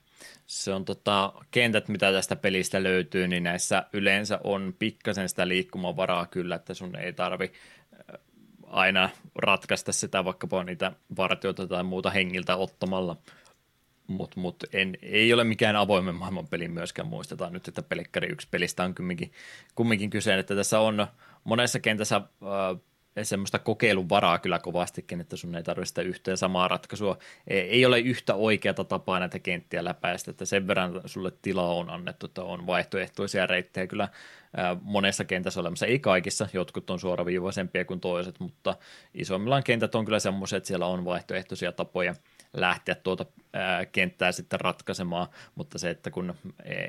se on tota, kentät, mitä tästä pelistä löytyy, niin näissä yleensä on pikkasen sitä liikkumavaraa kyllä, että sun ei tarvi äh, aina ratkaista sitä vaikkapa niitä vartioita tai muuta hengiltä ottamalla, mutta mut ei ole mikään avoimen maailman peli myöskään, muistetaan nyt, että Pelikkari yksi pelistä on kumminkin, kumminkin kyse, että tässä on monessa kentässä äh, semmoista kokeilun varaa kyllä kovastikin, että sun ei tarvitse sitä yhteen samaa ratkaisua. Ei ole yhtä oikeata tapaa näitä kenttiä läpäistä, että sen verran sulle tilaa on annettu, että on vaihtoehtoisia reittejä kyllä monessa kentässä olemassa. Ei kaikissa, jotkut on suoraviivaisempia kuin toiset, mutta isommillaan kentät on kyllä semmoisia, että siellä on vaihtoehtoisia tapoja – lähteä tuota ää, kenttää sitten ratkaisemaan, mutta se, että kun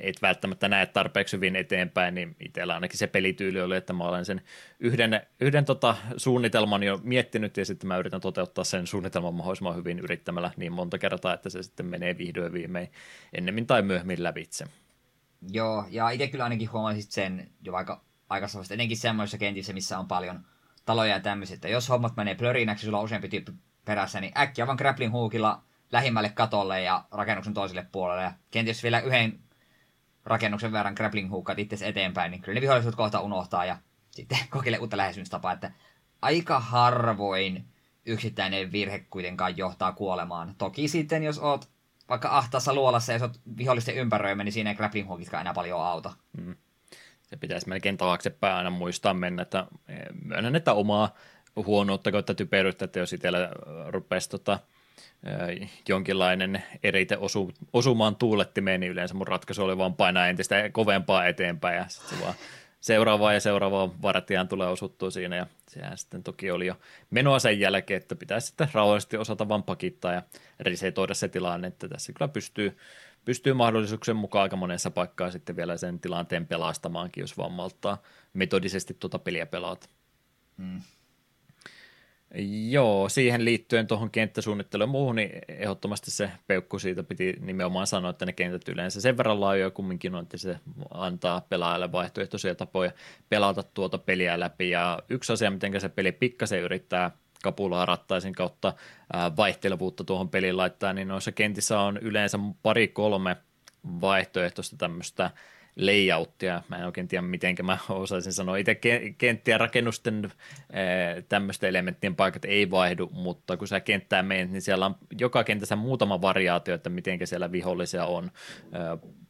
et välttämättä näe tarpeeksi hyvin eteenpäin, niin itsellä ainakin se pelityyli oli, että mä olen sen yhden, yhden tota suunnitelman jo miettinyt ja sitten mä yritän toteuttaa sen suunnitelman mahdollisimman hyvin yrittämällä niin monta kertaa, että se sitten menee vihdoin viimein ennemmin tai myöhemmin lävitse. Joo, ja itse kyllä ainakin huomasin sen jo aika aikaisemmasta, etenkin semmoisissa kentissä, missä on paljon taloja ja tämmöisiä, että jos hommat menee plörinäksi, sulla on useampi tyyppi perässä, niin äkkiä vaan grappling hookilla lähimmälle katolle ja rakennuksen toiselle puolelle. Ja kenties vielä yhden rakennuksen verran grappling hookat itse eteenpäin, niin kyllä ne vihollisuudet kohta unohtaa ja sitten kokeile uutta lähestymistapaa, että aika harvoin yksittäinen virhe kuitenkaan johtaa kuolemaan. Toki sitten, jos oot vaikka ahtaassa luolassa ja jos oot vihollisten ympäröimä, niin siinä ei grappling hookitkaan enää paljon auta. Mm. Se pitäisi melkein taaksepäin aina muistaa mennä, että eh, myönnän, että omaa huonoutta kautta typeryyttä, että jos itsellä rupesi tota, jonkinlainen erite osu, osumaan tuulettimeen, niin yleensä mun ratkaisu oli vaan painaa entistä kovempaa eteenpäin ja sitten vaan seuraavaa ja seuraavaa vartijaan tulee osuttua siinä ja sehän sitten toki oli jo menoa sen jälkeen, että pitäisi sitten rauhallisesti osata vaan pakittaa ja resetoida se tilanne, että tässä kyllä pystyy, pystyy mahdollisuuksien mukaan aika monessa paikkaa sitten vielä sen tilanteen pelastamaankin, jos vaan metodisesti tuota peliä pelaata. Mm. Joo, siihen liittyen tuohon kenttäsuunnitteluun muuhun, niin ehdottomasti se peukku siitä piti nimenomaan sanoa, että ne kentät yleensä sen verran laajoja kumminkin on, että se antaa pelaajalle vaihtoehtoisia tapoja pelata tuota peliä läpi. Ja yksi asia, miten se peli pikkasen yrittää kapulaa rattaisin kautta vaihtelevuutta tuohon peliin laittaa, niin noissa kentissä on yleensä pari-kolme vaihtoehtoista tämmöistä layouttia. Mä en oikein tiedä, miten mä osaisin sanoa. Itse kenttien rakennusten tämmöisten elementtien paikat ei vaihdu, mutta kun sä kenttään menet, niin siellä on joka kentässä muutama variaatio, että miten siellä vihollisia on.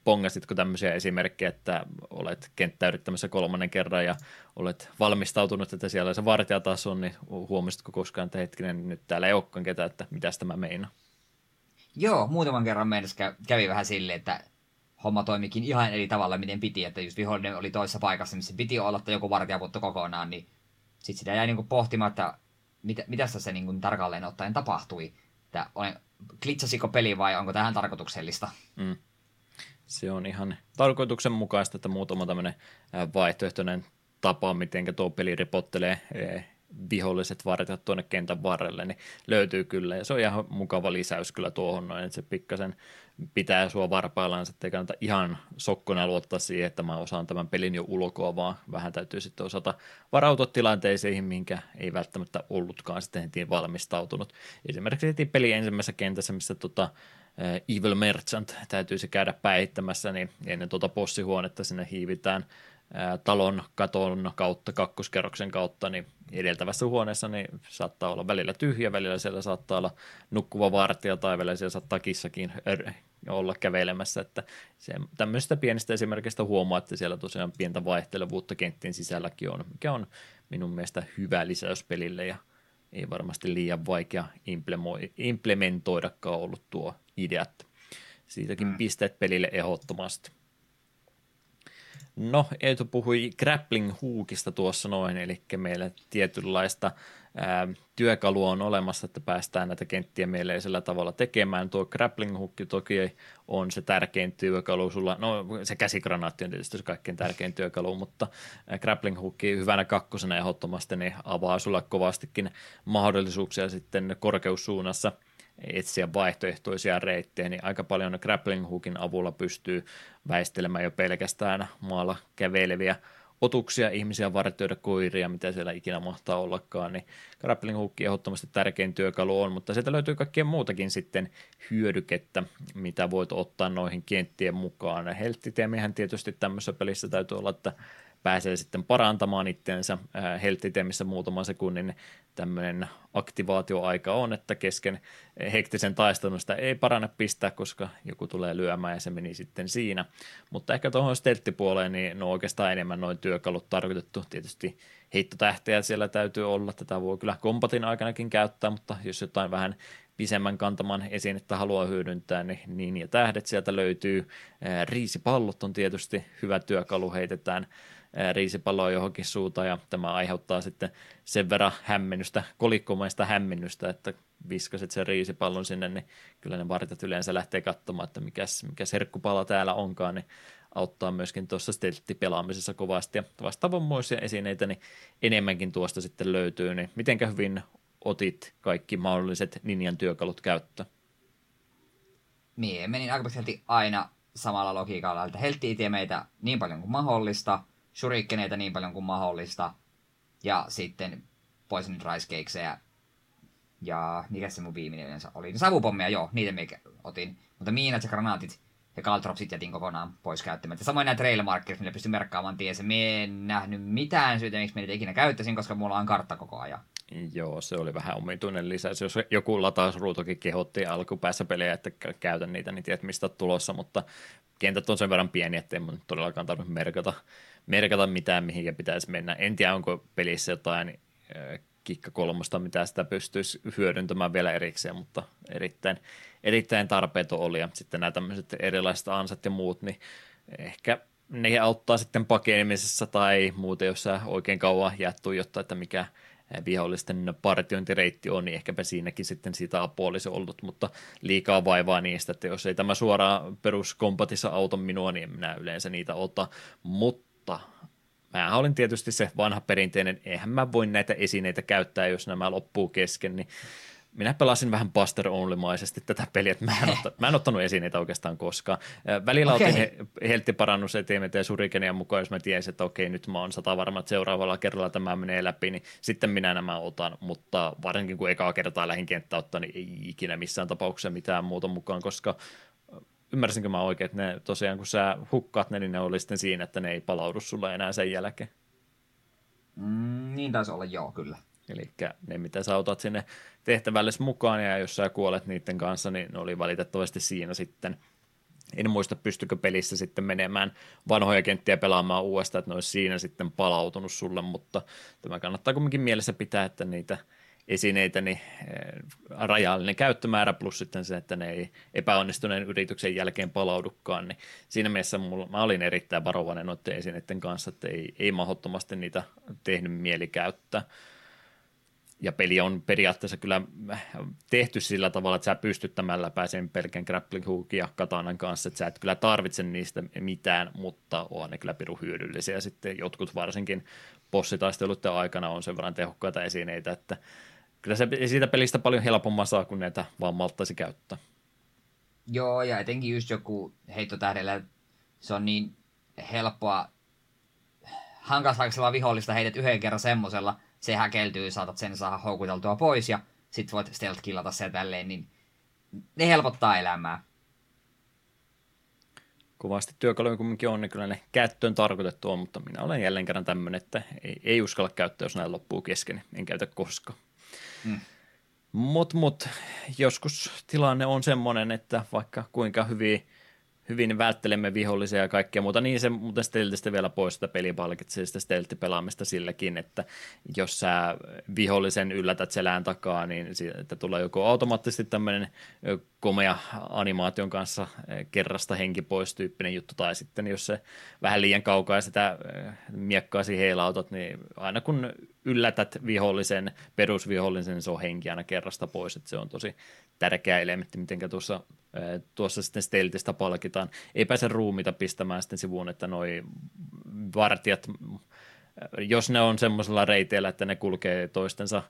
Pongasitko tämmöisiä esimerkkejä, että olet kenttä yrittämässä kolmannen kerran ja olet valmistautunut, että siellä se vartija taas on, niin huomasitko koskaan, että hetkinen, nyt täällä ei olekaan ketään, että mitä tämä meinaa? Joo, muutaman kerran mennessä kävi vähän silleen, että homma toimikin ihan eri tavalla, miten piti, että just vihollinen oli toisessa paikassa, missä piti olla, että joku vartija kokonaan, niin sitten sitä jäi niinku pohtimaan, että mitä, mitä se niinku tarkalleen ottaen tapahtui, että olen, klitsasiko peli vai onko tähän tarkoituksellista? Mm. Se on ihan tarkoituksenmukaista, että muutama tämmöinen vaihtoehtoinen tapa, miten tuo peli ripottelee viholliset vartijat tuonne kentän varrelle, niin löytyy kyllä. Ja se on ihan mukava lisäys kyllä tuohon noin, että se pikkasen pitää sua varpaillaan, että ei kannata ihan sokkona luottaa siihen, että mä osaan tämän pelin jo ulkoa, vaan vähän täytyy sitten osata varautua tilanteisiin, minkä ei välttämättä ollutkaan sitten heti valmistautunut. Esimerkiksi heti peli ensimmäisessä kentässä, missä tota, Evil Merchant täytyisi käydä päihittämässä, niin ennen tuota bossihuonetta sinne hiivitään talon katon kautta, kakkoskerroksen kautta, niin edeltävässä huoneessa niin saattaa olla välillä tyhjä, välillä siellä saattaa olla nukkuva vartija tai välillä siellä saattaa kissakin olla kävelemässä, että se, tämmöistä pienistä esimerkistä huomaa, että siellä tosiaan pientä vaihtelevuutta kenttien sisälläkin on, mikä on minun mielestä hyvä lisäys pelille ja ei varmasti liian vaikea implementoidakaan ollut tuo idea. Siitäkin mm. pisteet pelille ehdottomasti. No, Eetu puhui grappling hookista tuossa noin, eli meillä tietynlaista ää, työkalua on olemassa, että päästään näitä kenttiä mieleisellä tavalla tekemään. Tuo grappling hook toki on se tärkein työkalu sulla, no se käsikranaatti on tietysti se kaikkein tärkein työkalu, mutta grappling hook hyvänä kakkosena ehdottomasti niin avaa sulla kovastikin mahdollisuuksia sitten korkeussuunnassa – etsiä vaihtoehtoisia reittejä, niin aika paljon grappling hookin avulla pystyy väistelemään jo pelkästään maalla käveleviä otuksia, ihmisiä, vartioida koiria, mitä siellä ikinä mahtaa ollakaan, niin grappling hook ehdottomasti tärkein työkalu on, mutta sieltä löytyy kaikkea muutakin sitten hyödykettä, mitä voit ottaa noihin kenttien mukaan. Helttiteemihän tietysti tämmöisessä pelissä täytyy olla, että pääsee sitten parantamaan itseensä helttiteemissä muutaman sekunnin tämmöinen aktivaatioaika on, että kesken hektisen taistelun sitä ei parane pistää, koska joku tulee lyömään ja se meni sitten siinä. Mutta ehkä tuohon stelttipuoleen, niin no oikeastaan enemmän noin työkalut tarkoitettu. Tietysti heittotähteä siellä täytyy olla, tätä voi kyllä kompatin aikanakin käyttää, mutta jos jotain vähän pisemmän kantaman että haluaa hyödyntää, niin, niin ja tähdet sieltä löytyy. Riisipallot on tietysti hyvä työkalu, heitetään riisipalloa johonkin suuta ja tämä aiheuttaa sitten sen verran hämmennystä, kolikkomaista hämmennystä, että viskasit sen riisipallon sinne, niin kyllä ne vartijat yleensä lähtee katsomaan, että mikä, mikä serkkupala täällä onkaan, niin auttaa myöskin tuossa stelttipelaamisessa kovasti ja vastaavanmoisia esineitä, niin enemmänkin tuosta sitten löytyy, niin mitenkä hyvin otit kaikki mahdolliset ninjan työkalut käyttöön? Mie menin aika aina samalla logiikalla, että heltti meitä niin paljon kuin mahdollista – shurikeneita niin paljon kuin mahdollista. Ja sitten Poison Rice Cakesejä. Ja mikä se mun viimeinen yleensä oli? No, savupommeja, joo, niitä me otin. Mutta miinat ja granaatit ja Caltropsit jätin kokonaan pois käyttämättä. Samoin nämä trail markers, millä pystyn merkkaamaan tiesä. Mie en nähnyt mitään syytä, miksi niitä ikinä käyttäisin, koska mulla on kartta koko ajan. Joo, se oli vähän omituinen lisäys. Jos joku latausruutukin kehotti alkupäässä pelejä, että käytän niitä, niin tiedät mistä tulossa, mutta kentät on sen verran pieni, ettei mun todellakaan tarvitse merkata merkata mitään, mihinkä pitäisi mennä. En tiedä, onko pelissä jotain kikka kolmosta, mitä sitä pystyisi hyödyntämään vielä erikseen, mutta erittäin, erittäin tarpeeton oli. Ja sitten nämä tämmöiset erilaiset ansat ja muut, niin ehkä ne auttaa sitten pakenemisessa tai muuten, jos sä oikein kauan jättuu jotta, että mikä vihollisten partiointireitti on, niin ehkäpä siinäkin sitten siitä apua olisi ollut, mutta liikaa vaivaa niistä, että jos ei tämä suoraan peruskompatissa auta minua, niin minä yleensä niitä ota, mutta mutta mä olin tietysti se vanha perinteinen, eihän mä voi näitä esineitä käyttää, jos nämä loppuu kesken, niin minä pelasin vähän Buster Only-maisesti tätä peliä, että mä en, ottanut, mä en ottanut esineitä oikeastaan koskaan. Välillä okay. otin he, helttiparannus eteen ja surikenia mukaan, jos mä tiesin, että okei, nyt mä oon sata varma, että seuraavalla kerralla tämä menee läpi, niin sitten minä nämä otan, mutta varsinkin kun ekaa kertaa lähin kenttä ottaa, niin ei ikinä missään tapauksessa mitään muuta mukaan, koska ymmärsinkö mä oikein, että ne tosiaan kun sä hukkaat ne, niin ne oli sitten siinä, että ne ei palaudu sulle enää sen jälkeen. Mm, niin taisi olla, joo, kyllä. Eli ne, mitä sä otat sinne tehtävälle mukaan, ja jos sä kuolet niiden kanssa, niin ne oli valitettavasti siinä sitten. En muista, pystykö pelissä sitten menemään vanhoja kenttiä pelaamaan uudestaan, että ne olisi siinä sitten palautunut sulle, mutta tämä kannattaa kuitenkin mielessä pitää, että niitä esineitä, niin eh, rajallinen käyttömäärä plus sitten se, että ne ei epäonnistuneen yrityksen jälkeen palaudukaan, niin siinä mielessä mulla, mä olin erittäin varovainen noiden esineiden kanssa, että ei, ei mahdottomasti niitä tehnyt mieli käyttää ja peli on periaatteessa kyllä tehty sillä tavalla, että sä pystyttämällä pääsen pelkän grappling hookin ja katanan kanssa, että sä et kyllä tarvitse niistä mitään, mutta on ne kyllä pirun hyödyllisiä. Sitten jotkut varsinkin bossitaisteluiden aikana on sen verran tehokkaita esineitä, että kyllä se siitä pelistä paljon helpomman saa, kun näitä vaan malttaisi käyttää. Joo, ja etenkin just joku heittotähdellä, se on niin helppoa hankasaaksella vihollista heidät yhden kerran semmosella, se häkeltyy, saatat sen saada houkuteltua pois ja sit voit stealth killata se tälleen, niin ne helpottaa elämää. Kovasti työkaluja kumminkin on, niin kyllä ne käyttöön tarkoitettu on, mutta minä olen jälleen kerran tämmöinen, että ei, ei uskalla käyttää, jos näin loppuu kesken, niin en käytä koskaan. Mm. Mutta mut, joskus tilanne on semmoinen, että vaikka kuinka hyvin hyvin välttelemme vihollisia ja kaikkea muuta, niin se muuten steltistä vielä pois sitä pelipalkitsee sitä stelttipelaamista silläkin, että jos sä vihollisen yllätät selään takaa, niin siitä tulee joku automaattisesti tämmöinen komea animaation kanssa kerrasta henki pois tyyppinen juttu, tai sitten jos se vähän liian kaukaa sitä miekkaasi heilautat, niin aina kun yllätät vihollisen, perusvihollisen, se on henki aina kerrasta pois, että se on tosi tärkeä elementti, miten tuossa, tuossa sitten steltistä palkitaan. Ei pääse ruumita pistämään sitten sivuun, että noi vartijat, jos ne on semmoisella reiteillä, että ne kulkee toistensa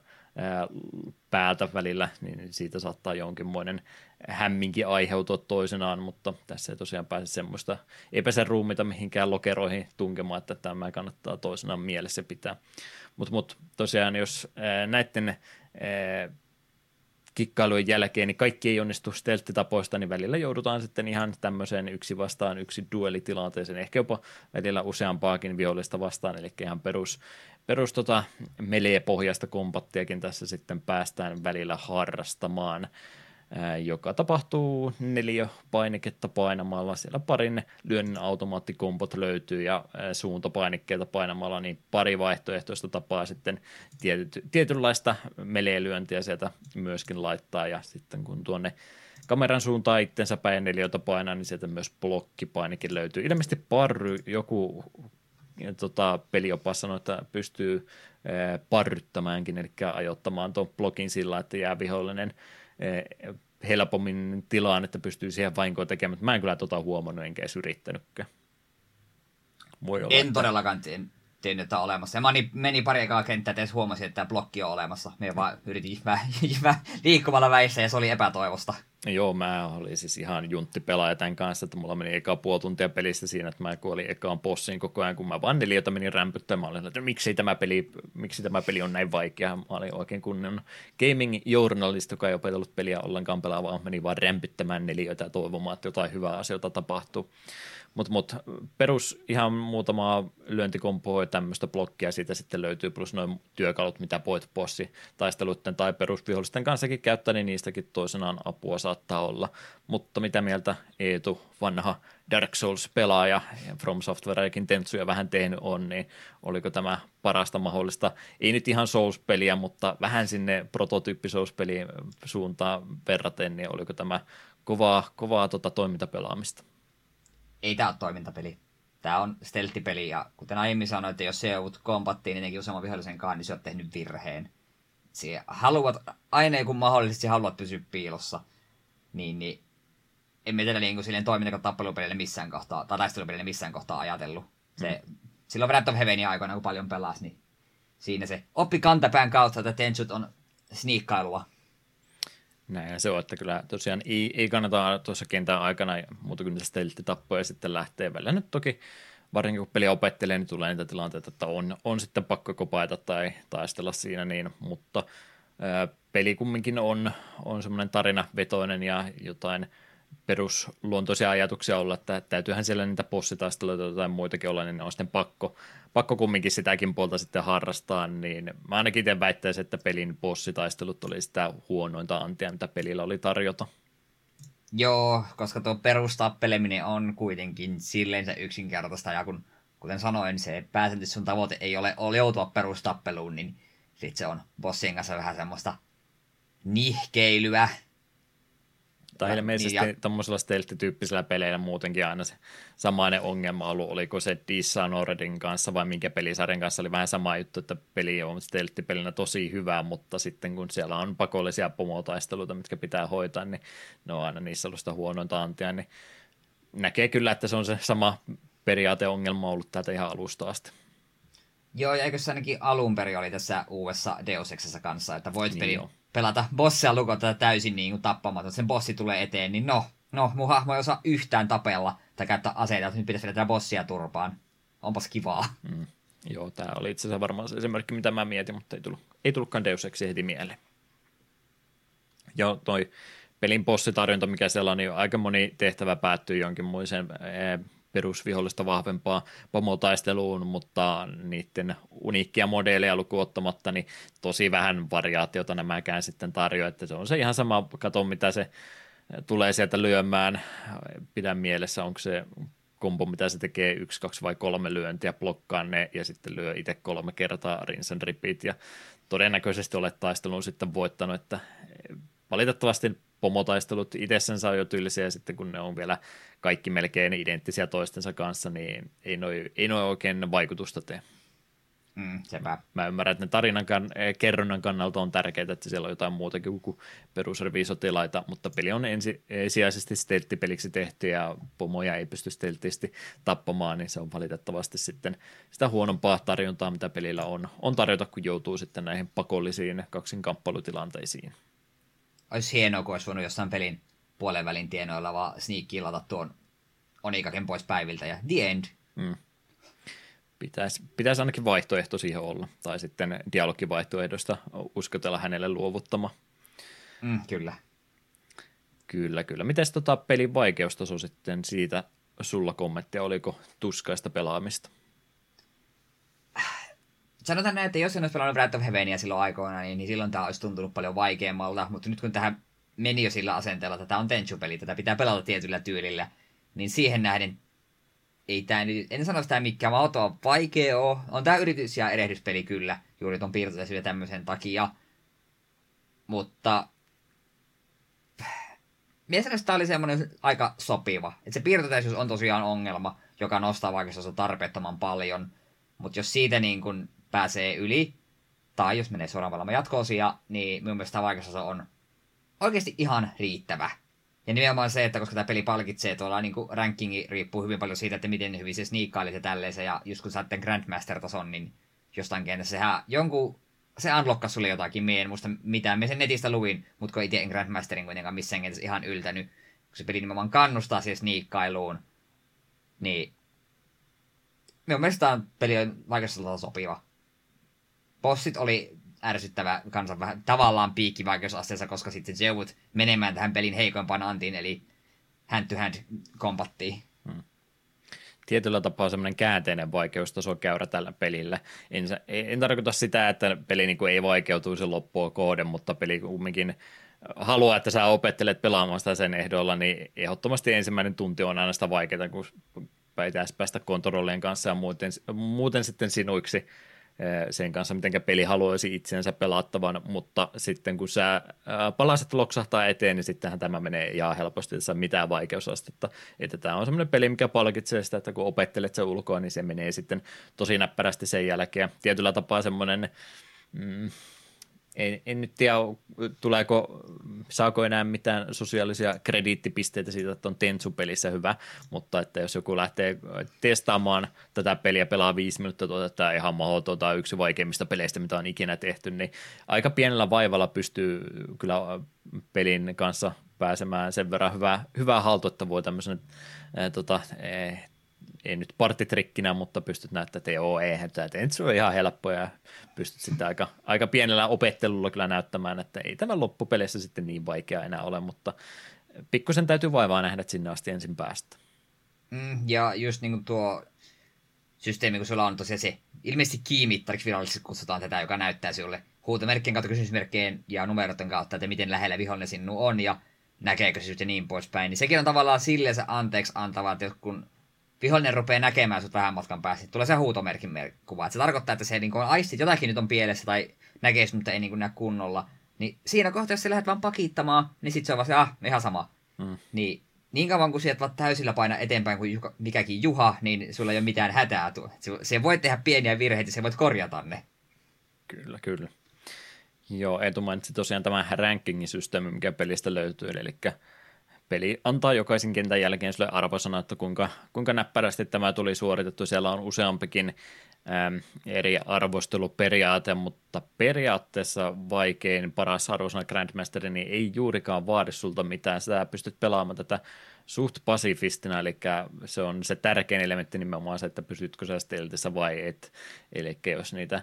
päältä välillä, niin siitä saattaa jonkinmoinen hämminki aiheutua toisenaan, mutta tässä ei tosiaan pääse semmoista, ei pääse ruumita mihinkään lokeroihin tunkemaan, että tämä kannattaa toisenaan mielessä pitää. Mutta mut, tosiaan, jos näiden kikkailujen jälkeen, niin kaikki ei onnistu stelttitapoista, niin välillä joudutaan sitten ihan tämmöiseen yksi vastaan yksi duelitilanteeseen, ehkä jopa välillä useampaakin vihollista vastaan, eli ihan perus, perus tota, melee-pohjaista kompattiakin tässä sitten päästään välillä harrastamaan joka tapahtuu neljä painiketta painamalla. Siellä parin lyönnin automaattikompot löytyy ja suuntapainikkeita painamalla, niin pari vaihtoehtoista tapaa sitten tiety, tietynlaista meleelyöntiä sieltä myöskin laittaa ja sitten kun tuonne kameran suuntaan itsensä päin neliötä painaa, niin sieltä myös blokkipainikin löytyy. Ilmeisesti parry, joku tota, peliopas sanoi, että pystyy parryttämäänkin, eli ajoittamaan tuon blokin sillä, että jää vihollinen Eh, helpommin tilaan, että pystyy siihen vainkoa tekemään. Mä en kyllä tota huomannut enkä edes yrittänytkään. Voi olla, en että... todellakaan tiennyt, että on olemassa. Ja mä meni pari ekaa kenttää, että edes huomasin, että tämä blokki on olemassa. Me vaan yritin liikkumalla väissä ja se oli epätoivosta. Joo, mä olin siis ihan junttipelaaja tämän kanssa, että mulla meni eka puoli tuntia pelistä siinä, että mä kuolin ekaan bossiin koko ajan, kun mä vaan neliötä menin rämpyttämään. Mä olin, että miksi tämä, peli, miksi tämä peli on näin vaikea. Mä olin oikein kunnon gaming journalist, joka ei opetellut peliä ollenkaan pelaavaa, meni vaan rämpyttämään neliötä ja toivomaan, että jotain hyvää asioita tapahtuu. Mutta mut, perus ihan muutama lyöntikompoa ja tämmöistä blokkia siitä sitten löytyy, plus noin työkalut, mitä voit bossi taisteluiden tai perusvihollisten kanssakin käyttää, niin niistäkin toisenaan apua saattaa olla. Mutta mitä mieltä Eetu, vanha Dark Souls-pelaaja ja From Softwarekin tentsuja vähän tehnyt on, niin oliko tämä parasta mahdollista, ei nyt ihan Souls-peliä, mutta vähän sinne prototyyppi Souls-peliin suuntaan verraten, niin oliko tämä kovaa, kovaa tota toimintapelaamista? Ei tämä ole toimintapeli. Tämä on stelttipeli, ja kuten aiemmin sanoin, että jos se joudut kompattiin niidenkin useamman vihollisen kanssa, niin se on tehnyt virheen. Sie haluat, aina kun mahdollisesti haluat pysyä piilossa, niin, niin emme tätä niin kuin silleen toiminta tappelupelille missään kohtaa, tai taistelupelille missään kohtaa ajatellut. Se mm. silloin Breath of Heavenin aikoina, kun paljon pelasi, niin siinä se oppi kantapään kautta, että Tenchut on sniikkailua. Näin se on, että kyllä tosiaan ei, ei kannata tuossa kentän aikana muuta kuin niitä tappoja sitten lähtee. Välillä nyt toki varsinkin kun peli opettelee, niin tulee niitä tilanteita, että on, on sitten pakko kopaita tai taistella siinä, niin, mutta ää, peli kumminkin on, on semmoinen tarinavetoinen ja jotain perusluontoisia ajatuksia olla, että täytyyhän siellä niitä bossitaisteluita tai muitakin olla, niin ne on sitten pakko, pakko kumminkin sitäkin puolta sitten harrastaa, niin mä ainakin itse väittäisin, että pelin bossitaistelut oli sitä huonointa antia, mitä pelillä oli tarjota. Joo, koska tuo perustappeleminen on kuitenkin silleen yksinkertaista, ja kun, kuten sanoin, se pääsääntöisesti sun tavoite ei ole, ole joutua perustappeluun, niin sit se on bossien kanssa vähän semmoista nihkeilyä, tai ilmeisesti niin, ja... tuommoisella stealth-tyyppisellä peleillä muutenkin aina se samainen ongelma ollut, oliko se Dishonoredin kanssa vai minkä pelisarjan kanssa? Oli vähän sama juttu, että peli on stealth-pelinä tosi hyvä, mutta sitten kun siellä on pakollisia pomotaisteluita, mitkä pitää hoitaa, niin ne on aina niissä ollut sitä huonointa antia, niin näkee kyllä, että se on se sama periaateongelma ollut täältä ihan alusta asti. Joo, ja eikö se ainakin alun perin oli tässä uudessa Deus kanssa, että voit niin peli pelata bossia lukota täysin niin kuin tappamaton. Sen bossi tulee eteen, niin no, no, mun hahmo ei osaa yhtään tapella tai käyttää aseita, että nyt pitäisi vedä bossia turpaan. Onpas kivaa. Mm. Joo, tämä oli itse asiassa varmaan se esimerkki, mitä mä mietin, mutta ei, tullut, ei tullutkaan Deus heti mieleen. Ja toi pelin bossitarjonta, mikä siellä on, niin aika moni tehtävä päättyy jonkinmoiseen eh, perusvihollista vahvempaa pomotaisteluun, mutta niiden uniikkia modeleja lukuun ottamatta, niin tosi vähän variaatiota nämäkään sitten tarjoaa, että se on se ihan sama, kato mitä se tulee sieltä lyömään, pidä mielessä, onko se kombo, mitä se tekee, yksi, kaksi vai kolme lyöntiä, blokkaa ne ja sitten lyö itse kolme kertaa rinse and repeat. Ja todennäköisesti olet taistelun sitten voittanut, että valitettavasti pomotaistelut itsessensä on jo tyylisiä ja sitten kun ne on vielä kaikki melkein identtisiä toistensa kanssa, niin ei noi, ei noi oikein vaikutusta tee. Mm, sepä. Mä ymmärrän, että ne tarinan kann- eh, kerronnan kannalta on tärkeää, että siellä on jotain muutakin kuin perusreviisotilaita, mutta peli on ensi- ensisijaisesti stelttipeliksi tehty ja pomoja ei pysty stelttisti tappamaan, niin se on valitettavasti sitten sitä huonompaa tarjontaa, mitä pelillä on, on tarjota, kun joutuu sitten näihin pakollisiin kaksinkamppailutilanteisiin olisi hienoa, kun olisi voinut jossain pelin puolen välin tienoilla vaan sneakillata tuon Onikaken pois päiviltä ja the end. Mm. Pitäisi, pitäisi ainakin vaihtoehto siihen olla, tai sitten dialogivaihtoehdosta uskotella hänelle luovuttama. Mm, kyllä. Kyllä, kyllä. Miten tota pelin vaikeustaso sitten siitä sulla kommenttia, oliko tuskaista pelaamista? Sanotaan näin, että jos en olisi pelannut Breath of Heavenia silloin aikoina, niin, niin silloin tämä olisi tuntunut paljon vaikeammalta, mutta nyt kun tähän meni jo sillä asenteella, että tämä on Tenchu-peli, tätä pitää pelata tietyllä tyylillä, niin siihen nähden ei tämä nyt, en sano sitä mikään auto vaikea ole. On tämä yritys- ja erehdyspeli kyllä, juuri ton piirtoisen tämmöisen takia. Mutta mielestäni tämä oli semmoinen aika sopiva. Että se piirtotäisyys on tosiaan ongelma, joka nostaa vaikka tarpeettoman paljon. Mutta jos siitä niin kun pääsee yli, tai jos menee suoraan pelaamaan jatko-osia, niin minun mielestä vaikeusosa on oikeasti ihan riittävä. Ja nimenomaan se, että koska tämä peli palkitsee tuolla niin rankingi riippuu hyvin paljon siitä, että miten hyvin se sniikkailit ja tälleen ja just kun saatte Grandmaster-tason, niin jostain kentässä sehän jonkun, se unlockas sulle jotakin, mie en muista mitään, me sen netistä luin, mutta kun itse en Grandmasterin kuitenkaan missään kentässä ihan yltänyt, kun se peli nimenomaan kannustaa siihen sniikkailuun, niin minun mielestä tämä peli on vaikeustasolta sopiva bossit oli ärsyttävä kanssa vähän tavallaan piikkivaikeusasteessa, koska sitten se joudut menemään tähän pelin heikoimpaan antiin, eli hand to hand kompattiin. Hmm. Tietyllä tapaa semmoinen käänteinen vaikeustaso käyrä tällä pelillä. En, en tarkoita sitä, että peli niin kuin ei vaikeutuisi loppua kohden, mutta peli kumminkin haluaa, että sä opettelet pelaamaan sitä sen ehdolla, niin ehdottomasti ensimmäinen tunti on aina sitä vaikeaa, kun pitäisi päästä kontrollien kanssa ja muuten, muuten sitten sinuiksi sen kanssa, miten peli haluaisi itsensä pelattavan, mutta sitten kun sä palaset loksahtaa eteen, niin sittenhän tämä menee ihan helposti, tässä mitään vaikeusastetta. Että tämä on semmoinen peli, mikä palkitsee sitä, että kun opettelet se ulkoa, niin se menee sitten tosi näppärästi sen jälkeen. Tietyllä tapaa semmoinen, mm, en, en nyt tiedä, tuleeko, saako enää mitään sosiaalisia krediittipisteitä siitä, että on Tensu-pelissä hyvä, mutta että jos joku lähtee testaamaan tätä peliä, pelaa viisi minuuttia, tuota, ihan mahdotonta, yksi vaikeimmista peleistä, mitä on ikinä tehty, niin aika pienellä vaivalla pystyy kyllä pelin kanssa pääsemään sen verran hyvää, hyvää haltu, että voi tämmöisen tota, ei nyt partitrikkinä, mutta pystyt näyttämään, että joo, eihän tämä se on ihan helppo ja pystyt sitten aika, aika pienellä opettelulla kyllä näyttämään, että ei tämä loppupeleissä sitten niin vaikea enää ole, mutta pikkusen täytyy vaivaa nähdä, että sinne asti ensin päästä. Mm, ja just niin kuin tuo systeemi, kun sulla on tosiaan se, ilmeisesti kiimittariksi virallisesti kutsutaan tätä, joka näyttää sinulle huutomerkkien kautta, kysymysmerkkien ja numeroiden kautta, että miten lähellä vihollinen sinun on ja näkeekö se ja niin poispäin. Niin sekin on tavallaan silleen se anteeksi antava, että kun vihollinen rupeaa näkemään sut vähän matkan päästä, niin tulee se huutomerkin kuva. Että se tarkoittaa, että se niin kun aistit jotakin nyt on pielessä tai näkee mutta ei niin kuin näe kunnolla. Niin siinä kohtaa, jos sä lähdet vaan pakittamaan, niin sit se on vaan se, ah, ihan sama. Mm. Niin niin kauan kuin sieltä vaan täysillä paina eteenpäin kuin mikäkin Juha, niin sulla ei ole mitään hätää. Se voi tehdä pieniä virheitä, se voit korjata ne. Kyllä, kyllä. Joo, Eetu mainitsi tosiaan tämän ranking-systeemi, mikä pelistä löytyy, eli peli antaa jokaisen kentän jälkeen sille arvosana, että kuinka, kuinka näppärästi tämä tuli suoritettu. Siellä on useampikin äm, eri arvosteluperiaate, mutta periaatteessa vaikein paras arvosana Grandmasterin niin ei juurikaan vaadi sulta mitään. Sä pystyt pelaamaan tätä suht pasifistina, eli se on se tärkein elementti nimenomaan se, että pysytkö sä steltissä vai et. Eli jos niitä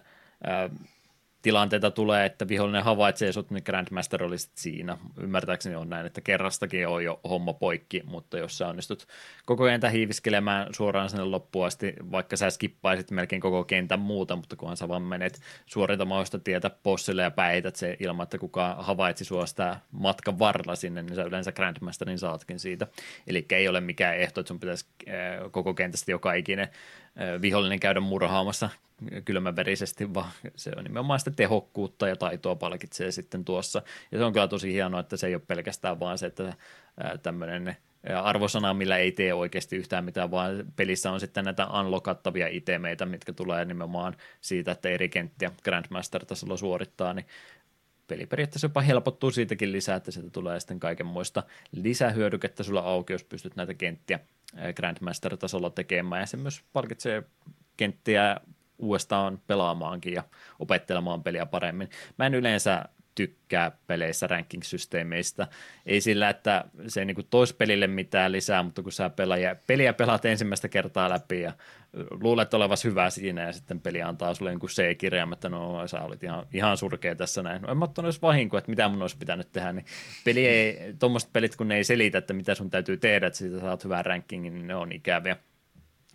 tilanteita tulee, että vihollinen havaitsee sut, niin Grandmaster olisi siinä. Ymmärtääkseni on näin, että kerrastakin on jo homma poikki, mutta jos sä onnistut koko kentän hiiviskelemään suoraan sinne loppuun asti, vaikka sä skippaisit melkein koko kentän muuta, mutta kunhan sä vaan menet suoritamaan sitä tietä bossille ja päihität se ilman, että kukaan havaitsi sua sitä matkan varrella sinne, niin sä yleensä Grandmasterin saatkin siitä. Eli ei ole mikään ehto, että sun pitäisi koko kentästä joka ikinen vihollinen käydä murhaamassa kylmäverisesti, vaan se on nimenomaan sitä tehokkuutta ja taitoa palkitsee sitten tuossa. Ja se on kyllä tosi hienoa, että se ei ole pelkästään vaan se, että tämmöinen arvosana, millä ei tee oikeasti yhtään mitään, vaan pelissä on sitten näitä unlockattavia itemeitä, mitkä tulee nimenomaan siitä, että eri kenttiä Grandmaster-tasolla suorittaa, niin peli periaatteessa jopa helpottuu siitäkin lisää, että sieltä tulee sitten kaikenmoista lisähyödykettä sulla auki, jos pystyt näitä kenttiä Grandmaster-tasolla tekemään, ja se myös palkitsee kenttiä uudestaan pelaamaankin ja opettelemaan peliä paremmin. Mä en yleensä tykkää peleissä ranking-systeemeistä. Ei sillä, että se ei niin tois pelille mitään lisää, mutta kun sä pelaaja, peliä pelaat ensimmäistä kertaa läpi ja luulet olevas hyvä siinä ja sitten peli antaa sulle niin C-kirjaim, että no sä olit ihan, ihan surkea tässä näin. No en mä ottanut edes vahinkoa, että mitä mun olisi pitänyt tehdä, niin peli ei, tuommoiset pelit kun ne ei selitä, että mitä sun täytyy tehdä, että siitä saat hyvää rankingin, niin ne on ikäviä.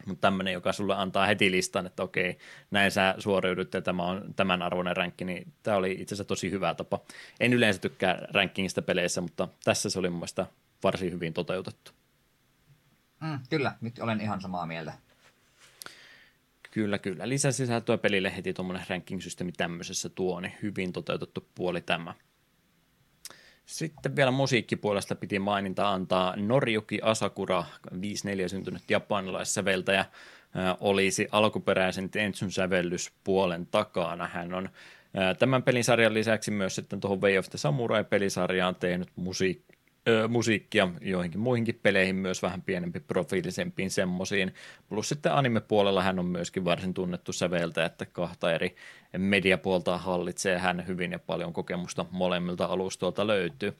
Mutta tämmöinen, joka sulle antaa heti listan, että okei, näin sä suoriudut ja tämä on tämän arvoinen ränkki, niin tämä oli itse asiassa tosi hyvä tapa. En yleensä tykkää rankingista peleissä, mutta tässä se oli mun mielestä varsin hyvin toteutettu. Mm, kyllä, nyt olen ihan samaa mieltä. Kyllä, kyllä. Lisäsisältöä pelille heti tuommoinen ranking-systeemi tämmöisessä tuo, niin hyvin toteutettu puoli tämä. Sitten vielä musiikkipuolesta piti maininta antaa Norjuki Asakura, 5-4 syntynyt japanilaissäveltäjä, olisi alkuperäisen Tensun sävellyspuolen takana. Hän on tämän pelisarjan lisäksi myös sitten tuohon Way of the Samurai-pelisarjaan tehnyt musiik- ö, musiikkia joihinkin muihinkin peleihin, myös vähän pienempi profiilisempiin semmoisiin. Plus sitten anime-puolella hän on myöskin varsin tunnettu säveltä, että kahta eri mediapuolta hallitsee hän hyvin ja paljon kokemusta molemmilta alustoilta löytyy.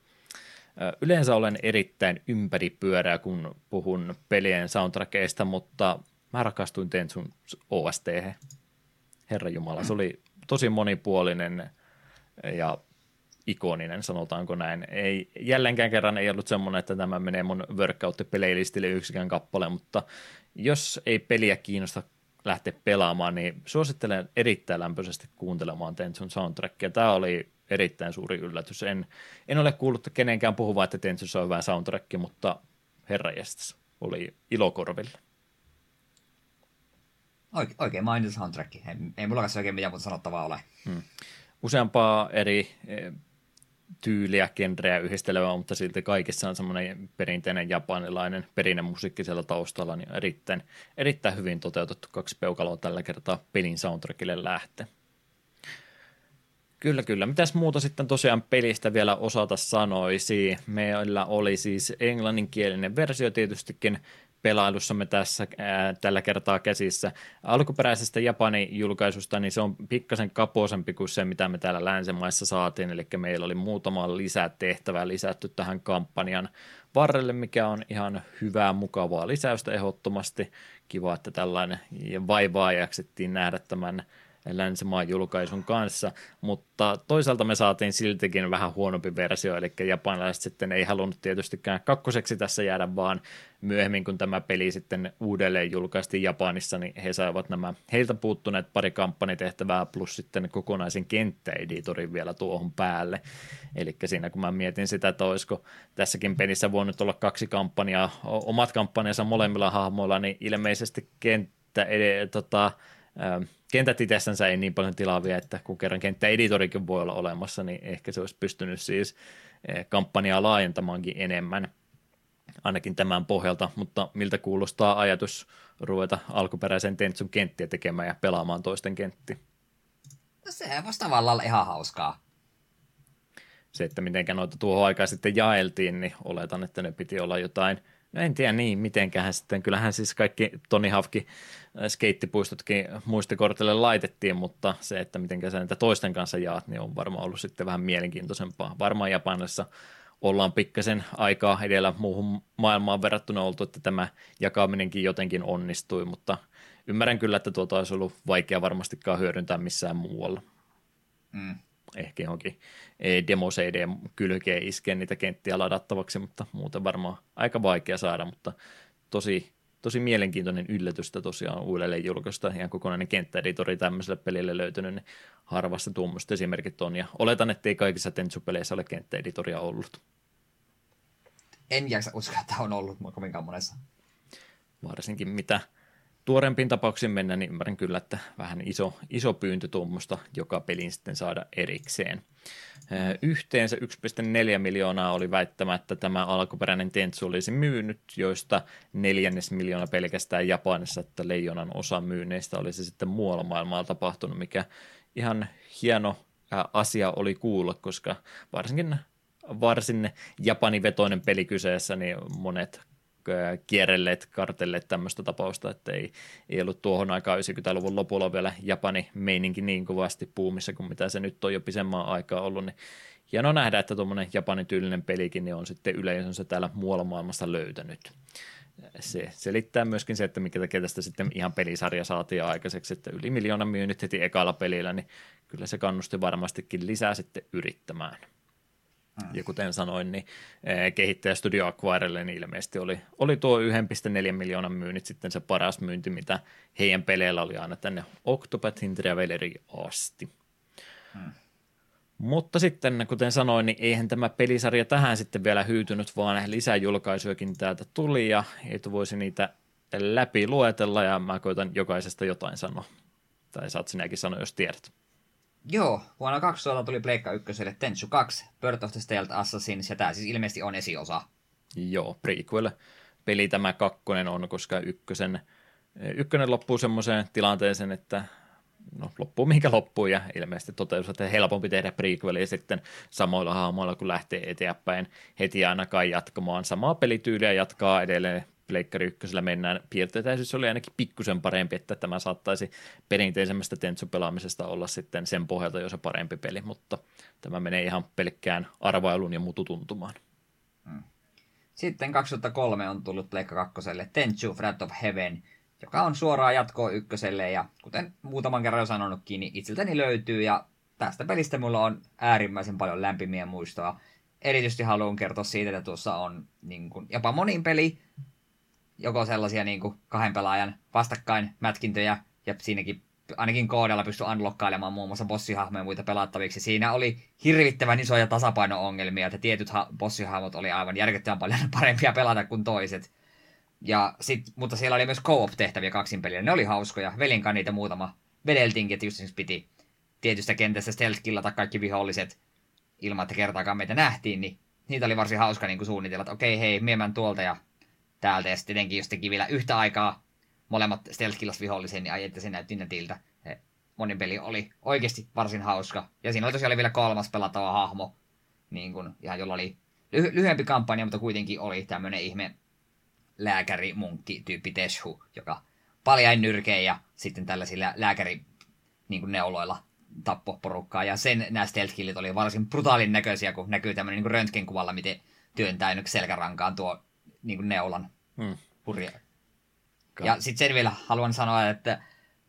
Yleensä olen erittäin ympäripyörää, kun puhun pelien soundtrackeista, mutta mä rakastuin Tensun OST. Herra Jumala, se oli tosi monipuolinen ja ikoninen, sanotaanko näin. Ei, jälleenkään kerran ei ollut semmoinen, että tämä menee mun workout-pelaylistille yksikään kappale, mutta jos ei peliä kiinnosta lähteä pelaamaan, niin suosittelen erittäin lämpöisesti kuuntelemaan Tensun soundtrackia. Tämä oli erittäin suuri yllätys. En, en ole kuullut kenenkään puhuvan, että Tensussa on hyvä soundtrack, mutta herranjestas, oli ilokorville. Oike, oikein mainittu soundtrack. Ei, ei mulla kanssa oikein mitään muuta sanottavaa ole. Hmm. Useampaa eri eh, tyyliä, genreä yhdistelevä, mutta silti kaikissa on semmoinen perinteinen japanilainen perinnemusiikki siellä taustalla, niin erittäin, erittäin hyvin toteutettu kaksi peukaloa tällä kertaa pelin soundtrackille lähtee. Kyllä, kyllä. Mitäs muuta sitten tosiaan pelistä vielä osata sanoisi? Meillä oli siis englanninkielinen versio tietystikin pelailussamme tässä ää, tällä kertaa käsissä. Alkuperäisestä Japanin julkaisusta, niin se on pikkasen kapoisempi kuin se, mitä me täällä länsimaissa saatiin, eli meillä oli muutama lisätehtävä lisätty tähän kampanjan varrelle, mikä on ihan hyvää, mukavaa lisäystä ehdottomasti. Kiva, että tällainen vaivaa jaksettiin nähdä tämän länsimaan julkaisun kanssa, mutta toisaalta me saatiin siltikin vähän huonompi versio, eli japanilaiset sitten ei halunnut tietystikään kakkoseksi tässä jäädä, vaan myöhemmin kun tämä peli sitten uudelleen julkaistiin Japanissa, niin he saivat nämä heiltä puuttuneet pari kampanjatehtävää plus sitten kokonaisen kenttäeditorin vielä tuohon päälle. Eli siinä kun mä mietin sitä, että olisiko tässäkin pelissä voinut olla kaksi kampanjaa, omat kampanjansa molemmilla hahmoilla, niin ilmeisesti kenttä, ed- tota, kentät itsessänsä ei niin paljon tilaavia, että kun kerran kenttäeditorikin voi olla olemassa, niin ehkä se olisi pystynyt siis kampanjaa laajentamaankin enemmän, ainakin tämän pohjalta, mutta miltä kuulostaa ajatus ruveta alkuperäisen Tentsun kenttiä tekemään ja pelaamaan toisten kentti? No se vasta tavallaan ihan hauskaa. Se, että miten noita tuohon aikaan sitten jaeltiin, niin oletan, että ne piti olla jotain – No en tiedä niin, mitenköhän sitten. Kyllähän siis kaikki Toni Hafki äh, skeittipuistotkin muistikortille laitettiin, mutta se, että miten sä niitä toisten kanssa jaat, niin on varmaan ollut sitten vähän mielenkiintoisempaa. Varmaan Japanissa ollaan pikkasen aikaa edellä muuhun maailmaan verrattuna oltu, että tämä jakaaminenkin jotenkin onnistui, mutta ymmärrän kyllä, että tuota olisi ollut vaikea varmastikaan hyödyntää missään muualla. Mm ehkä johonkin demo CD kylkeen iskee niitä kenttiä ladattavaksi, mutta muuten varmaan aika vaikea saada, mutta tosi, tosi mielenkiintoinen yllätystä tosiaan uudelleen julkaista ihan kokonainen kenttäeditori tämmöiselle pelille löytynyt, niin harvassa tuommoista esimerkit on, ja oletan, että ei kaikissa Tentsu-peleissä ole kenttäeditoria ollut. En jaksa uskoa, että on ollut kovinkaan monessa. Varsinkin mitä tuorempiin tapauksiin mennä, niin ymmärrän kyllä, että vähän iso, iso pyyntö tuommoista joka pelin sitten saada erikseen. Yhteensä 1,4 miljoonaa oli väittämättä tämä alkuperäinen Tentsu olisi myynyt, joista neljännes miljoona pelkästään Japanissa, että leijonan osa myynneistä olisi sitten muualla maailmalla tapahtunut, mikä ihan hieno asia oli kuulla, koska varsinkin varsin japanivetoinen peli kyseessä, niin monet kierrelleet, kartelleet tämmöistä tapausta, että ei, ei ollut tuohon aikaan 90-luvun lopulla vielä Japani meininki niin kovasti puumissa kuin mitä se nyt on jo pisemmän aikaa ollut, niin hienoa nähdä, että tuommoinen Japanin tyylinen pelikin niin on sitten yleisönsä täällä muualla maailmassa löytänyt. Se selittää myöskin se, että mikä takia tästä sitten ihan pelisarja saatiin aikaiseksi, että yli miljoona myynyt heti ekalla pelillä, niin kyllä se kannusti varmastikin lisää sitten yrittämään. Mm. Ja kuten sanoin, niin eh, kehittäjä Studio Acquirelle niin ilmeisesti oli, oli tuo 1,4 miljoonan myynnit sitten se paras myynti, mitä heidän peleillä oli aina tänne Octopathin Traveleriin asti. Hmm. Mutta sitten, kuten sanoin, niin eihän tämä pelisarja tähän sitten vielä hyytynyt, vaan lisäjulkaisujakin täältä tuli ja ei voisi niitä läpi luetella ja mä koitan jokaisesta jotain sanoa. Tai saat sinäkin sanoa, jos tiedät. Joo, vuonna 2000 tuli Pleikka ykköselle Tenchu 2, Birth of the Stealth Assassins, ja tämä siis ilmeisesti on esiosa. Joo, prequel peli tämä kakkonen on, koska ykkösen, ykkönen loppuu semmoiseen tilanteeseen, että no, loppuu mihinkä loppuu, ja ilmeisesti toteutus, että helpompi tehdä prequelia sitten samoilla hahmoilla, kun lähtee eteenpäin heti ainakaan jatkamaan. Samaa pelityyliä jatkaa edelleen Pleikkari ykkösellä mennään. Piirteetäisyys oli ainakin pikkusen parempi, että tämä saattaisi perinteisemmästä Tentsu-pelaamisesta olla sitten sen pohjalta jo se parempi peli, mutta tämä menee ihan pelkkään arvailun ja mututuntumaan. Hmm. Sitten 2003 on tullut Pleikka kakkoselle Tenchu Wrath of Heaven, joka on suoraa jatkoa ykköselle ja kuten muutaman kerran jo sanonutkin, niin itseltäni löytyy ja tästä pelistä mulla on äärimmäisen paljon lämpimiä muistoa. Erityisesti haluan kertoa siitä, että tuossa on niin kuin, jopa monin peli, joko sellaisia niin kuin kahden pelaajan vastakkain mätkintöjä, ja siinäkin ainakin koodella pystyi unlockkailemaan muun muassa bossihahmoja muita pelattaviksi. Siinä oli hirvittävän isoja tasapaino-ongelmia, että tietyt ha- bossihahmot oli aivan järkyttävän paljon parempia pelata kuin toiset. Ja sit, mutta siellä oli myös co-op-tehtäviä kaksin pelillä. Ne oli hauskoja. Velinkaan niitä muutama vedeltiinkin, että just piti tietystä kentästä stealth killata kaikki viholliset ilman, että kertaakaan meitä nähtiin, niin niitä oli varsin hauska niin kuin suunnitella, että okei, hei, miemän tuolta ja täältä, ja sitten tietenkin jos teki vielä yhtä aikaa molemmat stealth vihollisen, niin ai että se näytti netiltä. monin peli oli oikeasti varsin hauska. Ja siinä oli tosiaan vielä kolmas pelattava hahmo, niin kun, ja jolla oli lyhy- lyhyempi kampanja, mutta kuitenkin oli tämmöinen ihme lääkäri, munkki tyyppi Teshu, joka paljain nyrkein ja sitten tällaisilla lääkäri niin kuin neuloilla tappo porukkaa. Ja sen nämä stealth oli varsin brutaalin näköisiä, kun näkyy tämmöinen niin röntgenkuvalla, miten työntää selkärankaan tuo niin kuin neulan Hmm. hurja. Ja sitten sen vielä haluan sanoa, että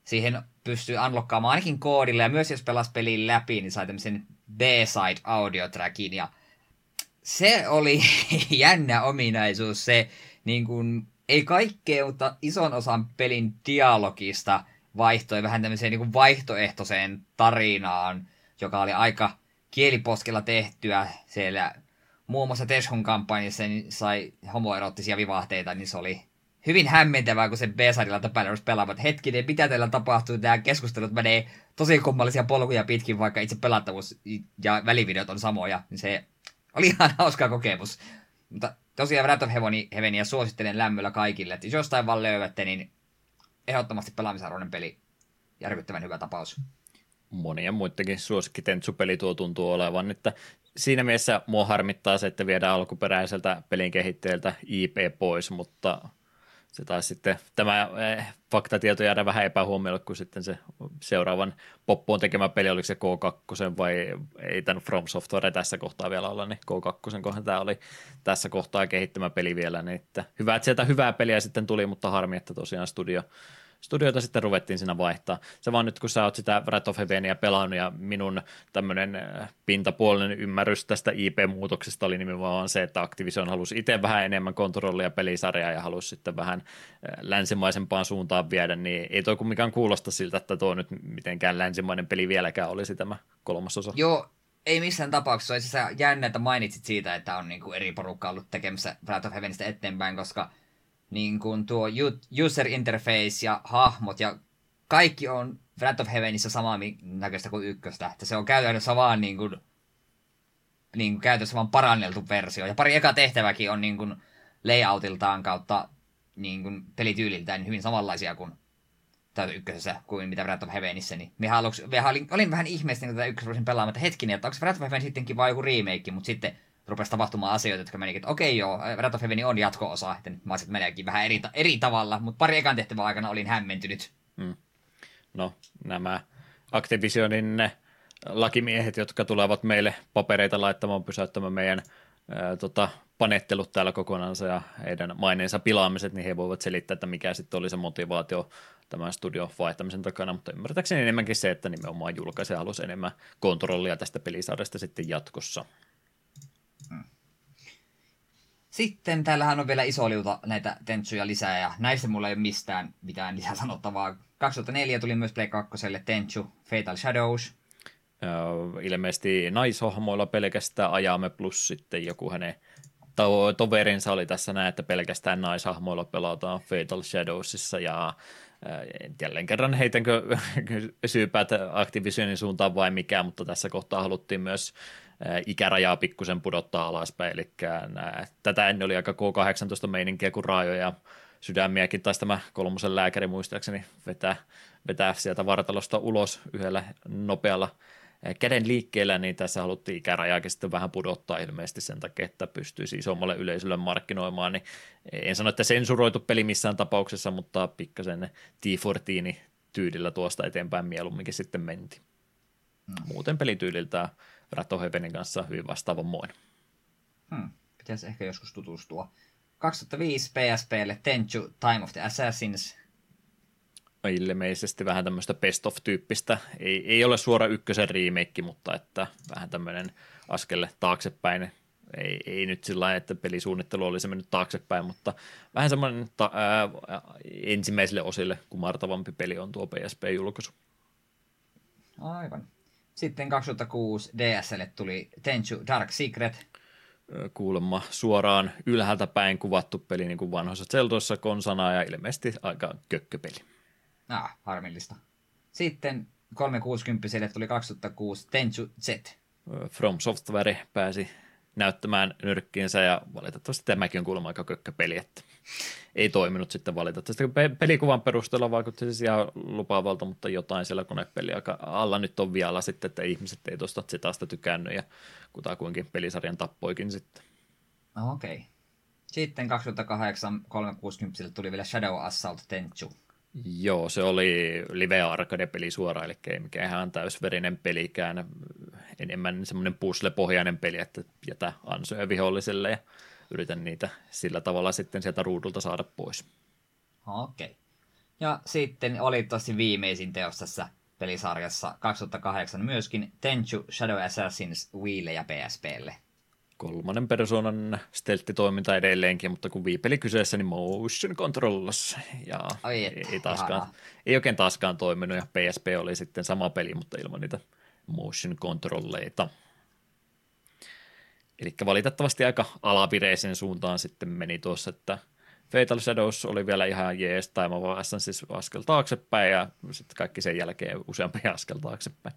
siihen pystyy unlockkaamaan ainakin koodilla, ja myös jos pelas pelin läpi, niin sai tämmöisen B-side audio trackin, ja se oli jännä ominaisuus, se niin kuin, ei kaikkea, mutta ison osan pelin dialogista vaihtoi vähän tämmöiseen niin kuin vaihtoehtoiseen tarinaan, joka oli aika kieliposkella tehtyä siellä muun muassa Teshun kampanjassa niin sai homoerottisia vivahteita, niin se oli hyvin hämmentävää, kun se B-sadilla tapailla pelaavat. Hetkinen, mitä teillä tapahtuu? Tämä keskustelut menee tosi kummallisia polkuja pitkin, vaikka itse pelattavuus ja välivideot on samoja. Niin se oli ihan hauska kokemus. Mutta tosiaan Wrath of Heavenia suosittelen lämmöllä kaikille. Että jos jostain vaan löydätte, niin ehdottomasti pelaamisarvoinen peli. Järkyttävän hyvä tapaus. Monia muidenkin suosikki Tentsu-peli tuo tuntuu olevan, että siinä mielessä mua harmittaa se, että viedään alkuperäiseltä pelin kehittäjältä IP pois, mutta se taisi sitten tämä eh, faktatieto jäädä vähän epähuomiolle, kun sitten se seuraavan Poppoon tekemä peli, oliko se K2 vai ei tämän From Software tässä kohtaa vielä olla, niin K2 kohan tämä oli tässä kohtaa kehittämä peli vielä, niin että hyvä, että sieltä hyvää peliä sitten tuli, mutta harmi, että tosiaan studio studioita sitten ruvettiin siinä vaihtaa. Se vaan nyt, kun sä oot sitä Wrath of Heavenia pelannut ja minun tämmöinen äh, pintapuolinen ymmärrys tästä IP-muutoksesta oli nimenomaan se, että Activision halusi itse vähän enemmän kontrollia pelisarjaa ja halusi sitten vähän äh, länsimaisempaan suuntaan viedä, niin ei toi kumminkaan kuulosta siltä, että tuo nyt mitenkään länsimainen peli vieläkään olisi tämä kolmasosa. Joo, ei missään tapauksessa. Olisi jännä, että mainitsit siitä, että on niin kuin eri porukka ollut tekemässä Wrath of Heavenista eteenpäin, koska niin kuin tuo user interface ja hahmot ja kaikki on Wrath of Heavenissa samaa näköistä kuin ykköstä. Että se on käytännössä vaan niin kuin, niin kuin käytännössä vaan paranneltu versio. Ja pari eka tehtäväkin on niin kuin layoutiltaan kautta niin kuin pelityyliltään hyvin samanlaisia kuin täytä ykkösessä kuin mitä Wrath of Heavenissä, niin me aluksi, me olin, olin vähän ihmeessä tätä ykkösvuosin pelaamaan, että hetkinen, että onko Wrath of Heaven sittenkin vaan joku remake, mutta sitten rupesi tapahtumaan asioita, jotka menikin, että okei joo, Wrath of Heaven on jatko-osa, että nyt mä olisin, meneekin vähän eri, eri tavalla, mutta pari ekan tehtävän aikana olin hämmentynyt. Hmm. No, nämä Activisionin ne lakimiehet, jotka tulevat meille papereita laittamaan pysäyttämään meidän ää, tota, panettelut täällä kokonansa ja heidän maineensa pilaamiset, niin he voivat selittää, että mikä sitten oli se motivaatio tämän studion vaihtamisen takana, mutta ymmärtääkseni enemmänkin se, että nimenomaan julkaisija halusi enemmän kontrollia tästä pelisarjasta sitten jatkossa. Sitten täällähän on vielä iso liuta näitä tentsuja lisää ja näistä mulla ei ole mistään mitään lisää sanottavaa. 2004 tuli myös Play 2 Tenchu Fatal Shadows. ilmeisesti naishahmoilla pelkästään ajamme plus sitten joku hänen to- toverinsa oli tässä näin, että pelkästään naishahmoilla pelataan Fatal Shadowsissa ja jälleen kerran heitänkö syypäät Activisionin suuntaan vai mikä, mutta tässä kohtaa haluttiin myös ikärajaa pikkusen pudottaa alaspäin, eli nää, tätä ennen oli aika K18-meininkiä, kun raajoja sydämiäkin taisi tämä kolmosen lääkäri muistaakseni vetää, vetää sieltä vartalosta ulos yhdellä nopealla käden liikkeellä, niin tässä haluttiin ikärajaakin sitten vähän pudottaa ilmeisesti sen takia, että pystyisi isommalle yleisölle markkinoimaan, niin en sano, että sensuroitu peli missään tapauksessa, mutta pikkasen T14 tyylillä tuosta eteenpäin mieluumminkin sitten menti. Mm. Muuten pelityyliltä Ratohevenin kanssa hyvin vastaavanmoinen. Hmm. Pitäisi ehkä joskus tutustua. 2005 PSPlle Tenchu Time of the Assassins. Ilmeisesti vähän tämmöistä best of-tyyppistä. Ei, ei ole suora ykkösen remake, mutta että vähän tämmöinen askelle taaksepäin. Ei, ei nyt sillä lailla, että pelisuunnittelu olisi mennyt taaksepäin, mutta vähän semmoinen ta- ää, ensimmäisille osille kumartavampi peli on tuo PSP-julkaisu. Aivan. Sitten 2006 DSL tuli Tenchu Dark Secret. Kuulemma suoraan ylhäältä päin kuvattu peli niin kuin vanhoissa Zeldoissa konsana ja ilmeisesti aika kökköpeli. Ah, harmillista. Sitten 360 tuli 2006 Tenchu Z. From Software pääsi näyttämään nyrkkiinsä ja valitettavasti tämäkin on kuulemma aika kökkäpeli, että ei toiminut sitten valitettavasti. Pelikuvan perusteella vaikutti siis ihan lupaavalta, mutta jotain siellä konepeli alla nyt on vielä sitten, että ihmiset ei tuosta Zetasta tykännyt ja kutakuinkin pelisarjan tappoikin sitten. No, okei. Okay. Sitten 2008 360 tuli vielä Shadow Assault Tenchu. Joo, se oli live arcade-peli suoraan, eli ei mikään ihan täysverinen pelikään, enemmän semmoinen puzzle-pohjainen peli, että jätä ansoja viholliselle ja yritän niitä sillä tavalla sitten sieltä ruudulta saada pois. Okei. Okay. Ja sitten oli tosi viimeisin teos tässä pelisarjassa 2008 myöskin Tenchu Shadow Assassins Wii ja PSPlle kolmannen persoonan stelttitoiminta edelleenkin, mutta kun viipeli kyseessä, niin motion controllers. Ja Ai et, ei, taaskaan, ei oikein taaskaan toiminut, ja PSP oli sitten sama peli, mutta ilman niitä motion controlleita. Eli valitettavasti aika alavireisen suuntaan sitten meni tuossa, että Fatal Shadows oli vielä ihan jees, tai mä siis askel taaksepäin, ja sitten kaikki sen jälkeen useampi askel taaksepäin.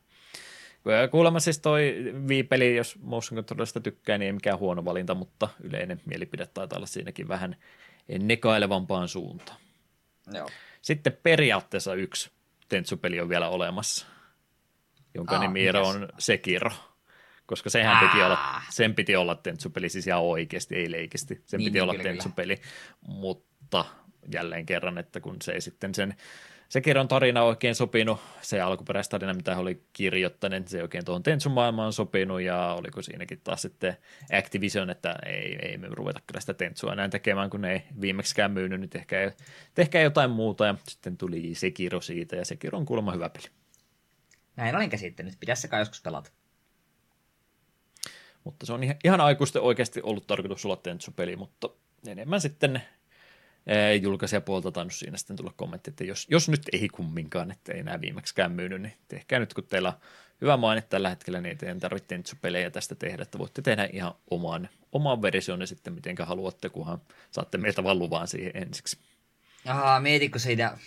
Kuulemma siis toi viipeli, jos motion controllerista tykkää, niin ei mikään huono valinta, mutta yleinen mielipide taitaa olla siinäkin vähän nekailevampaan suuntaan. Joo. Sitten periaatteessa yksi Tentsu-peli on vielä olemassa, jonka Aa, nimi on Sekiro. Koska sehän Aa. piti olla, sen piti olla Tentsu-peli siis ihan oikeasti, ei leikisti. Sen niin, piti niin, olla Tentsu-peli, mutta jälleen kerran, että kun se ei sitten sen se kirjan tarina oikein sopinut, se alkuperäistarina, mitä he oli kirjoittanut, se oikein tuohon Tensun maailmaan sopinut, ja oliko siinäkin taas sitten Activision, että ei, ei me ruveta kyllä sitä Tentsua enää tekemään, kun ne ei viimeksikään myynyt, niin tehkää, tehkää jotain muuta, ja sitten tuli Sekiro siitä, ja Sekiro on kuulemma hyvä peli. Näin olin käsittänyt, pitäisi kai joskus pelata. Mutta se on ihan, ihan aikuisten oikeasti ollut tarkoitus olla Tentsu-peli, mutta enemmän sitten julkaisijapuolta tainnut siinä sitten tulla kommentti, että jos, jos nyt ei kumminkaan, että ei enää viimeksikään myynyt, niin tehkää nyt, kun teillä on hyvä maine tällä hetkellä, niin ei tarvitse pelejä tästä tehdä, että voitte tehdä ihan oman, oman versionne sitten, miten haluatte, kunhan saatte meiltä vaan luvan siihen ensiksi. Aha, mietitkö siitä,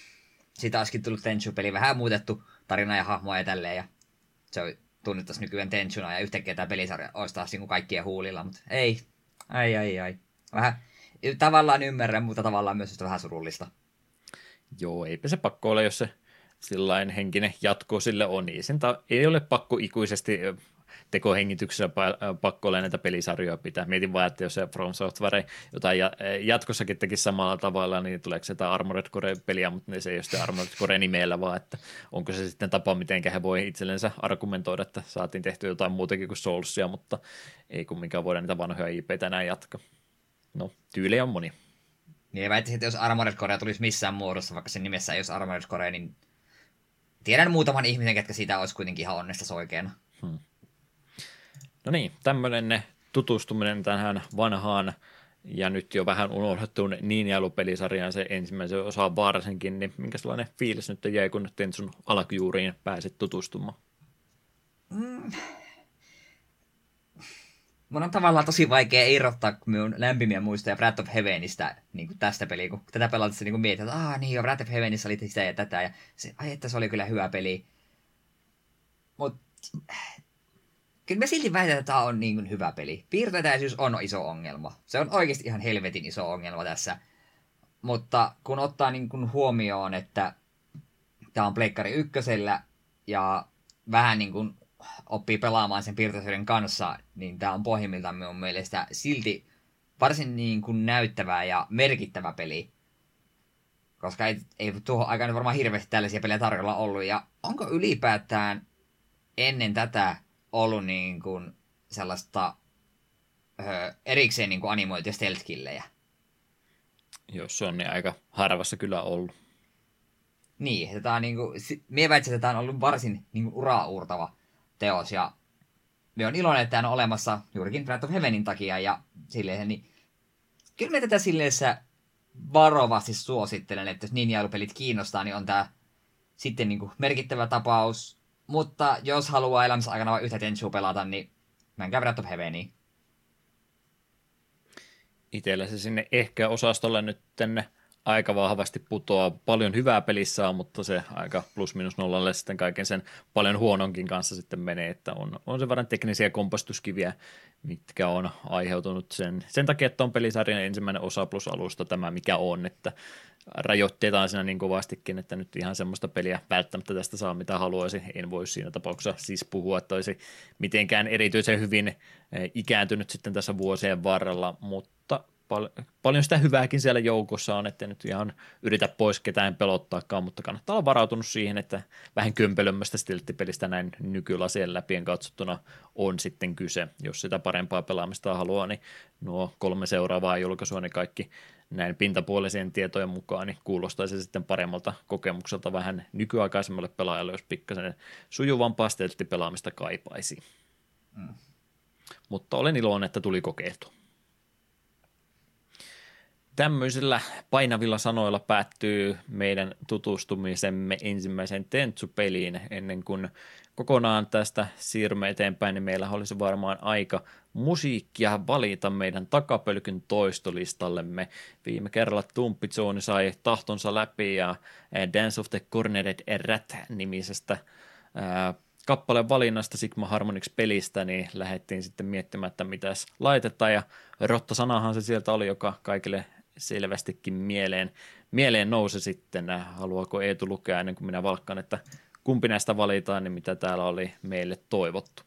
siitä olisikin tullut Tenchu-peli, vähän muutettu tarina ja hahmoja ja tälleen, ja se on tunnettaisiin nykyään Tenchuna, ja yhtäkkiä tämä pelisarja olisi taas niin kaikkien huulilla, mutta ei, ai ai ai. Vähän tavallaan ymmärrän, mutta tavallaan myös vähän surullista. Joo, eipä se pakko ole, jos se sillain henkinen jatko sille on, niin sen ta- ei ole pakko ikuisesti tekohengityksessä pakko olla näitä pelisarjoja pitää. Mietin vaan, että jos se From Software jotain jatkossakin tekisi samalla tavalla, niin tuleeko se jotain Armored Core-peliä, mutta se ei ole sitten Armored Core nimellä, vaan että onko se sitten tapa, miten he voi itsellensä argumentoida, että saatiin tehty jotain muutakin kuin Soulsia, mutta ei kumminkaan voida niitä vanhoja IPtä enää jatkaa. No, tyylejä on moni. Niin väittäisin, että jos Armored Core tulisi missään muodossa, vaikka sen nimessä ei olisi Armored Core, niin tiedän muutaman ihmisen, ketkä siitä olisi kuitenkin ihan onnesta oikeana. Hmm. No niin, tämmöinen tutustuminen tähän vanhaan ja nyt jo vähän unohdettuun Ninjalu-pelisarjaan se ensimmäisen osa varsinkin, niin minkälainen fiilis nyt jäi, kun nyt sun alkujuuriin pääsit tutustumaan? Mm, mun on tavallaan tosi vaikea irrottaa minun lämpimiä muistoja Breath of Heavenistä niin kuin tästä peliä, kun tätä pelatessa niin mietin, että aah niin jo, Breath of Heavenissa oli sitä ja tätä, ja se, ai että se oli kyllä hyvä peli. Mut kyllä mä silti väitän, että tämä on niin kuin hyvä peli. Piirtoetäisyys on iso ongelma. Se on oikeasti ihan helvetin iso ongelma tässä. Mutta kun ottaa niin kuin huomioon, että tämä on Pleikkari ykkösellä ja vähän niin kuin oppii pelaamaan sen piirtoisuuden kanssa, niin tämä on pohjimmiltaan minun mielestä silti varsin niin kuin näyttävää ja merkittävä peli. Koska ei, ei tuohon aikaan varmaan hirveästi tällaisia pelejä tarjolla ollut. Ja onko ylipäätään ennen tätä ollut niin kuin sellaista öö, erikseen niin kuin animoituja stealth Jos se on niin aika harvassa kyllä ollut. Niin, tämä on niin kuin, mie väitsin, että tämä on ollut varsin niin kuin ura-uurtava teos. Ja me on iloinen, että tämä on olemassa juurikin Breath of Heavenin takia. Ja silleen, niin kyllä me tätä silleen varovasti suosittelen, että jos ninjailupelit kiinnostaa, niin on tämä sitten niin kuin merkittävä tapaus. Mutta jos haluaa elämässä aikana vain yhtä Tenchu pelata, niin menkää Breath of Heaveniin. Itellä se sinne ehkä osastolle nyt tänne aika vahvasti putoaa. Paljon hyvää pelissä on, mutta se aika plus minus nollalle sitten kaiken sen paljon huononkin kanssa sitten menee, että on, on sen verran teknisiä kompostuskiviä, mitkä on aiheutunut sen, sen takia, että on pelisarjan ensimmäinen osa plus alusta tämä, mikä on, että rajoittetaan siinä niin kovastikin, että nyt ihan semmoista peliä välttämättä tästä saa mitä haluaisi. En voi siinä tapauksessa siis puhua, että olisi mitenkään erityisen hyvin eh, ikääntynyt sitten tässä vuosien varrella, mutta pal- paljon sitä hyvääkin siellä joukossa on, että nyt ihan yritä pois ketään pelottaakaan, mutta kannattaa olla varautunut siihen, että vähän kömpelömmästä stilttipelistä näin nykylasien läpien katsottuna on sitten kyse. Jos sitä parempaa pelaamista haluaa, niin nuo kolme seuraavaa julkaisua, niin kaikki näin pintapuolisien tietojen mukaan, niin kuulostaisi sitten paremmalta kokemukselta vähän nykyaikaisemmalle pelaajalle, jos pikkasen sujuvampaa stelttipelaamista kaipaisi. Mm. Mutta olen iloinen, että tuli kokeiltu. Tämmöisillä painavilla sanoilla päättyy meidän tutustumisemme ensimmäiseen Tentsu-peliin ennen kuin kokonaan tästä siirrymme eteenpäin, niin meillä olisi varmaan aika musiikkia valita meidän takapölkyn toistolistallemme. Viime kerralla Tumppitsooni sai tahtonsa läpi ja Dance of the Cornered Rat nimisestä kappaleen valinnasta Sigma Harmonix-pelistä, niin lähdettiin sitten miettimään, että mitäs laitetaan, ja Rotta-sanahan se sieltä oli, joka kaikille selvästikin mieleen, mieleen nousi sitten. Haluaako Eetu lukea ennen kuin minä valkkaan, että kumpi näistä valitaan, niin mitä täällä oli meille toivottu?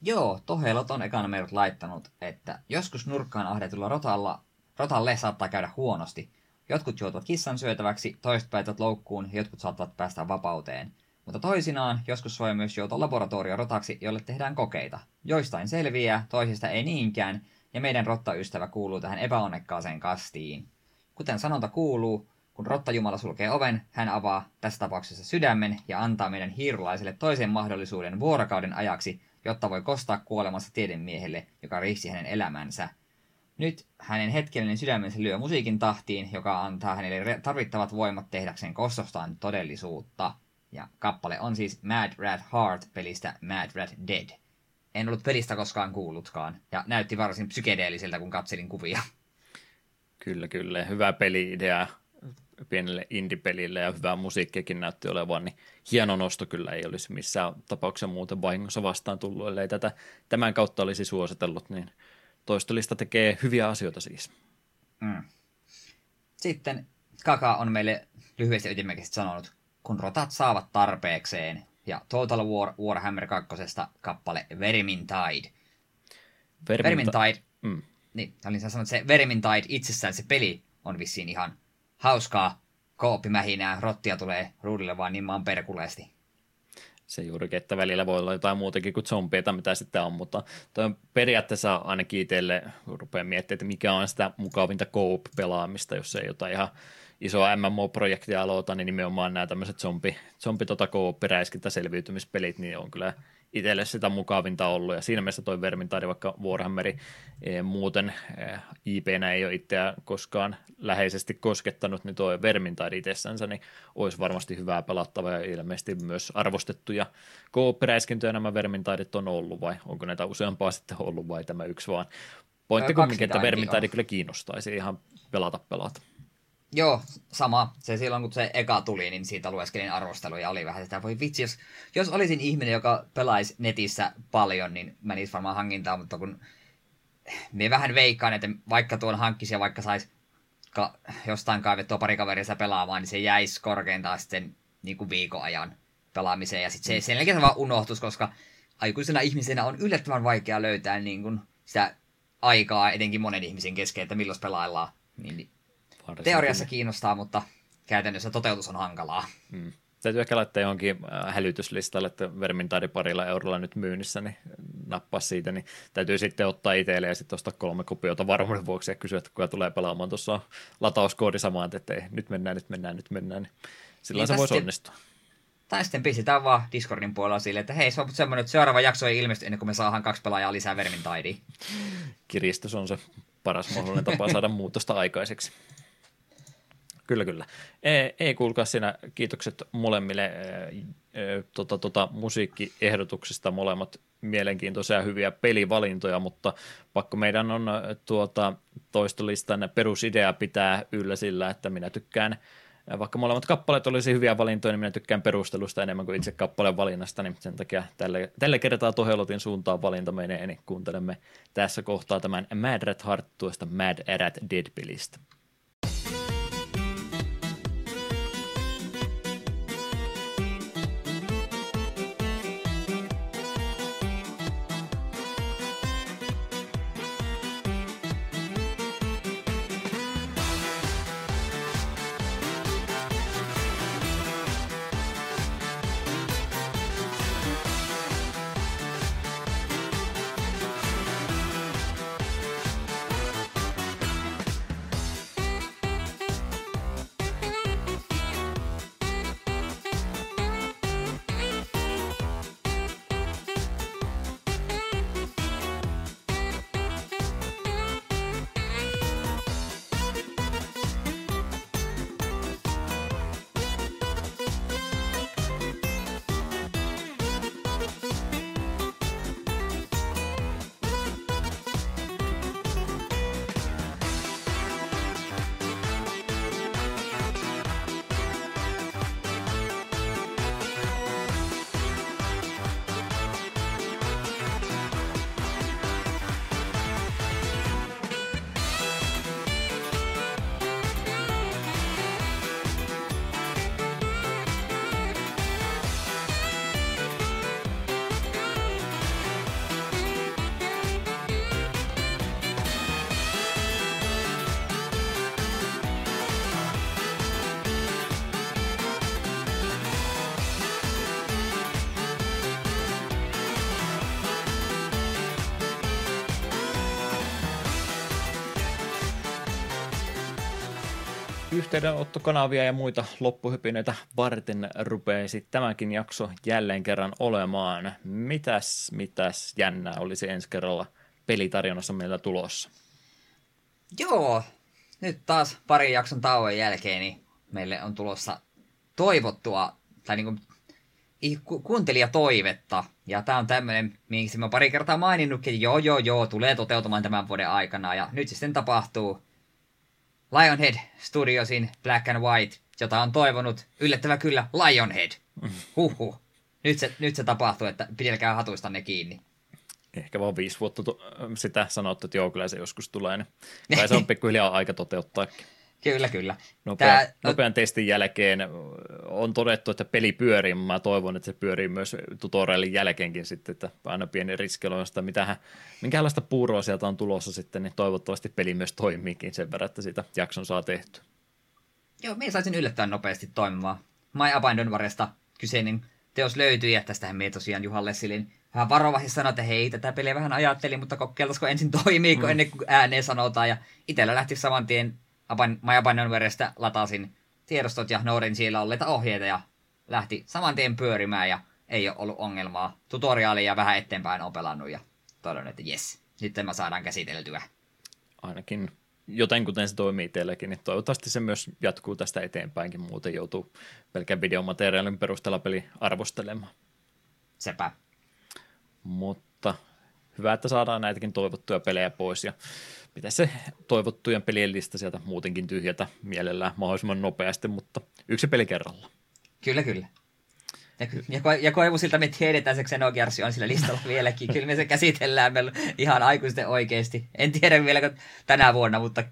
Joo, Tohelot on ekana meidät laittanut, että joskus nurkkaan ahdetulla rotalla, rotalle saattaa käydä huonosti. Jotkut joutuvat kissan syötäväksi, toiset päätyvät loukkuun ja jotkut saattavat päästä vapauteen. Mutta toisinaan joskus voi myös joutua laboratoriorotaksi, jolle tehdään kokeita. Joistain selviää, toisista ei niinkään, ja meidän rottaystävä kuuluu tähän epäonnekkaaseen kastiin. Kuten sanonta kuuluu, kun rottajumala sulkee oven, hän avaa tässä tapauksessa sydämen ja antaa meidän hiirulaiselle toisen mahdollisuuden vuorokauden ajaksi, jotta voi kostaa kuolemassa tiedemiehelle, joka riisi hänen elämänsä. Nyt hänen hetkellinen sydämensä lyö musiikin tahtiin, joka antaa hänelle tarvittavat voimat tehdäkseen kostostaan todellisuutta. Ja kappale on siis Mad Rat Heart pelistä Mad Rat Dead. En ollut pelistä koskaan kuullutkaan, ja näytti varsin psykedeelliseltä, kun katselin kuvia. Kyllä, kyllä. Hyvä peli-idea pienelle indie-pelille ja hyvää musiikkiakin näytti olevan, niin hieno nosto kyllä ei olisi missään tapauksessa muuten vahingossa vastaan tullut, ellei tätä tämän kautta olisi suositellut, niin toistolista tekee hyviä asioita siis. Mm. Sitten Kaka on meille lyhyesti ytimekästi sanonut, kun rotat saavat tarpeekseen, ja Total War Warhammer 2. kappale Vermintide. Verminta- Vermintide, mm. niin, olin sanonut, että se Vermintide itsessään, se peli on vissiin ihan hauskaa kooppimähinää, rottia tulee ruudille vaan niin maan perkuleesti. Se juurikin, että välillä voi olla jotain muutakin kuin zombeita, mitä sitten on, mutta toi on periaatteessa ainakin itselle, rupeaa miettimään, että mikä on sitä mukavinta coop-pelaamista, jos ei jotain ihan isoa MMO-projektia aloita, niin nimenomaan nämä tämmöiset zombi, zombi tota selviytymispelit, niin on kyllä itselle sitä mukavinta ollut, ja siinä mielessä toi Vermintide, vaikka Warhammeri e, muuten e, IP-nä ei ole itseä koskaan läheisesti koskettanut, niin toi Vermintide itsessänsä, niin olisi varmasti hyvää pelattava ja ilmeisesti myös arvostettuja kooppiräiskintöjä nämä Vermintideit on ollut, vai onko näitä useampaa sitten ollut, vai tämä yksi vaan? Pointti kumminkin, että Vermintide kyllä kiinnostaisi ihan pelata pelata. Joo, sama. Se silloin, kun se eka tuli, niin siitä lueskelin arvosteluja ja oli vähän sitä, voi vitsi, jos, jos olisin ihminen, joka pelaisi netissä paljon, niin menisi varmaan hankintaan, mutta kun me vähän veikkaan, että vaikka tuon hankkisi ja vaikka saisi ka- jostain kaivettua pari kaverista pelaamaan, niin se jäisi korkeintaan sitten niin kuin viikon ajan pelaamiseen. Ja sitten se sen jälkeen se vaan unohtus, koska aikuisena ihmisenä on yllättävän vaikea löytää niin kuin sitä aikaa etenkin monen ihmisen kesken, että milloin pelaillaan. Niin Varsinkin. Teoriassa kiinnostaa, mutta käytännössä toteutus on hankalaa. Hmm. Täytyy ehkä laittaa johonkin äh, hälytyslistalle, että Vermintide parilla eurolla nyt myynnissä, niin nappaa siitä, niin täytyy sitten ottaa itselle ja sitten ostaa kolme kopiota varmuuden vuoksi ja kysyä, että kuka tulee pelaamaan tuossa latauskoodi samaan, että ei, nyt mennään, nyt mennään, nyt mennään, niin silloin niin se voisi onnistua. Tai sitten pistetään vaan Discordin puolella sille, että hei, se on semmoinen, että seuraava jakso ei ilmesty ennen kuin me saadaan kaksi pelaajaa lisää Vermintidea. Kiristys on se paras mahdollinen tapa saada muutosta aikaiseksi. Kyllä, kyllä. Ei, ei kuulkaa siinä kiitokset molemmille e, e, tota, tota, musiikkiehdotuksista. Molemmat mielenkiintoisia hyviä pelivalintoja, mutta pakko meidän on tuota toistolistan perusidea pitää yllä sillä, että minä tykkään vaikka molemmat kappaleet olisi hyviä valintoja, niin minä tykkään perustelusta enemmän kuin itse kappaleen valinnasta, niin sen takia tälle, tälle kertaa Tohelotin suuntaan valinta menee, niin kuuntelemme tässä kohtaa tämän Mad Rat Heart tuosta Mad Rat Dead-pelistä. Yhteydenottokanavia ja muita loppuhypineitä varten rupeisi tämäkin jakso jälleen kerran olemaan. Mitäs, mitäs jännää olisi ensi kerralla pelitarjonnassa meillä tulossa? Joo, nyt taas pari jakson tauon jälkeen niin meille on tulossa toivottua, tai niin kuin kuuntelijatoivetta. Ja tämä on tämmöinen, miksi mä pari kertaa maininnutkin, että joo, joo, joo, tulee toteutumaan tämän vuoden aikana. Ja nyt se sitten tapahtuu. Lionhead Studiosin Black and White, jota on toivonut yllättävä kyllä Lionhead. Huhhuh. Nyt se, nyt se tapahtuu, että pidelkää hatuistanne kiinni. Ehkä vaan viisi vuotta sitä sanottu, että joo, kyllä se joskus tulee. Niin kai se on pikkuhiljaa aika toteuttaakin. Kyllä, kyllä. Nopea, Tää, nopean testin jälkeen on todettu, että peli pyörii. Mä toivon, että se pyörii myös tutorialin jälkeenkin sitten, että aina pieni riski on sitä, mitähän, minkälaista puuroa sieltä on tulossa sitten, niin toivottavasti peli myös toimiikin sen verran, että sitä jakson saa tehty. Joo, minä saisin yllättäen nopeasti toimimaan. My Abandon Varesta kyseinen teos löytyi, ja tästähän me tosiaan Juha Lessilin vähän varovasti sanoi, että hei, tätä peliä vähän ajattelin, mutta kokeiltaisiko ensin toimiiko mm. ennen kuin ääneen sanotaan, ja itsellä lähti saman tien Majapainen verestä latasin tiedostot ja Noodin siellä olleita ohjeita ja lähti saman tien pyörimään ja ei ole ollut ongelmaa. Tutoriaalia vähän eteenpäin on pelannut ja todennut, että jes, nyt mä saadaan käsiteltyä. Ainakin joten kuten se toimii teilläkin, niin toivottavasti se myös jatkuu tästä eteenpäinkin, muuten joutuu pelkän videomateriaalin perusteella peli arvostelemaan. Sepä. Mutta hyvä, että saadaan näitäkin toivottuja pelejä pois ja pitäisi se toivottujen pelien lista sieltä muutenkin tyhjätä mielellään mahdollisimman nopeasti, mutta yksi peli kerralla. Kyllä, kyllä. Ja, ja, ja Koivusilta me tiedetään, että Xenogears on sillä listalla vieläkin. Kyllä me se käsitellään meillä ihan aikuisten oikeasti. En tiedä vieläkö tänä vuonna, mutta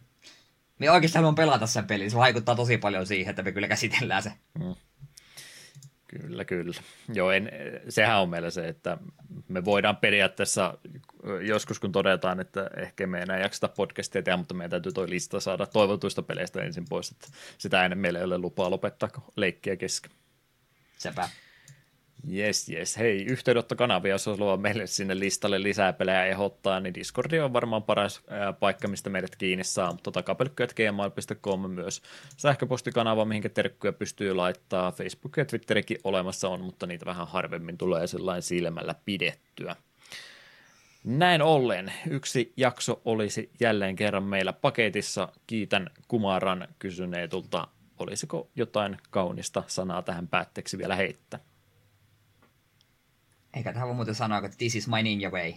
me oikeasti haluan pelata sen pelin. Se vaikuttaa tosi paljon siihen, että me kyllä käsitellään se. Mm. Kyllä, kyllä. Joo, en, sehän on meillä se, että me voidaan periaatteessa joskus kun todetaan, että ehkä me enää jaksata podcastia tehdä, mutta meidän täytyy toi lista saada toivotuista peleistä ensin pois, että sitä ennen meillä ei ole lupaa lopettaa leikkiä kesken. Sepä. Yes, yes. Hei, yhteydenottokanavia, jos haluaa meille sinne listalle lisää pelejä ehdottaa, niin Discordi on varmaan paras ää, paikka, mistä meidät kiinni saa, mutta takapelkkyät.gmail.com myös sähköpostikanava, mihinkä terkkuja pystyy laittaa. Facebook ja Twitterikin olemassa on, mutta niitä vähän harvemmin tulee sellainen silmällä pidettyä. Näin ollen yksi jakso olisi jälleen kerran meillä paketissa. Kiitän Kumaran kysyneetulta, olisiko jotain kaunista sanaa tähän päätteeksi vielä heittää? Eikä tähän voi muuten sanoa, että this is my ninja way.